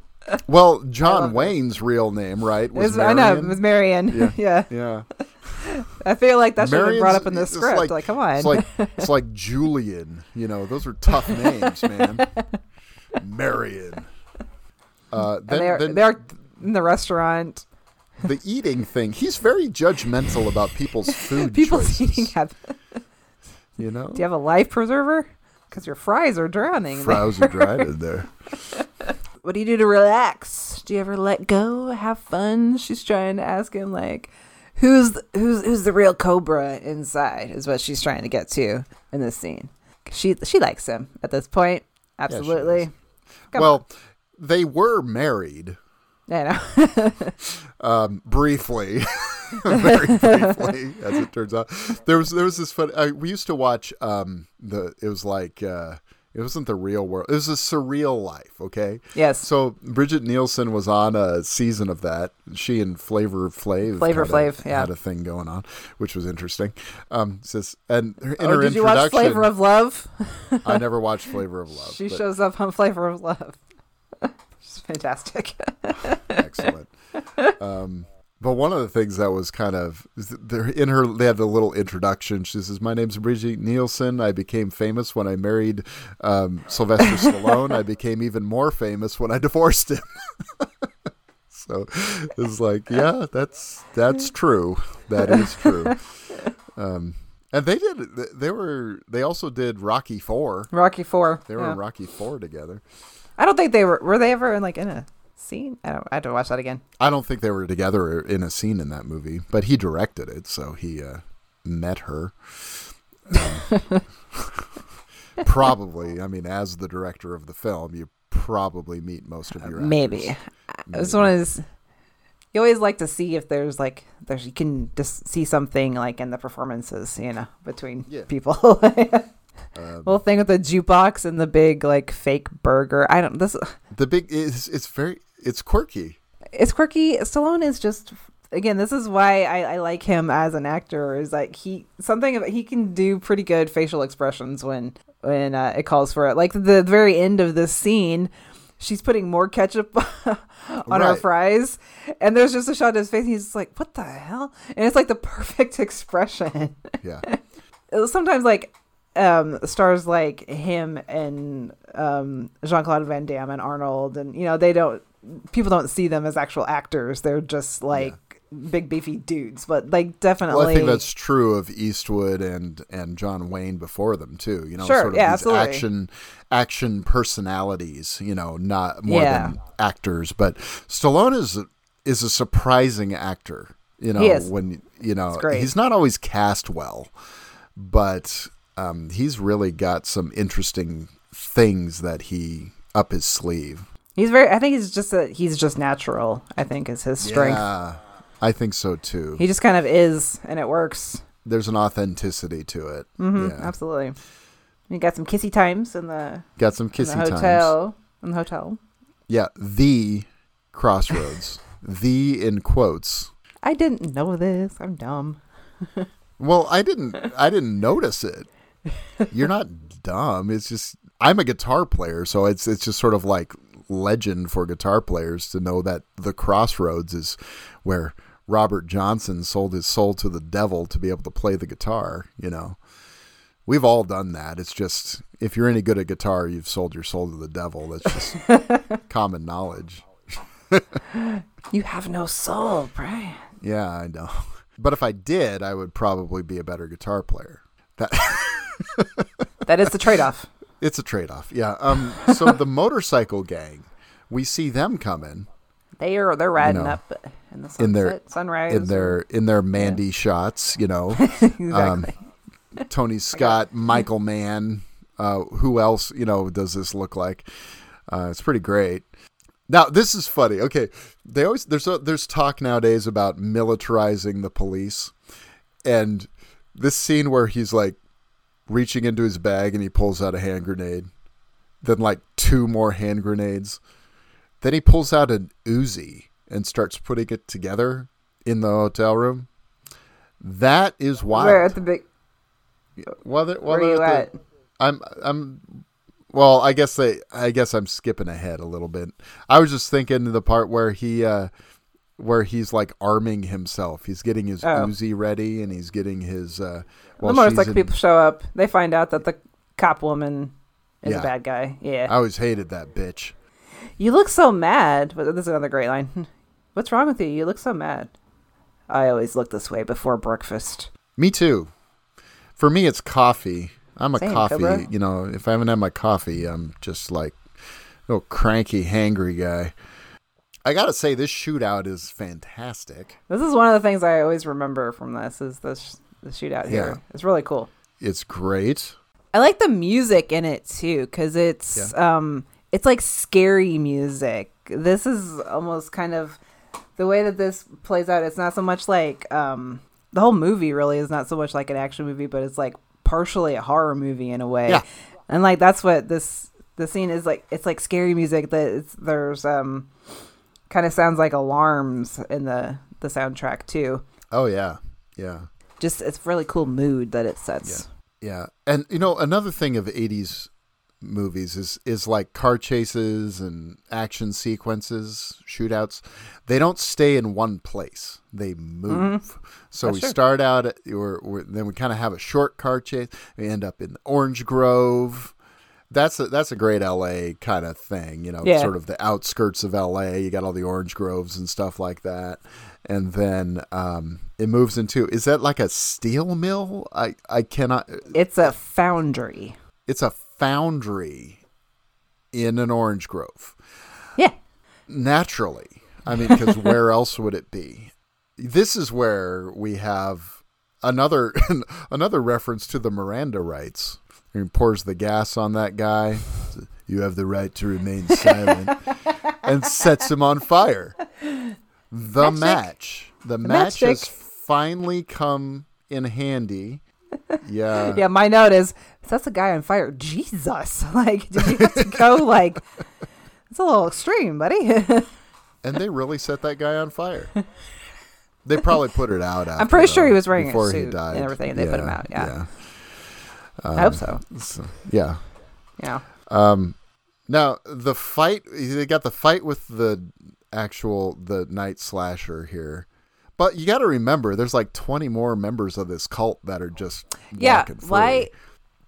Well, John it. Wayne's real name, right? Was I know it was Marion. Yeah. Yeah. Yeah. I feel like that should have been brought up in the script. Like, come on. It's like it's like Julian. You know, those are tough names, man. Marion. Uh, then, they're then they're in the restaurant. the eating thing. He's very judgmental about people's food People's choices. eating habits. You know, Do you have a life preserver? Because your fries are drowning. fries are dried in there. what do you do to relax? Do you ever let go, have fun? She's trying to ask him like, who's the, who's who's the real Cobra inside? Is what she's trying to get to in this scene. She she likes him at this point. Absolutely. Come well, they were married I know. um, briefly, very briefly, as it turns out. There was there was this fun. I, we used to watch um, the. It was like uh, it wasn't the real world. It was a surreal life. Okay. yes. So Brigitte Nielsen was on a season of that. She and Flavor Flav, Flavor Flav, yeah. had a thing going on, which was interesting. Um, says and her, in oh, her did you watch Flavor of Love? I never watched Flavor of Love. She shows up on Flavor of Love. She's fantastic. excellent. Um, but one of the things that was kind of they're in her, they had the little introduction. She says, "My name's Brigitte Nielsen. I became famous when I married um, Sylvester Stallone. I became even more famous when I divorced him." so it's like, yeah, that's that's true. That is true. Um, and they did. They were. They also did Rocky Four. Rocky Four. They were yeah. in Rocky Four together. I don't think they were. Were they ever in like in a scene? I don't. I had to watch that again. I don't think they were together in a scene in that movie, but he directed it, so he uh, met her. Um, probably, I mean, as the director of the film, you probably meet most of your actors. Maybe. This one is. You always like to see if there's like there's you can just see something like in the performances, you know, between Yeah. people. Um, Whole thing with the jukebox and the big like fake burger. I don't. This the big is it's very it's quirky. it's quirky. Stallone is just again. This is why I, I like him as an actor. Is like he something he can do pretty good facial expressions when when uh, it calls for it. Like the very end of this scene, she's putting more ketchup on her fries, and there's just a shot of his face. And he's just like, "What the hell?" And it's like the perfect expression. Yeah, Sometimes like um stars like him and um Jean-Claude Van Damme and Arnold and you know they don't people don't see them as actual actors they're just like big beefy dudes but like definitely well, I think that's true of Eastwood and and John Wayne before them too. You know, Sure, sort of yeah, these absolutely. action action personalities. You know, not more Yeah. than actors. But Stallone is a, is a surprising actor. You know, when you know he's not always cast well, but um, he's really got some interesting things that he up his sleeve. he's very I think he's just a he's just natural I think is his strength Yeah, I think so too. he just kind of is and it works There's an authenticity to it. hmm Yeah. absolutely we got some kissy times in the, Got some in kissy the times. hotel in the hotel Yeah, the crossroads. the in quotes. I didn't know this I'm dumb Well, I didn't I didn't notice it. You're not dumb. It's just I'm a guitar player, so it's it's just sort of like legend for guitar players to know that the crossroads is where Robert Johnson sold his soul to the devil to be able to play the guitar, you know. We've all done that. It's just if you're any good at guitar, you've sold your soul to the devil. That's just common knowledge. you have no soul Brian Yeah, I know. But if I did, I would probably be a better guitar player. That that is the trade-off it's a trade-off. Yeah. Um so the motorcycle gang, we see them coming They are they're riding know, up in the sunset, in their sunrise in their in their Mandy shots, you know. exactly. um, Tony Scott, Michael Mann, uh, who else, you know, does this look like? Uh, it's pretty great. Now, this is funny. Okay, they always there's a, there's talk nowadays about militarizing the police, and this scene where he's like reaching into his bag and he pulls out a hand grenade, then like two more hand grenades, then he pulls out an Uzi and starts putting it together in the hotel room. That is wild. Where at the big Well, they're- well, where are you at? the- I'm I'm well, I guess they I guess I'm skipping ahead a little bit. I was just thinking the part where he uh where he's like arming himself. He's getting his Oh. Uzi ready, and he's getting his. Uh, the motorcycle in- people show up. They find out that the cop woman is Yeah. a bad guy. Yeah. I always hated that bitch. You look so mad. But this is another great line. What's wrong with you? You look so mad. I always look this way before breakfast. Me too. For me, it's coffee. I'm a Same, coffee. Cobra. You know, if I haven't had my coffee, I'm just like a little cranky, hangry guy. I gotta say, this shootout is fantastic. This is one of the things I always remember from this is this the shootout here. Yeah. It's really cool. It's great. I like the music in it too because it's um it's like scary music. This is almost kind of the way that this plays out. It's not so much like um the whole movie really is not so much like an action movie, but it's like partially a horror movie in a way. Yeah. And like that's what this the scene is like. It's like scary music that it's, there's um kind of sounds like alarms in the the soundtrack too. Oh yeah, yeah, Just it's really cool mood that it sets. yeah. And you know, another thing of '80s movies is is like car chases and action sequences, shootouts. They don't stay in one place; they move. Mm-hmm. So That's we true. start out, at, or, or then we kind of have a short car chase. We end up in Orange Grove. That's a that's a great LA kind of thing, you know, Yeah. sort of the outskirts of LA. You got all the orange groves and stuff like that, and then um, it moves into is that like a steel mill? I I cannot. It's a foundry. It's a foundry in an orange grove. Yeah. Naturally, I mean, because where else would it be? This is where we have another another reference to the Miranda rights. He pours the gas on that guy. You have the right to remain silent, and sets him on fire. The match, the, match has finally come in handy. Yeah, Yeah, my note is that's a guy on fire. Jesus. Like, did you have to go like it's a little extreme, buddy. and they really set that guy on fire. They probably put it out. After, I'm pretty sure he was wearing a before suit he and everything, and they put him out, yeah. yeah. Um, I hope so. So, yeah. Yeah. Um, now the fight they got the fight with the actual the night slasher here. But you got to remember there's like 20 more members of this cult that are just Yeah. Why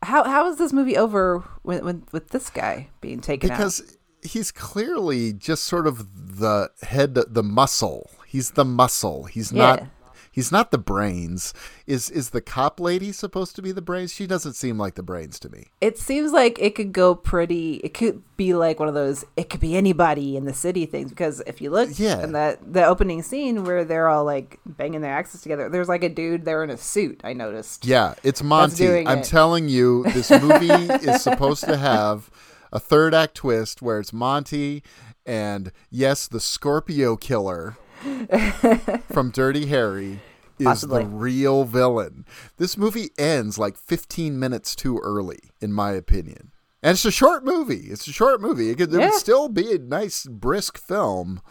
how how is this movie over with this guy being taken out? because he's clearly just sort of the head the muscle. He's the muscle. He's Yeah. not he's not the brains. Is is the cop lady supposed to be the brains? She doesn't seem like the brains to me. It seems like it could go pretty. It could be like one of those. It could be anybody in the city things because if you look Yeah. in that the opening scene where they're all like banging their axes together, there's like a dude there in a suit. I noticed. Yeah, it's Monty. I'm it. telling you, this movie is supposed to have a third act twist where it's Monty and yes, the Scorpio killer from Dirty Harry is Possibly. the real villain. This movie ends like 15 minutes too early, in my opinion. And it's a short movie. It's a short movie. It could it Yeah. would still be a nice, brisk film,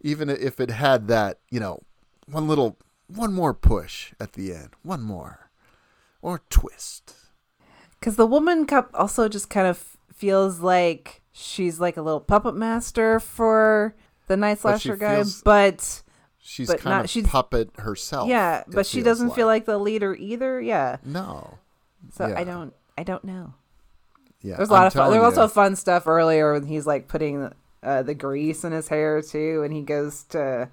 even if it had that, you know, one little, one more push at the end. One more. Or twist. Because the woman cup also just kind of feels like she's like a little puppet master for the night slasher guy, feels- but She's But kind not- of she's- puppet herself. yeah, but she doesn't feel like the leader either. Yeah, No. so Yeah. I don't, I don't know. Yeah. There's a lot I'm of fun. There's also fun stuff earlier when he's like putting uh, the grease in his hair too, and he goes to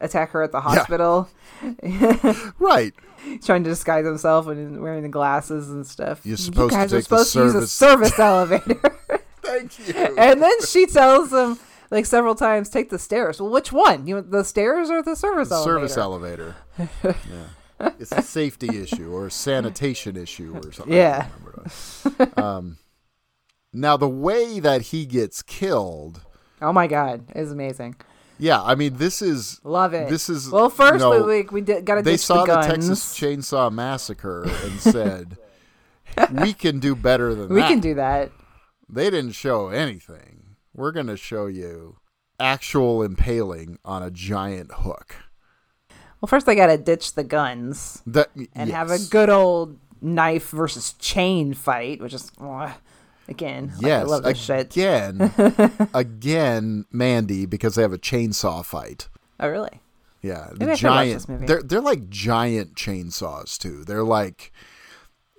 attack her at the hospital, Right. trying to disguise himself and wearing the glasses and stuff. You're supposed to you guys are take the supposed to use a service- service elevator. Thank you. and then she tells him like several times, take the stairs. Well, which one? You want the stairs or the service elevator? Service elevator. yeah. It's a safety issue or a sanitation issue or something. Yeah. I don't remember. um, now, the way that he gets killed. Oh my god, it's amazing. Yeah, I mean, this is Love it. This is well. First, you know, we we, we did, gotta they saw the the. Texas Chainsaw Massacre and said, "We can do better than we that." We can do that. They didn't show anything. We're going to show you actual impaling on a giant hook. Well, first I gotta ditch the guns That and have a good old knife versus chain fight, which is ugh, again. Yes, I love this shit. again, again, Mandy, because they have a chainsaw fight. Oh really? Yeah, Maybe the should watch giant. They're they're like giant chainsaws too. They're like,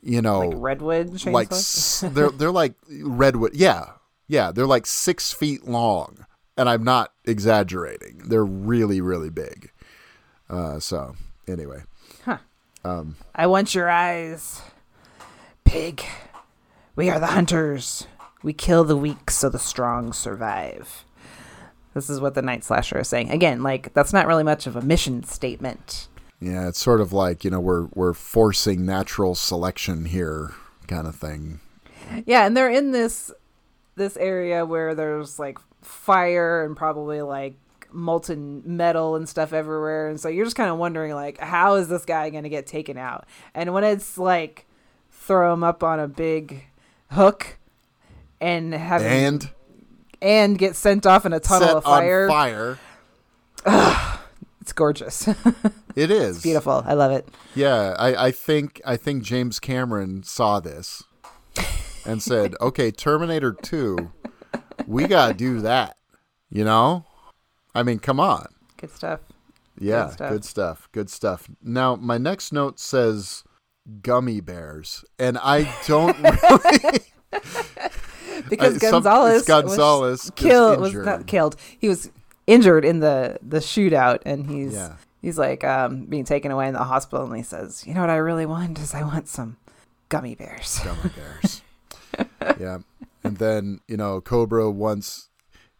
you know, Like redwood chainsaws. like they're they're like redwood. Yeah, yeah. They're like six feet long, and I'm not exaggerating. They're really really big. Uh, so anyway, I want your eyes. Pig. We are the hunters. We kill the weak so the strong survive. This is what the Night Slasher is saying. Again, like, that's not really much of a mission statement. yeah, it's sort of like you know we're we're forcing natural selection here, kind of thing. Yeah, and they're in this this area where there's like fire and probably like molten metal and stuff everywhere. And so you're just kind of wondering like how is this guy going to get taken out? And when it's like throw him up on a big hook and have him- And? and get sent off in a tunnel set of fire. on fire. it's gorgeous. It is. Beautiful. I love it. Yeah, I, I think I think James Cameron saw this and said, "Okay, Terminator 2, we got to do that." You know? I mean, come on. good stuff Yeah, Good stuff. good stuff. Good stuff. Now, my next note says gummy bears, and I don't really because I- Gonzalez, it's Gonzalez was killed was not killed. He was injured in the the shootout, and he's Yeah. he's like um, being taken away in the hospital, and he says, "You know what I really want is I want some gummy bears." gummy bears. yeah. And then, you know, Cobra once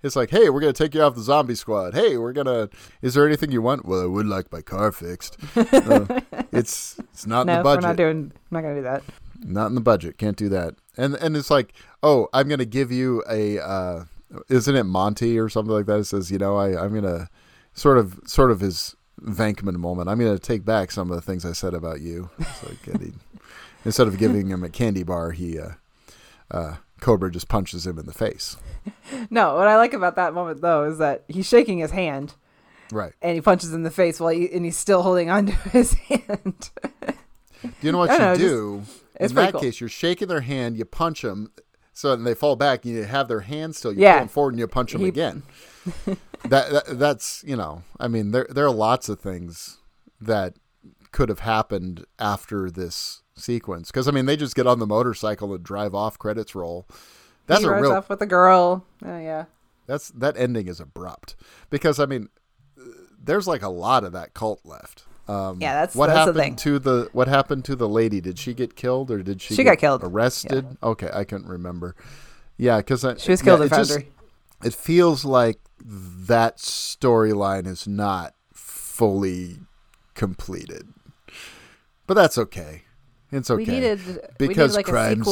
it's like, hey, we're gonna take you off the zombie squad. Hey, we're gonna is there anything you want? Well, I would like my car fixed. Uh, it's it's not in the budget. we're not doing. I'm not gonna do that. Not in the budget. Can't do that. And and it's like, oh, I'm gonna give you a uh isn't it Monte or something like that? It says, you know, I, I'm gonna sort of sort of his Venkman moment. I'm gonna take back some of the things I said about you. It's like he, instead of giving him a candy bar, he uh, uh, Cobra just punches him in the face. No, what I like about that moment though is that he's shaking his hand Right. and he punches in the face while he, and he's still holding onto his hand. Do you know what you know, do? it's in that cool. case, you're shaking their hand, you punch them, so and they fall back. and You have their hand still. You Yeah. pull them forward and you punch them He- again. that, that that's you know, I mean, there there are lots of things that could have happened after this sequence because I mean, they just get on the motorcycle and drive off. Credits roll. That's he a real. off with a girl. Oh yeah. That's that ending is abrupt because I mean, there's like a lot of that cult left. Um, Yeah, that's- what that's the happened thing. to the what happened to the lady. Did she get killed or did she? She get got killed. Arrested. Okay, I couldn't remember. Yeah, because She was killed yeah, in it just- it feels like that storyline is not fully completed, but that's okay. It's okay. We needed we Because needed like crimes-.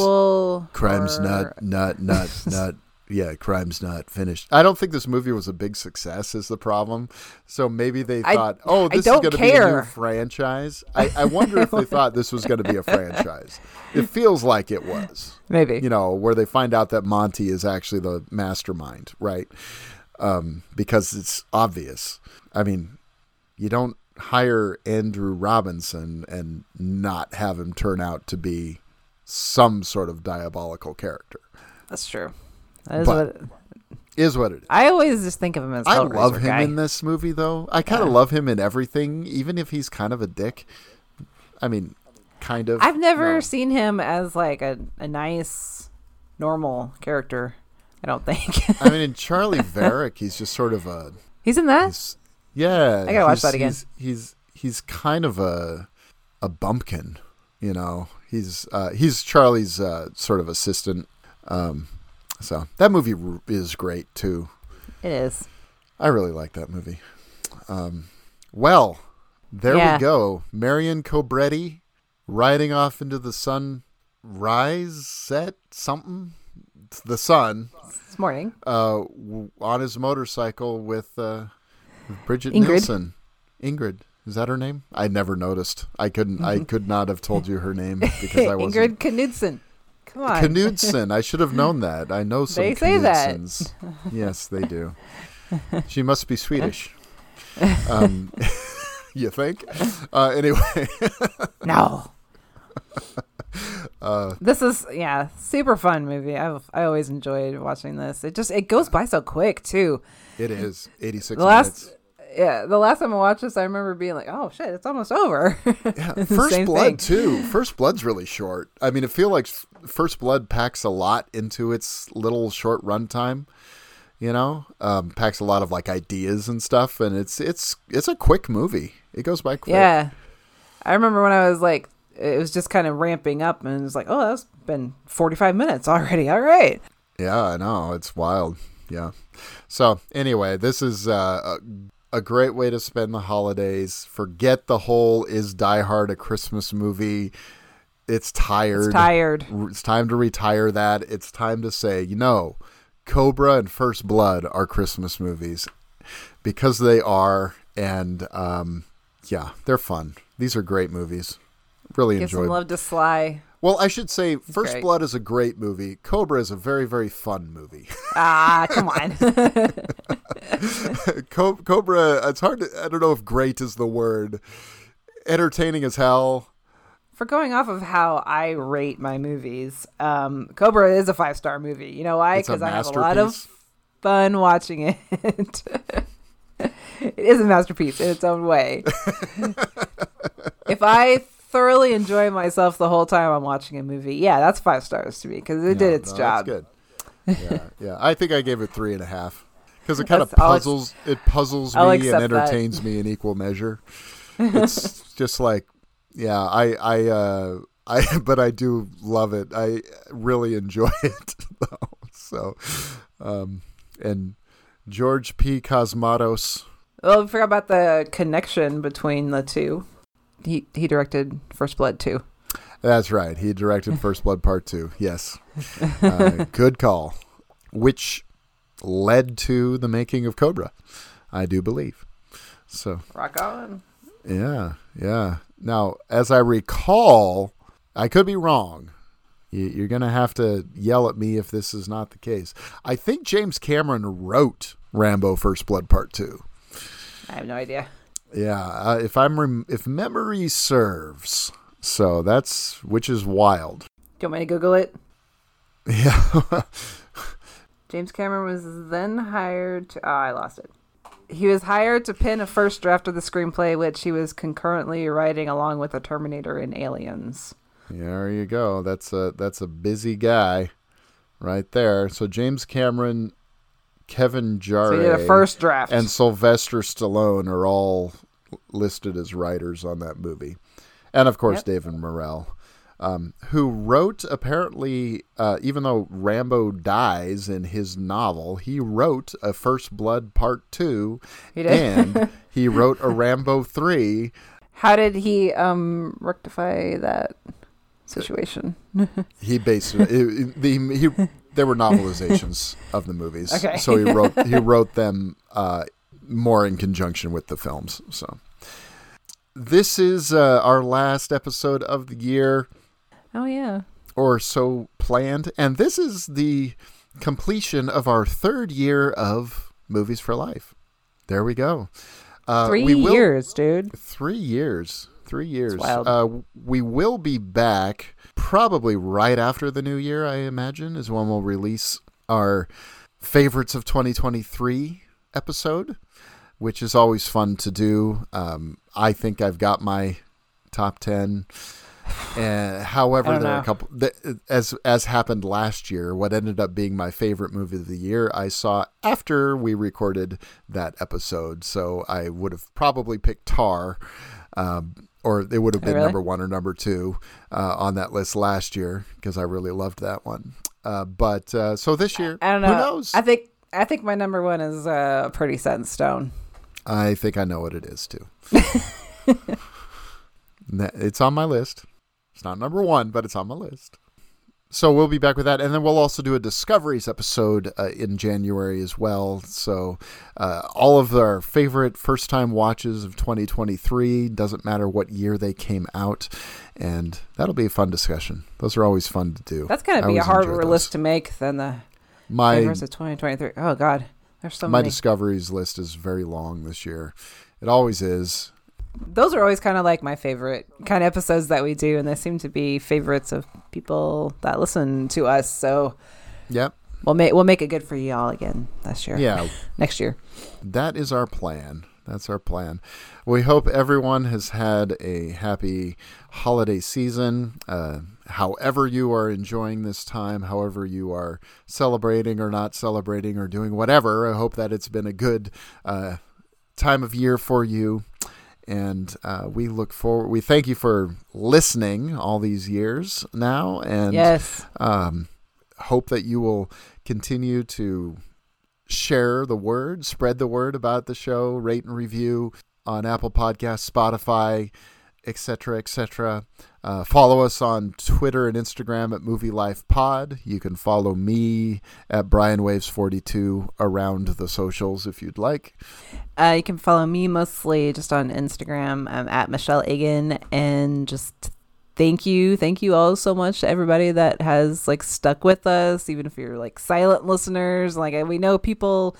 Crime's or- not not not not yeah, crime's not finished. I don't think this movie was a big success is the problem. So maybe they I- thought, "Oh, this is going to be a new franchise." I, I wonder if they thought this was going to be a franchise. It feels like it was. maybe. You know, where they find out that Monte is actually the mastermind, right? Um, because it's obvious. I mean, you don't hire Andrew Robinson and not have him turn out to be some sort of diabolical character. That's true. That is But- what Is what it is. I always just think of him as. I love him guy. in this movie, though. I kind of Yeah. love him in everything, even if he's kind of a dick. I mean, kind of. I've never No. seen him as like a, a nice, normal character. I don't think. I mean, in Charley Varrick, he's just sort of a. he's in that. He's, yeah, I gotta watch that again. He's, he's he's kind of a a bumpkin, you know. He's uh, he's Charley's uh, sort of assistant. Um, so that movie is great too. It is. I really like that movie. Um, well, there Yeah. we go. Marion Cobretti riding off into the sun rise set something the sun This morning. uh, w- on his motorcycle with uh, Brigitte Ingrid. Nielsen. Ingrid, is that her name? I never noticed. I couldn't. I could not have told you her name because I wasn't. Ingrid Knudsen. Come on. Knudsen. I should have known that. I know some They say that. Yes, they do. She must be Swedish. Um, you think? Uh, anyway, No. Uh, this is yeah, super fun movie. I I always enjoyed watching this. It just it goes by so quick too. it is 86 The last minutes. yeah, the last time I watched this, I remember being like, "Oh shit, it's almost over." Yeah, First Blood thing. too. First Blood's really short. I mean, it feel like First Blood packs a lot into its little short runtime. You know, um, packs a lot of like ideas and stuff, and it's it's it's a quick movie. It goes by quick. Yeah, I remember when I was like, it was just kind of ramping up, and it was like, "Oh, that's been forty-five minutes already." All right. Yeah, I know. It's wild. Yeah. So, anyway, this is uh, a, a great way to spend the holidays. Forget the whole is Die Hard a Christmas movie. It's tired. It's tired. It's time to retire that. It's time to say, you know, Cobra and First Blood are Christmas movies because they are. And um, yeah, they're fun. These are great movies. Really Give enjoy some love to Sly. Well, I should say First great. Blood is a great movie. Cobra is a very, very fun movie. Ah, come on. Co- Cobra, it's hard to, I don't know if great is the word. Entertaining as hell. For going off of how I rate my movies, um, Cobra is a five-star movie. You know why? Because I have a lot of fun watching it. it is a masterpiece in its own way. if I thoroughly enjoy myself the whole time I'm watching a movie, yeah, that's five stars to me because it did its no, job. That's good. Yeah, yeah. I think I gave it three and a half because it kind of That's- I'll ex- puzzles. it puzzles I'll me and accept that. entertains me in equal measure. It's just like, yeah, I, I, uh, I, but I do love it. I really enjoy it though. So, um, and George P. Cosmatos. Oh, we forgot about the connection between the two. He he directed First Blood too. That's right. He directed First Blood Part 2. Yes. Uh, good call. Which led to the making of Cobra, I do believe. So, Rock on. yeah, yeah. Now, as I recall, I could be wrong. You- You're going to have to yell at me if this is not the case. I think James Cameron wrote Rambo First Blood Part 2. I have no idea. Yeah, uh, if I'm rem- if memory serves. So that's which is wild. Do you want me to Google it? Yeah. James Cameron was then hired to. Oh, I lost it. He was hired to pen a first draft of the screenplay, which he was concurrently writing along with The Terminator and Aliens. There you go. That's a that's a busy guy, right there. So James Cameron, Kevin Jarre, So he did a first draft. and Sylvester Stallone are all listed as writers on that movie, and of course Yep. David Morrell, um, who wrote apparently, uh, even though Rambo dies in his novel, he wrote a First Blood Part Two, He did? and he wrote a Rambo Three. How did he um rectify that situation? He based it. it, it- the he there were novelizations of the movies, Okay. so he wrote he wrote them uh, more in conjunction with the films. So this is uh, our last episode of the year, oh yeah. or so planned, and this is the completion of our third year of Movies for Life. There we go. Uh, Three we will- years, dude. Three years. Three years. Uh, we will be back probably right after the new year, I imagine, is when we'll release our favorites of 2023 episode, which is always fun to do. Um, I think I've got my top 10. And however, there are a couple th- as as happened last year. What ended up being my favorite movie of the year, I saw after we recorded that episode. So I would have probably picked Tar, um, or it would have Oh, been really? number one or number two uh, on that list last year because I really loved that one. Uh, but uh, so this year, I don't know. who knows? I think I think my number one is uh, pretty set in stone. I think I know what it is too. It's on my list. It's not number one, but it's on my list. So we'll be back with that, and then we'll also do a discoveries episode uh, in January as well. So uh, all of our favorite first-time watches of 2023 doesn't matter what year they came out, and that'll be a fun discussion. Those are always fun to do. That's gonna be a harder list to make than the My favorites of 2023. Oh God, there's so my many. discoveries list is very long this year. It always is. Those are always kind of like my favorite kind of episodes that we do, and they seem to be favorites of people that listen to us. So Yep. we'll make we'll make it good for you all again this year. Yeah. next year. That is our plan. That's our plan. We hope everyone has had a happy holiday season. Uh, however, you are enjoying this time, however, you are celebrating or not celebrating or doing whatever, I hope that it's been a good uh, time of year for you. And uh, we look forward, we thank you for listening all these years now. And Yes. um, hope that you will continue to share the word, spread the word about the show, rate and review on Apple Podcasts, Spotify, etc., etc. Uh, follow us on Twitter and Instagram at Movie Life Pod. You can follow me at Brian Waves 42 around the socials if you'd like. Uh, you can follow me mostly just on Instagram. I'm at Michele Eggen, and just thank you, thank you all so much to everybody that has like stuck with us, even if you're like silent listeners. Like we know people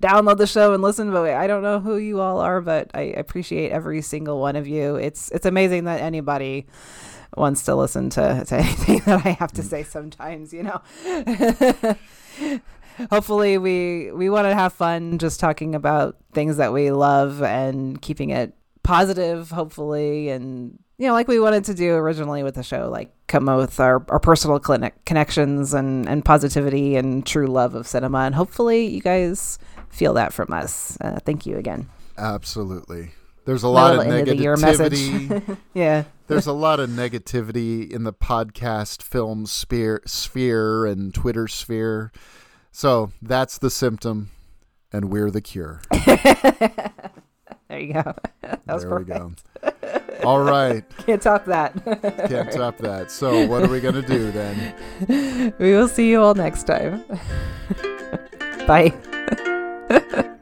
download the show and listen, but I don't know who you all are, but I appreciate every single one of you. It's it's amazing that anybody wants to listen to, to anything that I have to mm. say sometimes, you know. Hopefully we we want to have fun just talking about things that we love and keeping it positive, hopefully, and you know, like we wanted to do originally with the show, like come with our, our personal clinic connections and, and positivity and true love of cinema. And hopefully you guys feel that from us. Uh, thank you again. Absolutely. There's a lot of little of message. negativity. Yeah. There's a lot of negativity in the podcast film sphere, sphere and Twitter sphere. So that's the symptom, and we're the cure. There you go. That was there we go. All right. Can't top that. Can't top that. So what are we going to do then? we will see you all next time. Bye. 呵 呵